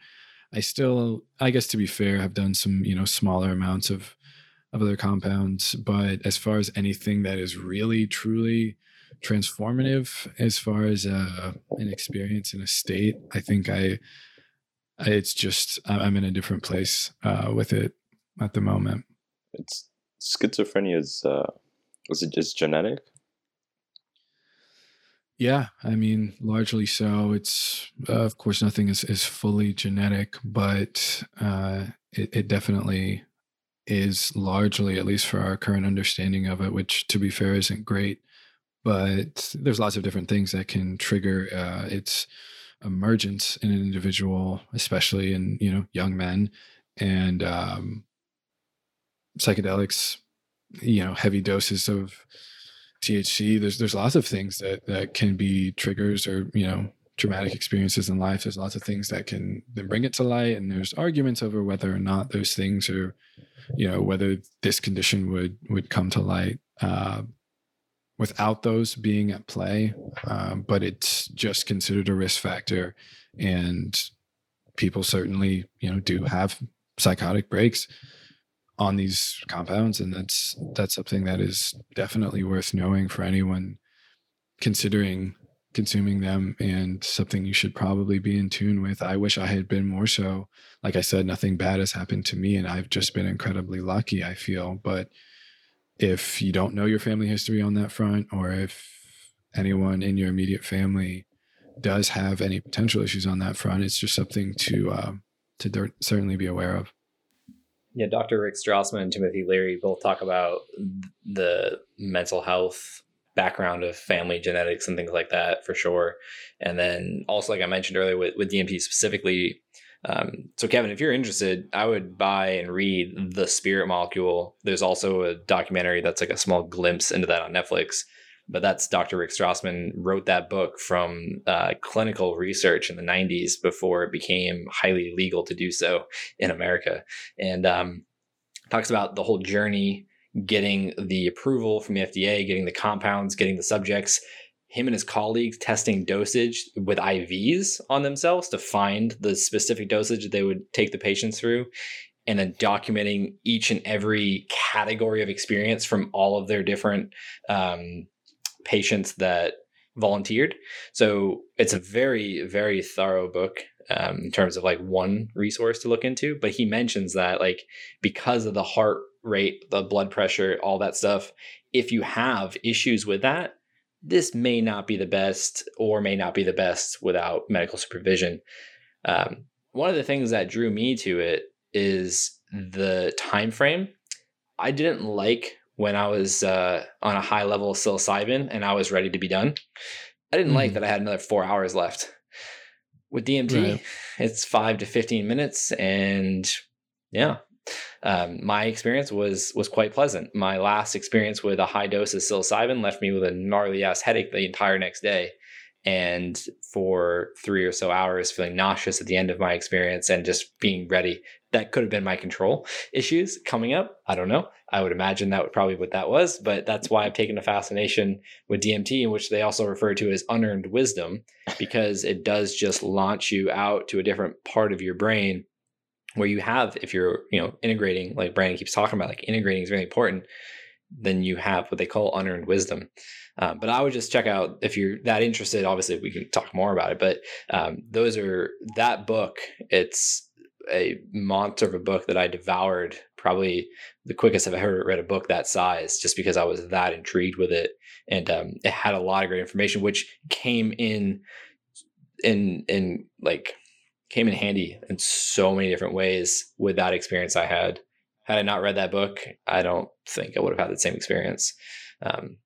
I still, I guess, to be fair, have done some you know smaller amounts of of other compounds, but as far as anything that is really truly transformative, as far as uh, an experience in a state, I think I, I it's just I'm in a different place uh, with it at the moment. It's schizophrenia is uh, is it just genetic? Yeah, I mean, largely so. It's uh, of course nothing is is fully genetic, but uh, it, it definitely is largely, at least for our current understanding of it, which to be fair isn't great. But there's lots of different things that can trigger uh, its emergence in an individual, especially in you know young men, and um, psychedelics, you know, heavy doses of THC. There's there's lots of things that that can be triggers or you know traumatic experiences in life. There's lots of things that can then bring it to light, and there's arguments over whether or not those things are, you know, whether this condition would would come to light uh, without those being at play. Um, but it's just considered a risk factor, and people certainly you know do have psychotic breaks on these compounds and that's that's something that is definitely worth knowing for anyone considering consuming them and something you should probably be in tune with. I wish i had been more so. Like i said nothing bad has happened to me and i've just been incredibly lucky i feel. But if you don't know your family history on that front or if anyone in your immediate family does have any potential issues on that front it's just something to uh, to certainly be aware of. Yeah, Dr. Rick Strassman and Timothy Leary both talk about the mental health background of family genetics and things like that for sure. And then also, like I mentioned earlier, with, with DMT specifically. Um, so, Kevin, if you're interested, I would buy and read The Spirit Molecule. There's also a documentary that's like a small glimpse into that on Netflix but that's Dr. Rick Strassman wrote that book from uh, clinical research in the 90s before it became highly legal to do so in America. And um, talks about the whole journey getting the approval from the FDA, getting the compounds, getting the subjects, him and his colleagues testing dosage with IVs on themselves to find the specific dosage that they would take the patients through. And then documenting each and every category of experience from all of their different um, patients that volunteered. So it's a very, very thorough book um, in terms of like one resource to look into. But he mentions that like because of the heart rate, the blood pressure, all that stuff, if you have issues with that, this may not be the best or may not be the best without medical supervision. Um, one of the things that drew me to it is the time frame. I didn't like when I was uh, on a high level of psilocybin and I was ready to be done. I didn't mm. like that I had another four hours left. With DMT, right. it's five to fifteen minutes, and yeah, um, my experience was was quite pleasant. My last experience with a high dose of psilocybin left me with a gnarly ass headache the entire next day, and for three or so hours feeling nauseous at the end of my experience and just being ready that could have been my control issues coming up. I don't know. I would imagine that would probably what that was, but that's why I've taken a fascination with DMT, which they also refer to as unearned wisdom, because it does just launch you out to a different part of your brain where you have, if you're, you know, integrating, like Brandon keeps talking about, like integrating is very important, then you have what they call unearned wisdom. Um, but I would just check out if you're that interested. Obviously, we can talk more about it. But um, those are that book. It's a monster of a book that I devoured, probably the quickest I've ever read a book that size, just because I was that intrigued with it, and um, it had a lot of great information, which came in, in in like came in handy in so many different ways with that experience I had. Had I not read that book, I don't think I would have had the same experience. Um,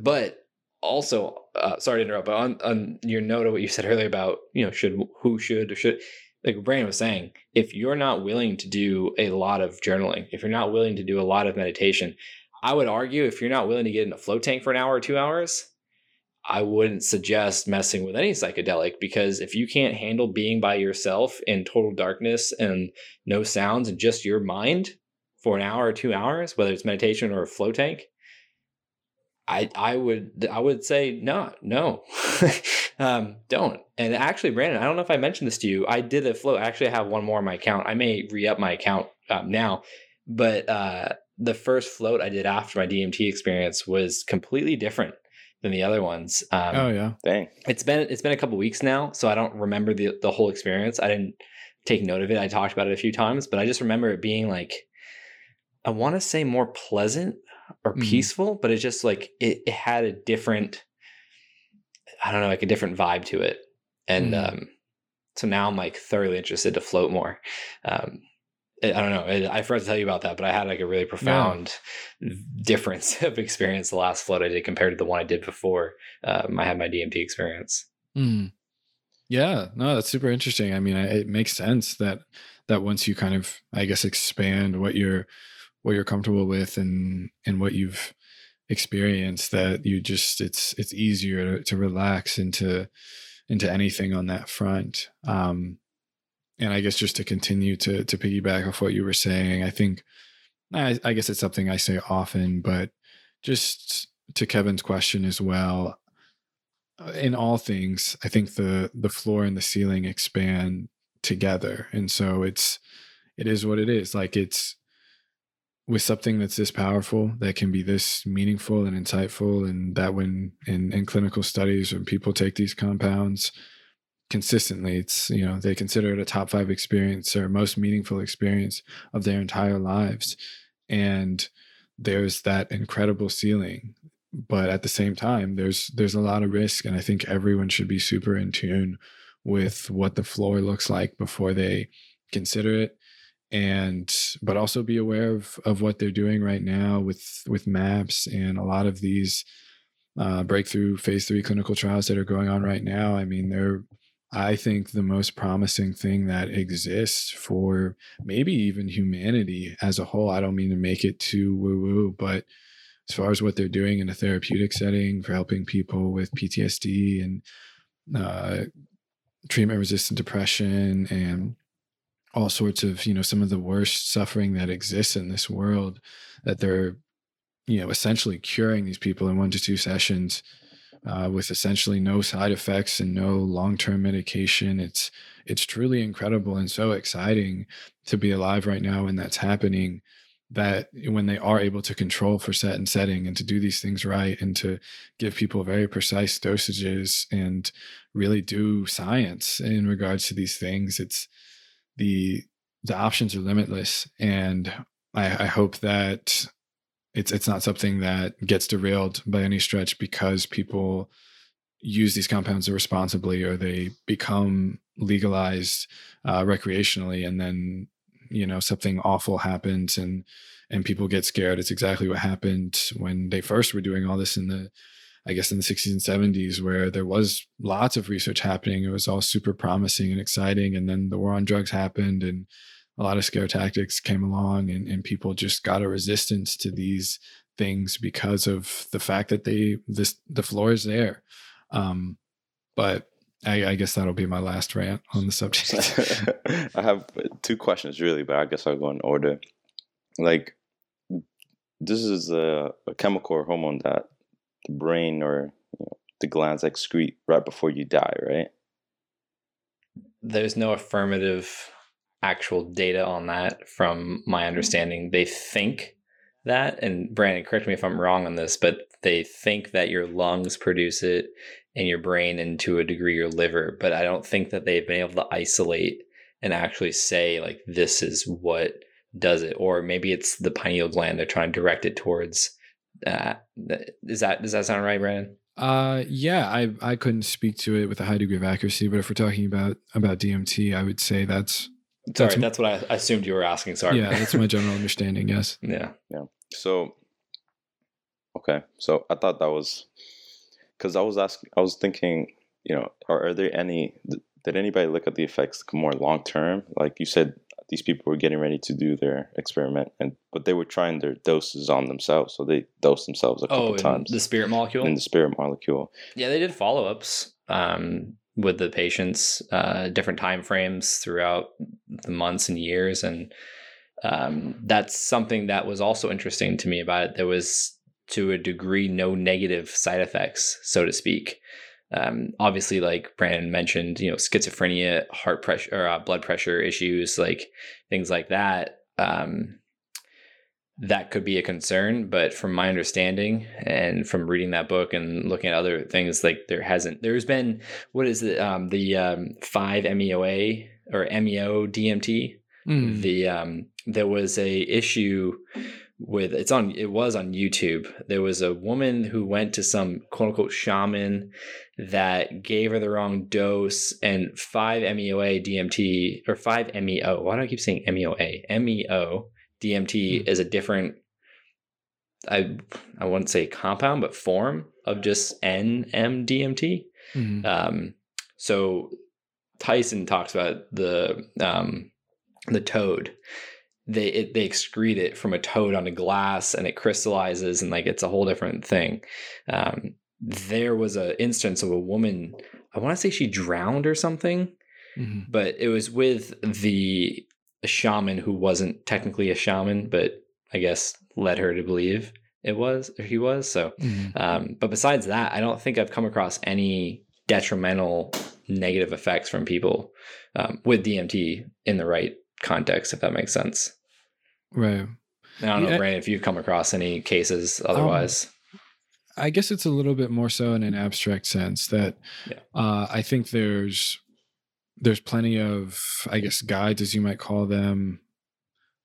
but also, uh, sorry to interrupt, but on, on your note of what you said earlier about you know should who should or should like Brandon was saying, if you're not willing to do a lot of journaling, if you're not willing to do a lot of meditation, I would argue if you're not willing to get in a float tank for an hour or two hours, I wouldn't suggest messing with any psychedelic because if you can't handle being by yourself in total darkness and no sounds and just your mind for an hour or two hours, whether it's meditation or a float tank, I I would I would say no no. [LAUGHS] Um, don't. And actually Brandon I don't know if I mentioned this to you. I did a flow actually I have one more on my account. I may re up my account um, now but uh, the first float I did after my DMT experience was completely different than the other ones um, oh yeah. Dang. it's been it's been a couple weeks now so I don't remember the the whole experience I didn't take note of it I talked about it a few times but I just remember it being like I want to say more pleasant or Mhm. peaceful, but it just like it, it had a different, I don't know, like a different vibe to it. And Mhm. um, so now I'm like thoroughly interested to float more. Um, I don't know. I I forgot to tell you about that, but I had like a really profound [LAUGHS] difference of experience the last float I did compared to the one I did before um, I had my DMT experience. Mm. Yeah, no, that's super interesting. I mean, I, it makes sense that that once you kind of, I guess, expand what you're what you're comfortable with and and what you've experienced, that you just it's it's easier to, to relax into into anything on that front. Um, and I guess just to continue to to piggyback off what you were saying, I think I, I guess it's something I say often, but just to Kevin's question as well, uh, in all things, I think the the floor and the ceiling expand together, and so it's it is what it is. Like it's with something that's this powerful, that can be this meaningful and insightful, and that when in in clinical studies when people take these compounds consistently, it's you know they consider it a top five experience or most meaningful experience of their entire lives, and there's that incredible ceiling but at the same time there's there's a lot of risk and i think everyone should be super in tune with what the floor looks like before they consider it. And but also be aware of of what they're doing right now with with MAPS and a lot of these uh, breakthrough phase three clinical trials that are going on right now. I mean they're i think the most promising thing that exists for maybe even humanity as a whole i don't mean to make it too woo woo but as far as what they're doing in a therapeutic setting for helping people with PTSD and uh, treatment resistant depression and all sorts of you know some of the worst suffering that exists in this world that they're you know essentially curing these people in one to two sessions uh, with essentially no side effects and no long-term medication. It's it's truly incredible and so exciting to be alive right now when that's happening that when they are able to control for set and setting and to do these things right and to give people very precise dosages and really do science in regards to these things it's the the options are limitless. And i, I hope that it's it's not something that gets derailed by any stretch because people use these compounds irresponsibly or they become legalized uh, recreationally and then you know something awful happens and and people get scared. It's exactly what happened when they first were doing all this in the i guess in the 60s and 70s where there was lots of research happening. It was all super promising and exciting and then the war on drugs happened and a lot of scare tactics came along and, and people just got a resistance to these things because of the fact that they this the floor is there um but I, I guess that'll be my last rant on the [LAUGHS] subject I have two questions really, but I guess I'll go in order. Like, this is a, a chemical or hormone that the brain or you know, the glands excrete right before you die, right? There's no affirmative actual data on that from my understanding. They think that, and Brandon, correct me if I'm wrong on this, but they think that your lungs produce it and your brain and to a degree your liver, but I don't think that they've been able to isolate and actually say like this is what does it, or maybe it's the pineal gland they're trying to direct it towards. Uh, is that does that sound right, Brandon? Uh, yeah, I I couldn't speak to it with a high degree of accuracy, but if we're talking about about DMT, I would say that's Sorry, That's- that's, what I assumed you were asking. Sorry. yeah, that's my [LAUGHS] general understanding. Yes. yeah. Yeah. So, okay, so I thought that was because I was asking, I was thinking, you know, are, are there any? Did anybody look at the effects more long term? Like you said, these people were getting ready to do their experiment, and but they were trying their doses on themselves, so they dosed themselves a couple Oh, and times the spirit molecule. in the spirit molecule. Yeah, they did follow ups um, with the patients, uh, different time frames throughout the months and years, and um, that's something that was also interesting to me about it. There was, to a degree, no negative side effects, so to speak. Um, obviously, like Brandon mentioned, you know, schizophrenia, heart pressure, or uh, blood pressure issues, like things like that. Um, that could be a concern, but from my understanding and from reading that book and looking at other things, like there hasn't. There's been what is it? Um, the um, five MEOA or MEO DMT. Mm. The um, there was a issue with it's on it was on YouTube. There was a woman who went to some quote unquote shaman that gave her the wrong dose and five MEOA DMT or five MEO. Why do I keep saying MEOA? MEO DMT is a different I I wouldn't say compound, but form of just NMDMT. Mhm. Um, so Tyson talks about the um, the toad. They it, they excrete it from a toad onto glass, and it crystallizes, and like it's a whole different thing. Um, there was an instance of a woman. I want to say she drowned or something, Mhm. but it was with the shaman who wasn't technically a shaman, but I guess led her to believe it was or he was. So Mhm. um, but besides that, I don't think I've come across any detrimental negative effects from people um, with DMT in the right context, if that makes sense. Right. I don't know, Yeah. Brandon, if you've come across any cases otherwise. I guess it's a little bit more so in an abstract sense that Yeah. uh, I think there's there's plenty of I guess guides as you might call them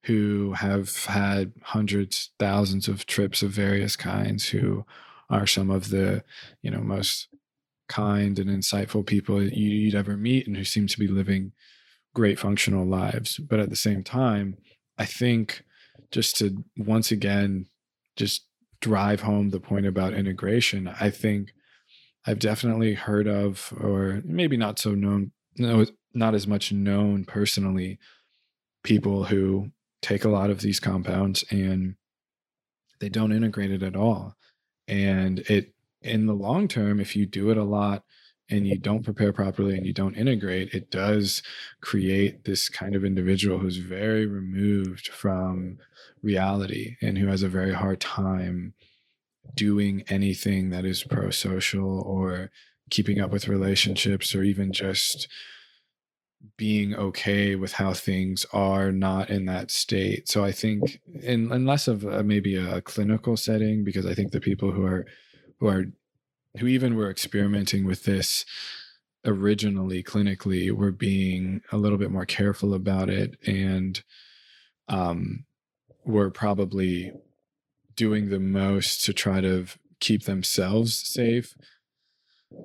who have had hundreds thousands of trips of various kinds who are some of the you know most kind and insightful people you- you'd ever meet and who seem to be living great functional lives. But at the same time I think just to once again just drive home the point about integration, I think I've definitely heard of, or maybe not so known, no, not as much known personally, people who take a lot of these compounds and they don't integrate it at all. And it, in the long term, if you do it a lot and you don't prepare properly and you don't integrate, it does create this kind of individual who's very removed from reality and who has a very hard time doing anything that is pro social or keeping up with relationships or even just being okay with how things are not in that state. So I think in unless of a, maybe a clinical setting because I think the people who are who are who even were experimenting with this originally clinically were being a little bit more careful about it and um were probably doing the most to try to keep themselves safe.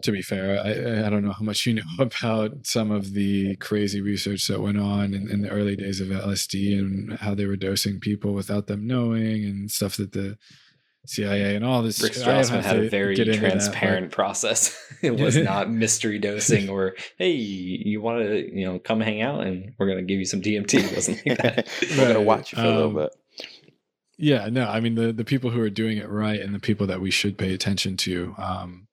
To be fair, I, I don't know how much you [LAUGHS] know about some of the crazy research that went on in, in the early days of LSD and how they were dosing people without them knowing and stuff that the CIA and all this. Rick Strassman had a very get into that, transparent process. [LAUGHS] it was not [LAUGHS] mystery dosing or, hey, you want to, you know, come hang out and we're going to give you some DMT. It wasn't like that. We're gonna watch you for a little um, bit. Yeah, no, I mean the the people who are doing it right and the people that we should pay attention to. Um,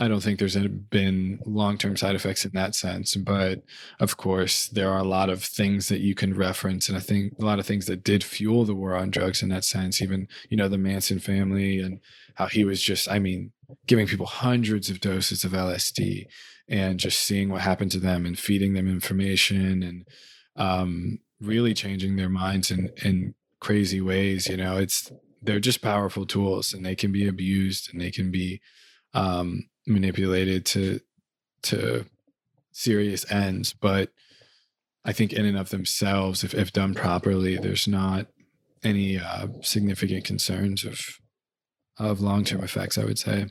I don't think there's been long term side effects in that sense, but of course there are a lot of things that you can reference, and I think a lot of things that did fuel the war on drugs in that sense. Even you know the Manson family and how he was just, I mean, giving people hundreds of doses of LSD and just seeing what happened to them and feeding them information and um, really changing their minds in in crazy ways you know it's they're just powerful tools and they can be abused and they can be um manipulated to to serious ends but i think in and of themselves if, if done properly there's not any uh significant concerns of of long-term effects i would say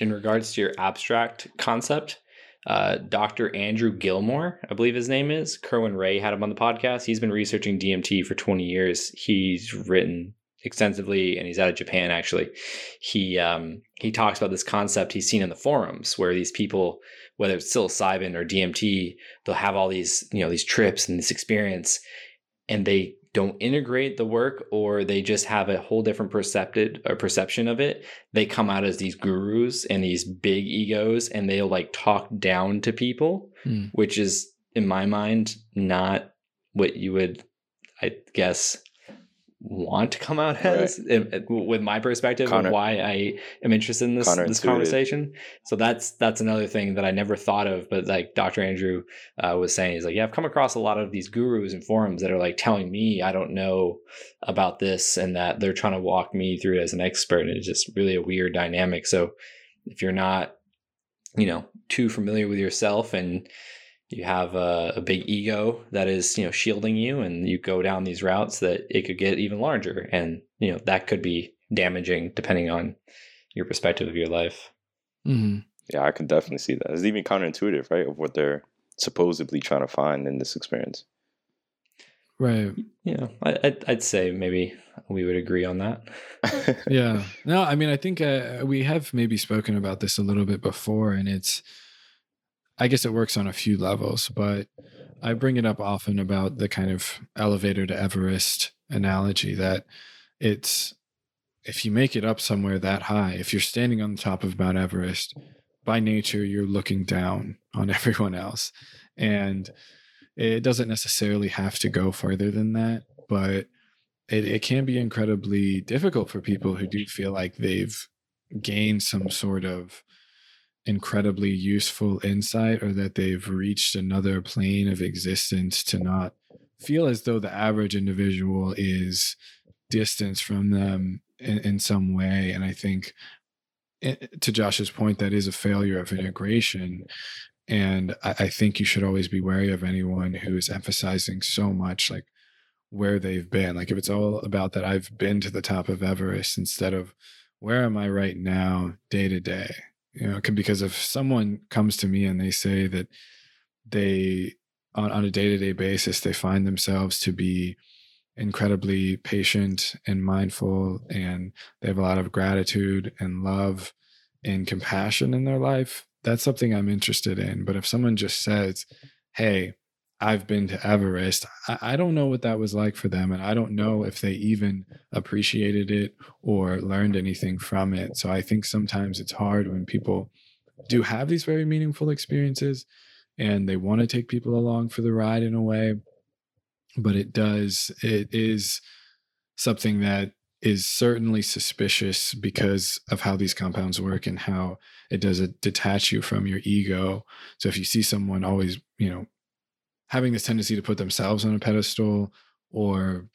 in regards to your abstract concept, uh, Dr. Andrew Gallimore, I believe his name is, Kerwin Rae had him on the podcast. He's been researching DMT for 20 years. He's written extensively and he's out of Japan actually. He um, he talks about this concept he's seen in the forums where these people, whether it's psilocybin or DMT, they'll have all these, you know, these trips and this experience and they don't integrate the work or they just have a whole different percepted or perception of it they come out as these gurus and these big egos and they'll like talk down to people Hmm. which is in my mind not what you would i guess want to come out as if- with my perspective of why i am interested in this this conversation. So that's that's another thing that i never thought of but like dr andrew uh, was saying he's like yeah i've come across a lot of these gurus and forums that are like telling me i don't know about this and that they're trying to walk me through it as an expert and it's just really a weird dynamic. So if you're not you know too familiar with yourself and you have a, a big ego that is you know shielding you and you go down these routes that it could get even larger and you know that could be damaging depending on your perspective of your life hmm Yeah, I can definitely see that. It's even counterintuitive, right, of what they're supposedly trying to find in this experience. Right. yeah I, I'd, I'd say maybe we would agree on that [LAUGHS] Yeah. No, I mean, I think uh, we have maybe spoken about this a little bit before, and it's, I guess it works on a few levels, but I bring it up often about the kind of elevator to Everest analogy that it's, if you make it up somewhere that high, if you're standing on the top of Mount Everest, by nature, you're looking down on [LAUGHS] everyone else. And it doesn't necessarily have to go further than that, but it, it can be incredibly difficult for people who do feel like they've gained some sort of incredibly useful insight or that they've reached another plane of existence to not feel as though the average individual is distance from them in, in some way. And I think eh, to Josh's point, that is a failure of integration. And I, I think you should always be wary of anyone who is emphasizing so much like where they've been. Like if it's all about that I've been to the top of Everest instead of where am I right now day to day. You know because if someone comes to me and they say that they on, on a day-to-day basis they find themselves to be incredibly patient and mindful and they have a lot of gratitude and love and compassion in their life that's something i'm interested in. But if someone just says hey i've been to everest I, I don't know what that was like for them and i don't know if they even appreciated it or learned anything from it so i think sometimes it's hard when people do have these very meaningful experiences and they want to take people along for the ride in a way but it does it is something that is certainly suspicious because of how these compounds work and how it does it detach you from your ego so if you see someone always you know having this tendency to put themselves on a pedestal or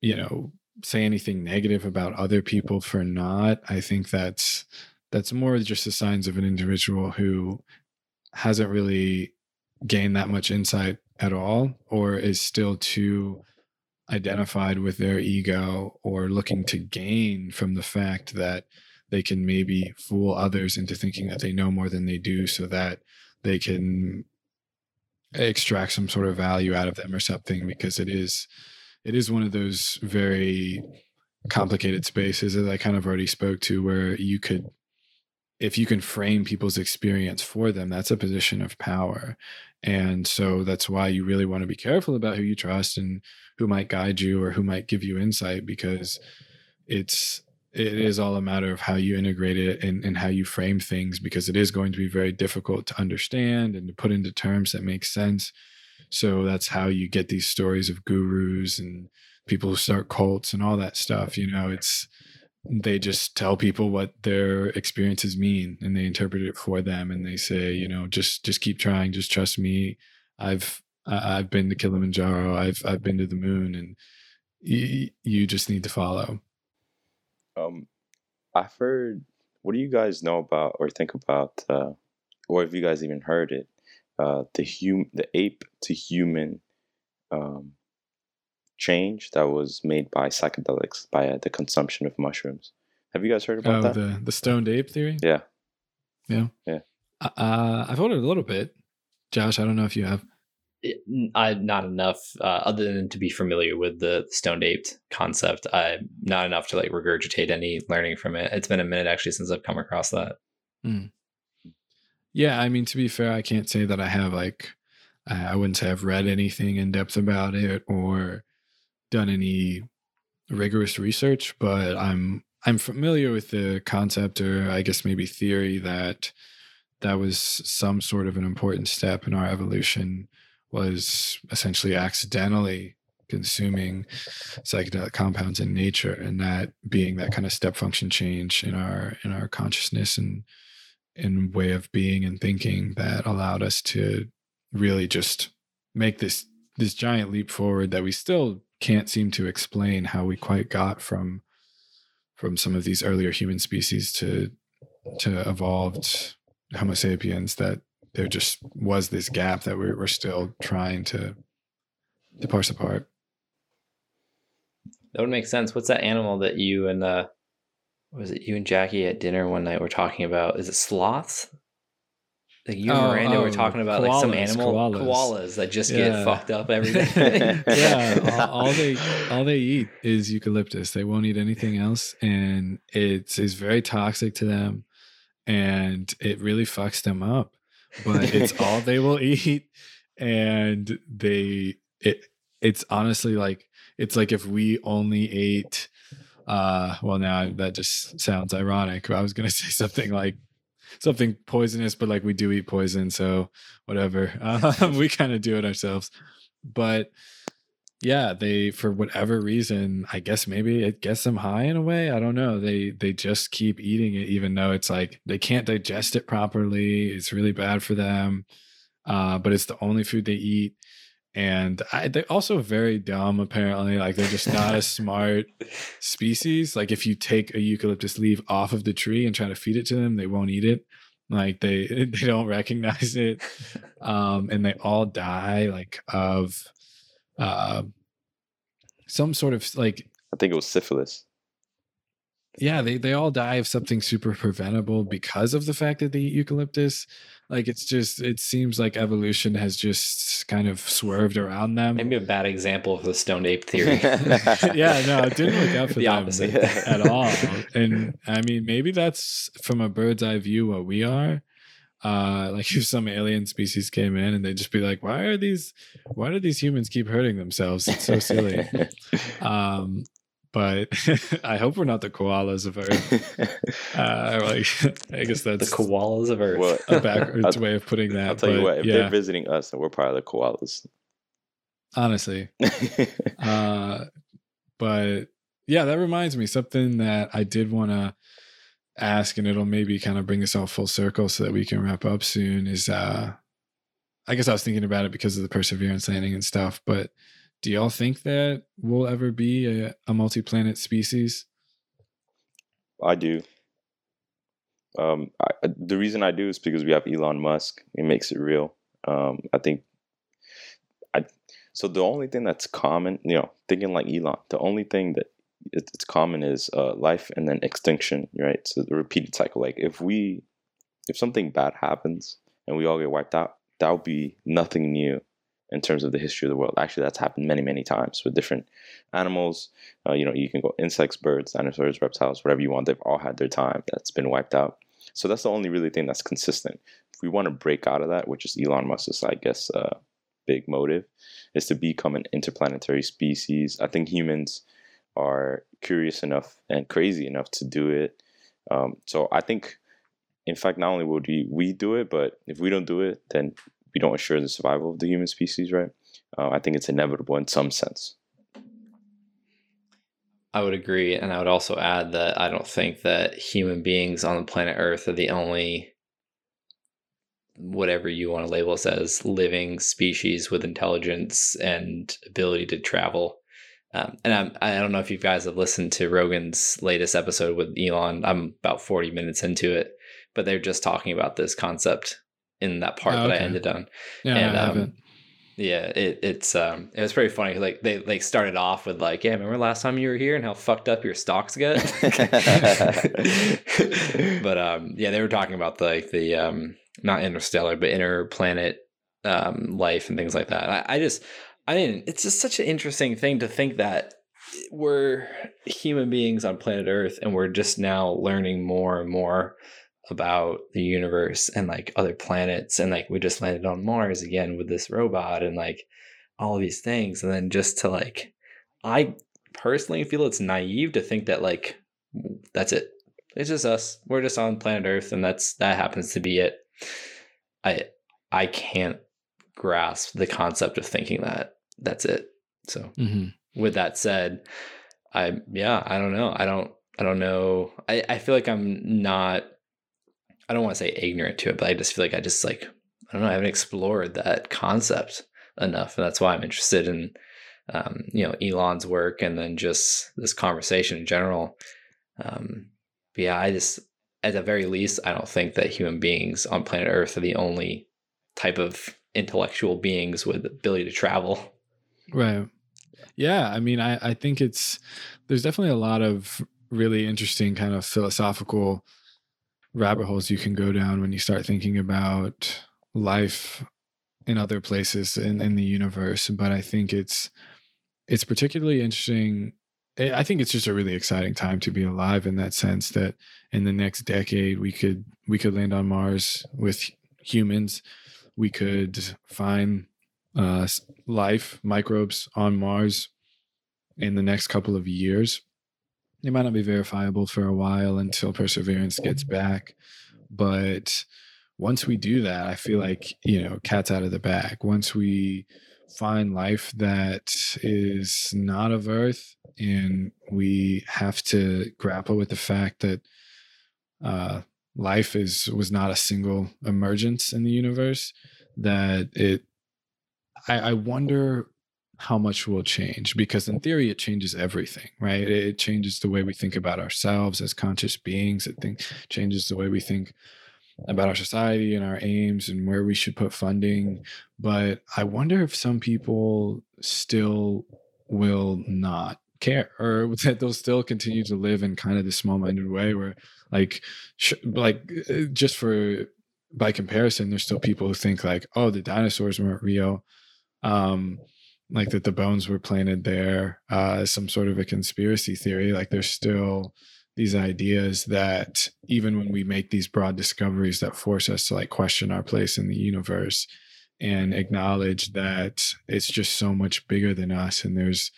you know say anything negative about other people for not i think that's that's more just the signs of an individual who hasn't really gained that much insight at all or is still too identified with their ego or looking to gain from the fact that they can maybe fool others into thinking that they know more than they do so that they can extract some sort of value out of them or something because it is it is one of those very complicated spaces that I kind of already spoke to where you could if you can frame people's experience for them that's a position of power. And so that's why you really want to be careful about who you trust and who might guide you or who might give you insight because it's it is all a matter of how you integrate it and, and how you frame things because it is going to be very difficult to understand and to put into terms that make sense. So that's how you get these stories of gurus and people who start cults and all that stuff you know it's they just tell people what their experiences mean and they interpret it for them and they say you know just just keep trying just trust me. I've i've been to kilimanjaro i've i've been to the moon and y- you just need to follow Um, I've heard. What do you guys know about or think about, uh, or have you guys even heard it, uh, the hum, the ape to human um, change that was made by psychedelics by uh, the consumption of mushrooms. Have you guys heard about oh that? the the stoned ape theory Yeah. yeah Yeah. uh, i've heard it a little bit josh i don't know if you have It- I not enough uh, other than to be familiar with the stoned aped concept. I not enough to like regurgitate any learning from it. It's been a minute actually since I've come across that. Yeah, I mean to be fair, I can't say that I have like I wouldn't say I've read anything in depth about it or done any rigorous research, but I'm I'm familiar with the concept or I guess maybe theory that that was some sort of an important step in our evolution was essentially accidentally consuming psychedelic compounds in nature and that being that kind of step function change in our in our consciousness and in way of being and thinking that allowed us to really just make this this giant leap forward that we still can't seem to explain how we quite got from from some of these earlier human species to to evolved Homo sapiens that there just was this gap that we're, we're still trying to to parse apart. That would make sense. What's that animal that you and uh was it you and Jackie at dinner one night were talking about? Is it sloths? Like you and Oh, Miranda were oh, talking about like some animal koalas. koalas, that just Yeah. get fucked up every [LAUGHS] day. yeah, [LAUGHS] all, all they all they eat is eucalyptus. They won't eat anything else, and it's is very toxic to them, and it really fucks them up. But [LAUGHS] it's all they will eat, and they it it's honestly like it's like if we only ate. Uh, well, now that just sounds ironic. I was gonna [LAUGHS] say something like something poisonous, but like we do eat poison, so whatever. [LAUGHS] Um, we kind of do it ourselves. But yeah, they for whatever reason, I guess maybe it gets them high in a way. I don't know. They they just keep eating it, even though it's like they can't digest it properly. It's really bad for them. Uh, but it's the only food they eat. And I, they're also very dumb, apparently. Like they're just not a smart [LAUGHS] species. Like if you take a eucalyptus leaf off of the tree and try to feed it to them, they won't eat it. Like they [LAUGHS] they don't recognize it. [LAUGHS] Um, and they all die like of uh, some sort of like I think it was syphilis. yeah they, they all die of something super preventable because of the fact that they eat eucalyptus like it's just it seems like evolution has just kind of swerved around them Maybe a bad example of the stoned ape theory. [LAUGHS] yeah no it didn't work out for The them opposite. at all and i mean maybe that's from a bird's eye view what we are uh [LAUGHS] like if some alien species came in and they'd just be like why are these why do these humans keep hurting themselves? It's so silly. [LAUGHS] Um but [LAUGHS] i hope we're not the koalas of earth. Uh like i guess that's the koalas of Earth. Well, a backwards I'll- way of putting that I'll tell you what, if yeah. they're visiting us, then we're probably the koalas. honestly. Uh but yeah that reminds me something that i did want to ask and it'll maybe kind of bring us all full circle so that we can wrap up soon is uh i guess i was thinking about it because of the perseverance landing and stuff but do y'all think that we'll ever be a, a multi-planet species I do. Um, I, the reason I do is because we have Elon Musk. It makes it real. Um, I think. I so the only thing that's common, you know, thinking like Elon, the only thing that it's common is uh, life and then extinction, right? So the repeated cycle. Like if we, if something bad happens and we all get wiped out, that would be nothing new in terms of the history of the world. Actually, that's happened many, many times with different animals. Uh, you know, you can go insects, birds, dinosaurs, reptiles, whatever you want. They've all had their time that's been wiped out. So that's the only really thing that's consistent. If we want to break out of that, which is Elon Musk's, I guess, uh, big motive, is to become an interplanetary species. I think humans are curious enough and crazy enough to do it. Um, so I think, in fact, not only will we, we do it, but if we don't do it, then we don't assure the survival of the human species, right? Uh, I think it's inevitable in some sense. I would agree, and I would also add that I don't think that human beings on the planet Earth are the only whatever you want to label us as living species with intelligence and ability to travel. Um, and I'm, I don't know if you guys have listened to Rogan's latest episode with Elon. I'm about 40 minutes into it, but they're just talking about this concept in that part Oh, that I ended on. yeah And, i um, Yeah, it, it's um, it was pretty funny. 'cause, Like they like started off with like, yeah, remember last time you were here and how fucked up your stocks get. [LAUGHS] but um, yeah, they were talking about the, like the um, not interstellar, but interplanet um life and things like that. I, I just, I didn't. It's just such an interesting thing to think that we're human beings on planet Earth and we're just now learning more and more about the universe and like other planets and like we just landed on Mars again with this robot and like all these things and then just to like I personally feel it's naive to think that like that's it. It's just us. We're just on planet Earth and that's that happens to be it. I I can't grasp the concept of thinking that that's it. So Mhm. with that said, I yeah, I don't know. I don't I don't know. I, I feel like I'm not I don't want to say ignorant to it, but I just feel like I just like I don't know, I haven't explored that concept enough. And that's why I'm interested in um, you know, Elon's work and then just this conversation in general. Um but yeah, I just at the very least, I don't think that human beings on planet Earth are the only type of intellectual beings with the ability to travel. Right. Yeah. I mean, I, I think it's, there's definitely a lot of really interesting kind of philosophical rabbit holes you can go down when you start thinking about life in other places in, in the universe. But I think it's, it's particularly interesting. I I think it's just a really exciting time to be alive in that sense that in the next decade we could we could land on Mars with humans. We could find uh, life, microbes on Mars in the next couple of years. They might not be verifiable for a while until Perseverance gets back. But once we do that, I feel like, you know, cat's out of the bag. Once we find life that is not of Earth and we have to grapple with the fact that uh, life is was not a single emergence in the universe, that it I, I wonder how much will change because in theory it changes everything right? It, changes the way we think about ourselves as conscious beings. It think, changes the way we think about our society and our aims and where we should put funding. But i wonder if some people still will not care or [LAUGHS] that they'll still continue to live in kind of this small-minded way where like sh- like uh, just for by comparison there's still people who think like oh the dinosaurs weren't real um like that the bones were planted there uh as some sort of a conspiracy theory like there's still these ideas that even when we make these broad discoveries that force us to like question our place in the universe and acknowledge that it's just so much bigger than us and there's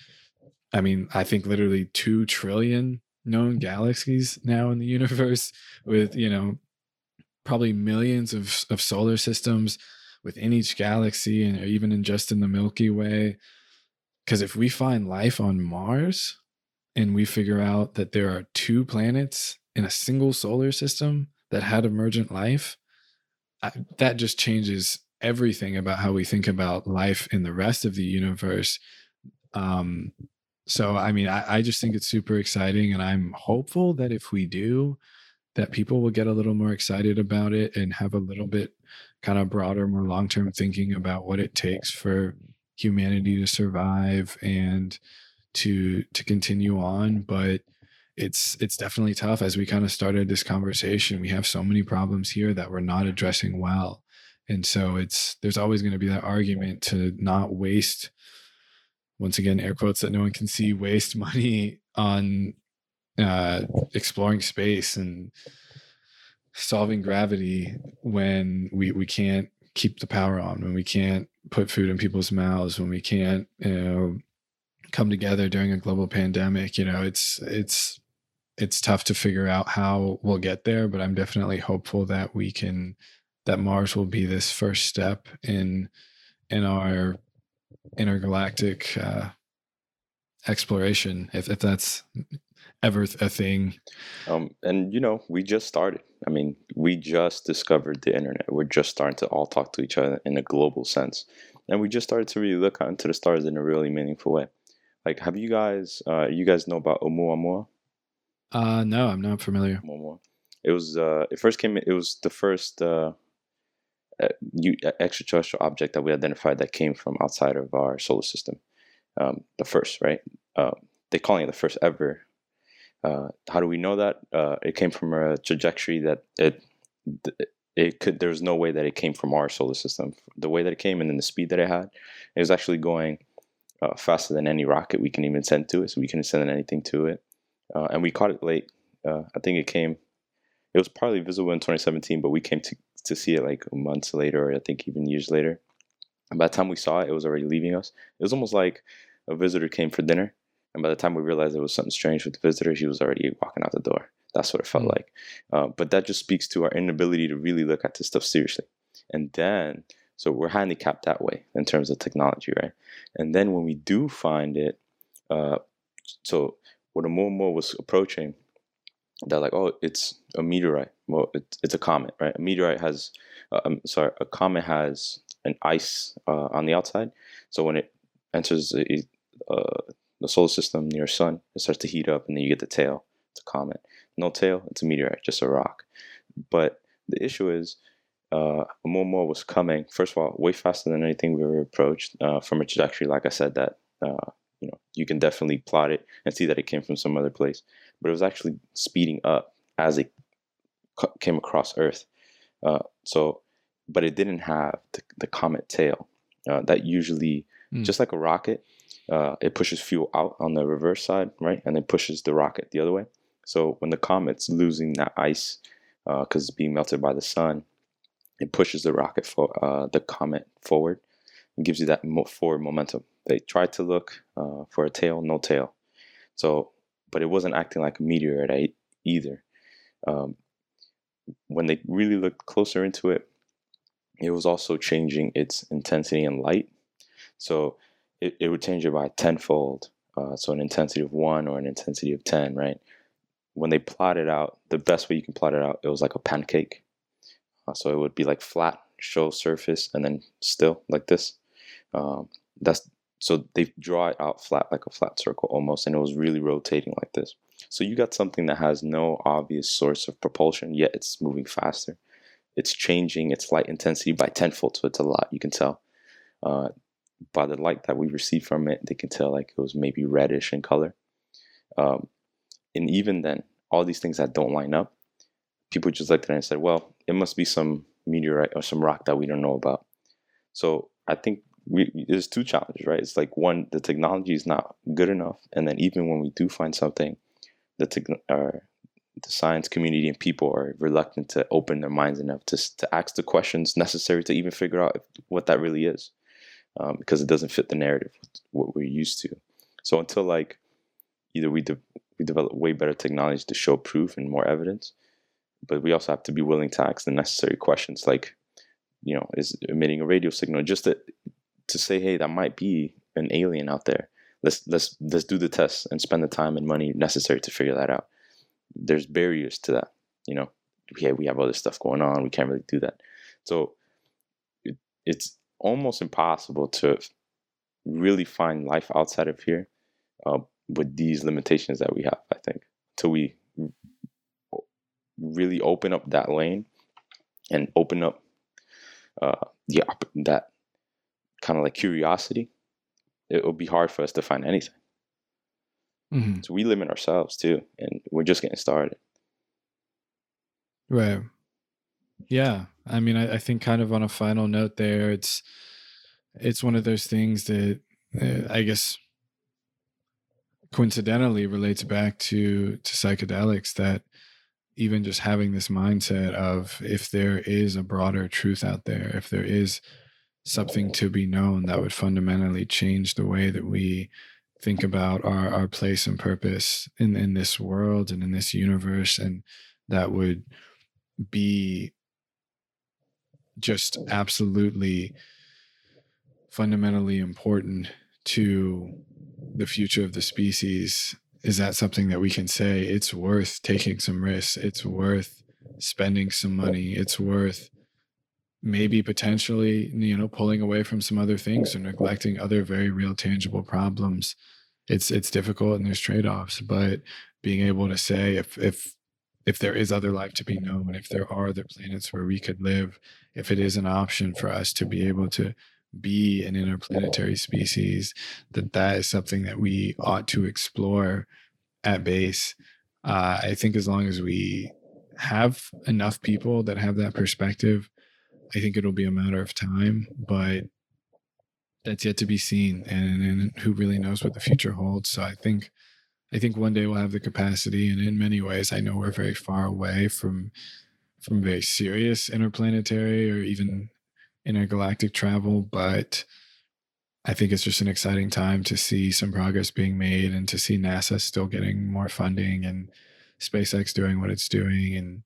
i mean i think literally 2 trillion known galaxies now in the [LAUGHS] universe with you know probably millions of, of solar systems within each galaxy and even in just in the milky way. Because if we find life on mars and we figure out that there are two planets in a single solar system that had emergent life I, that just changes everything about how we think about life in the rest of the universe. Um so i mean I, I just think it's super exciting and i'm hopeful that if we do that people will get a little more excited about it and have a little bit kind of broader more long-term thinking about what it takes for humanity to survive and to to continue on but it's it's definitely tough. As we kind of started this conversation we have so many problems here that we're not addressing well. And so it's there's always going to be that argument to not waste once again air quotes that no one can see waste [LAUGHS] money on uh exploring space and solving gravity when we we can't keep the power on when we can't put food in people's mouths when we can't you know come together during a global pandemic you know it's it's it's tough to figure out how we'll get there but i'm definitely hopeful that we can that mars will be this first step in in our intergalactic uh exploration if if that's ever a thing Um, and you know, we just started. I mean, we just discovered the internet. We're just starting to all talk to each other in a global sense, and we just started to really look out into the stars in a really meaningful way. Like, have you guys, uh, you guys know about Oumuamua? uh no i'm not familiar Oumuamua. It was, uh, it first came. It was the first uh, extraterrestrial object that we identified that came from outside of our solar system. Um, the first, right? Uh, they're calling it the first ever how do we know that? Uh, it came from a trajectory that it it could. There was no way that it came from our solar system. The way that it came and then the speed that it had, it was actually going uh, faster than any rocket we can even send to it. So we couldn't send anything to it, uh, and we caught it late. Uh, I think it came it was probably visible in 2017, but we came to to see it like months later, or I think even years later. And by the time we saw it, it was already leaving us. It was almost like a visitor came for dinner, and by the time we realized there was something strange with the visitor, he was already walking out the door. That's what it felt Mm. like. Uh, but that just speaks to our inability to really look at this stuff seriously. And then, so we're handicapped that way in terms of technology, right? And then when we do find it, uh, so when Oumuamua was approaching, they're like, oh, it's a meteorite. Well, it's, it's a comet, right? A meteorite has, uh, um, sorry, a comet has an ice uh, on the outside. So when it enters a, uh, the solar system near sun, it starts to heat up, and then you get the tail. It's a comet. No tail, it's a meteorite, just a rock. But the issue is, uh, Oumuamua was coming. First of all, way faster than anything we ever approached uh, from a trajectory. Like I said, that uh, you know you can definitely plot it and see that it came from some other place. But it was actually speeding up as it co- came across Earth. Uh, so, but it didn't have the, the comet tail. Uh, that usually, Mm. just like a rocket, uh, it pushes fuel out on the reverse side, right, and it pushes the rocket the other way. So when the comet's losing that ice because it's being melted by the sun, it pushes the rocket for uh, the comet forward and gives you that mo- forward momentum. They tried to look uh, for a tail, no tail. So, but it wasn't acting like a meteorite either. Um, when they really looked closer into it, it was also changing its intensity and light. So it, it would change it by tenfold. Uh, so an intensity of one or an intensity of 10, right? When they plotted out, the best way you can plot it out, it was like a pancake. Uh, so it would be like flat, show surface, and then still like this. Um, that's so they draw it out flat, like a flat circle almost, and it was really rotating like this. So you got something that has no obvious source of propulsion, yet it's moving faster. It's changing its light intensity by tenfold, so it's a lot. You can tell uh, by the light that we received from it. They can tell like it was maybe reddish in color. Um, and even then, all these things that don't line up, people just looked at it and said, "Well, it must be some meteorite or some rock that we don't know about." So I think we, there's two challenges, right? It's like one, the technology is not good enough, and then even when we do find something, the uh, the science community and people are reluctant to open their minds enough to to ask the questions necessary to even figure out what that really is, um, because it doesn't fit the narrative what we're used to. So until like either we de- we develop way better technology to show proof and more evidence, but we also have to be willing to ask the necessary questions like you know is emitting a radio signal just to to say hey that might be an alien out there. Let's let's let's do the tests and spend the time and money necessary to figure that out. There's barriers to that you know? Yeah we have other stuff going on. We can't really do that. So it, it's almost impossible to really find life outside of here uh, with these limitations that we have i think till we really open up that lane and open up uh, the op- that kind of like curiosity, it will be hard for us to find anything. Mhm. So we limit ourselves too, and we're just getting started. Right. Yeah. I mean, I, I think kind of on a final note there, it's it's one of those things that uh, I guess coincidentally relates back to to psychedelics that even just having this mindset of if there is a broader truth out there, if there is something to be known that would fundamentally change the way that we think about our, our place and purpose in, in this world and in this universe and that would be just absolutely fundamentally important to the future of the species. Is that something that we can say? It's worth taking some risks. It's worth spending some money. It's worth maybe potentially you know pulling away from some other things or neglecting other very real tangible problems. It's it's difficult and there's trade-offs but being able to say if if if there is other life to be known if there are other planets where we could live if it is an option for us to be able to be an interplanetary species that that is something that we ought to explore at base. Uh, i think as long as we have enough people that have that perspective i think it'll be a matter of time but that's yet to be seen and, and who really knows what the future holds. So i think I think one day we'll have the capacity, and in many ways, I know we're very far away from from very serious interplanetary or even intergalactic travel, but I think it's just an exciting time to see some progress being made and to see NASA still getting more funding and SpaceX doing what it's doing and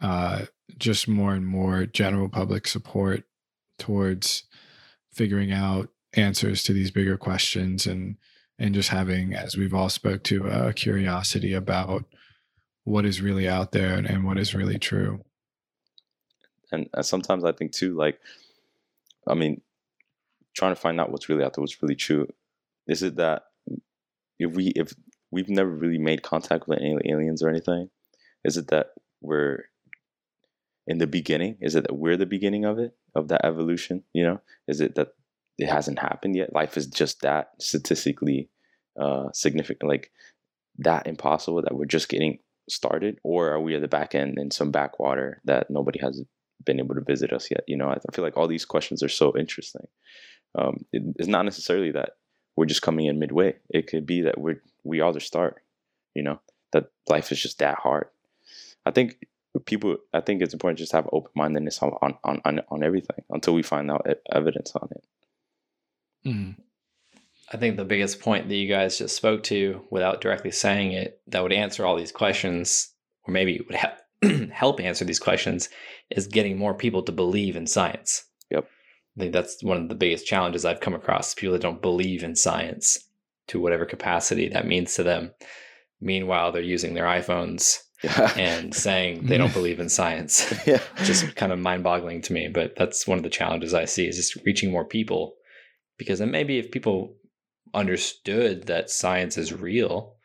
uh, just more and more general public support towards figuring out answers to these bigger questions and and just having as we've all spoke to a curiosity about what is really out there and, and what is really true and, and sometimes I think too, like, I mean, trying to find out what's really out there, what's really true. Is it that if we if we've never really made contact with any aliens or anything, is it that we're in the beginning? Is it that we're the beginning of it of that evolution? You know, is it that it hasn't happened yet? Life is just that statistically uh, significant, like that impossible that we're just getting started, or are we at the back end in some backwater that nobody has been able to visit us yet. You know, I, feel like all these questions are so interesting. Um, it, it's not necessarily that we're just coming in midway. It could be that we're we are the start. You know, that life is just that hard. I think people. I think it's important to just have open mindedness on on, on on everything until we find out evidence on it. Mm-hmm. I think the biggest point that you guys just spoke to, without directly saying it, that would answer all these questions, or maybe would have [CLEARS THROAT] help answer these questions is getting more people to believe in science. Yep. I think that's one of the biggest challenges I've come across. People that don't believe in science to whatever capacity that means to them. Meanwhile, they're using their iPhones yeah. and [LAUGHS] saying they don't believe in science. [LAUGHS] yeah. Just kind of mind boggling to me. But that's one of the challenges I see is just reaching more people. Because then maybe if people understood that science is real,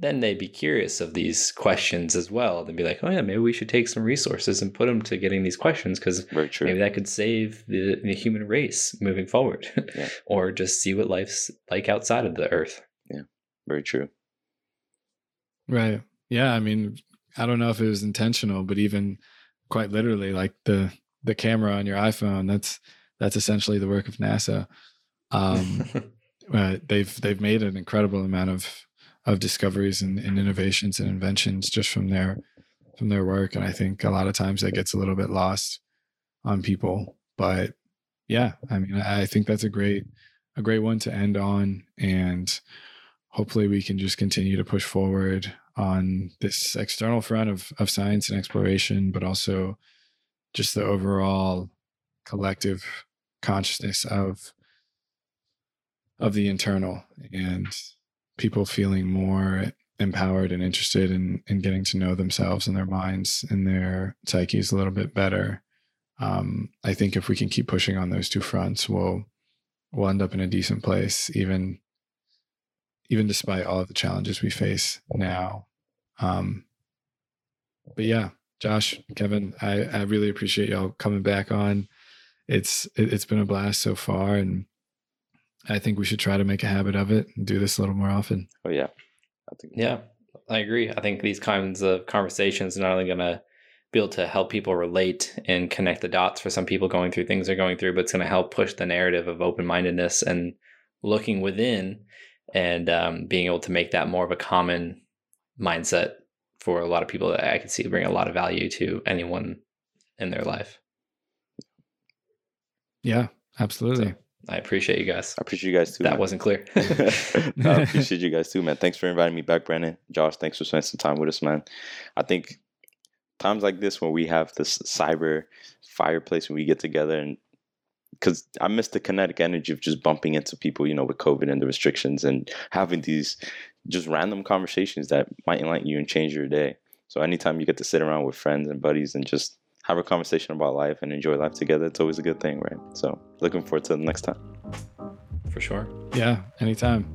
then they'd be curious of these questions as well. They'd be like, oh, yeah, maybe we should take some resources and put them to getting these questions because maybe that could save the, the human race moving forward [LAUGHS] yeah. or just see what life's like outside of the earth. Yeah, very true. Right. Yeah. I mean, I don't know if it was intentional, but even quite literally, like the, the camera on your iPhone, that's, that's essentially the work of NASA. Um, [LAUGHS] uh, they've, they've made an incredible amount of of discoveries and, and, innovations and inventions just from their from their work. And i think a lot of times that gets a little bit lost on people. But yeah i mean i think that's a great a great one to end on. And hopefully we can just continue to push forward on this external front of, of science and exploration but also just the overall collective consciousness of of the internal and people feeling more empowered and interested in in getting to know themselves and their minds and their psyches a little bit better. Um, I think if we can keep pushing on those two fronts, we'll we'll end up in a decent place, even even despite all of the challenges we face now. Um, but yeah, Josh, Kevin, I, I really appreciate y'all coming back on. It's it, it's been a blast so far, and I think we should try to make a habit of it and do this a little more often. Oh yeah. I think Yeah, I agree. I think these kinds of conversations are not only going to be able to help people relate and connect the dots for some people going through things they're going through, but it's going to help push the narrative of open mindedness and looking within and um, being able to make that more of a common mindset for a lot of people that I can see bring a lot of value to anyone in their life. Yeah, absolutely. So, I appreciate you guys. I appreciate you guys too. That man. wasn't clear. [LAUGHS] I [LAUGHS] appreciate you guys too, man. Thanks for inviting me back, Brandon. Josh, thanks for spending some time with us, man. I think times like this when we have this cyber fireplace when we get together and because I miss the kinetic energy of just bumping into people, you know, with COVID and the restrictions and having these just random conversations that might enlighten you and change your day. So anytime you get to sit around with friends and buddies and just have a conversation about life and enjoy life together, it's always a good thing, right? So, looking forward to the next time. For sure. Yeah, anytime.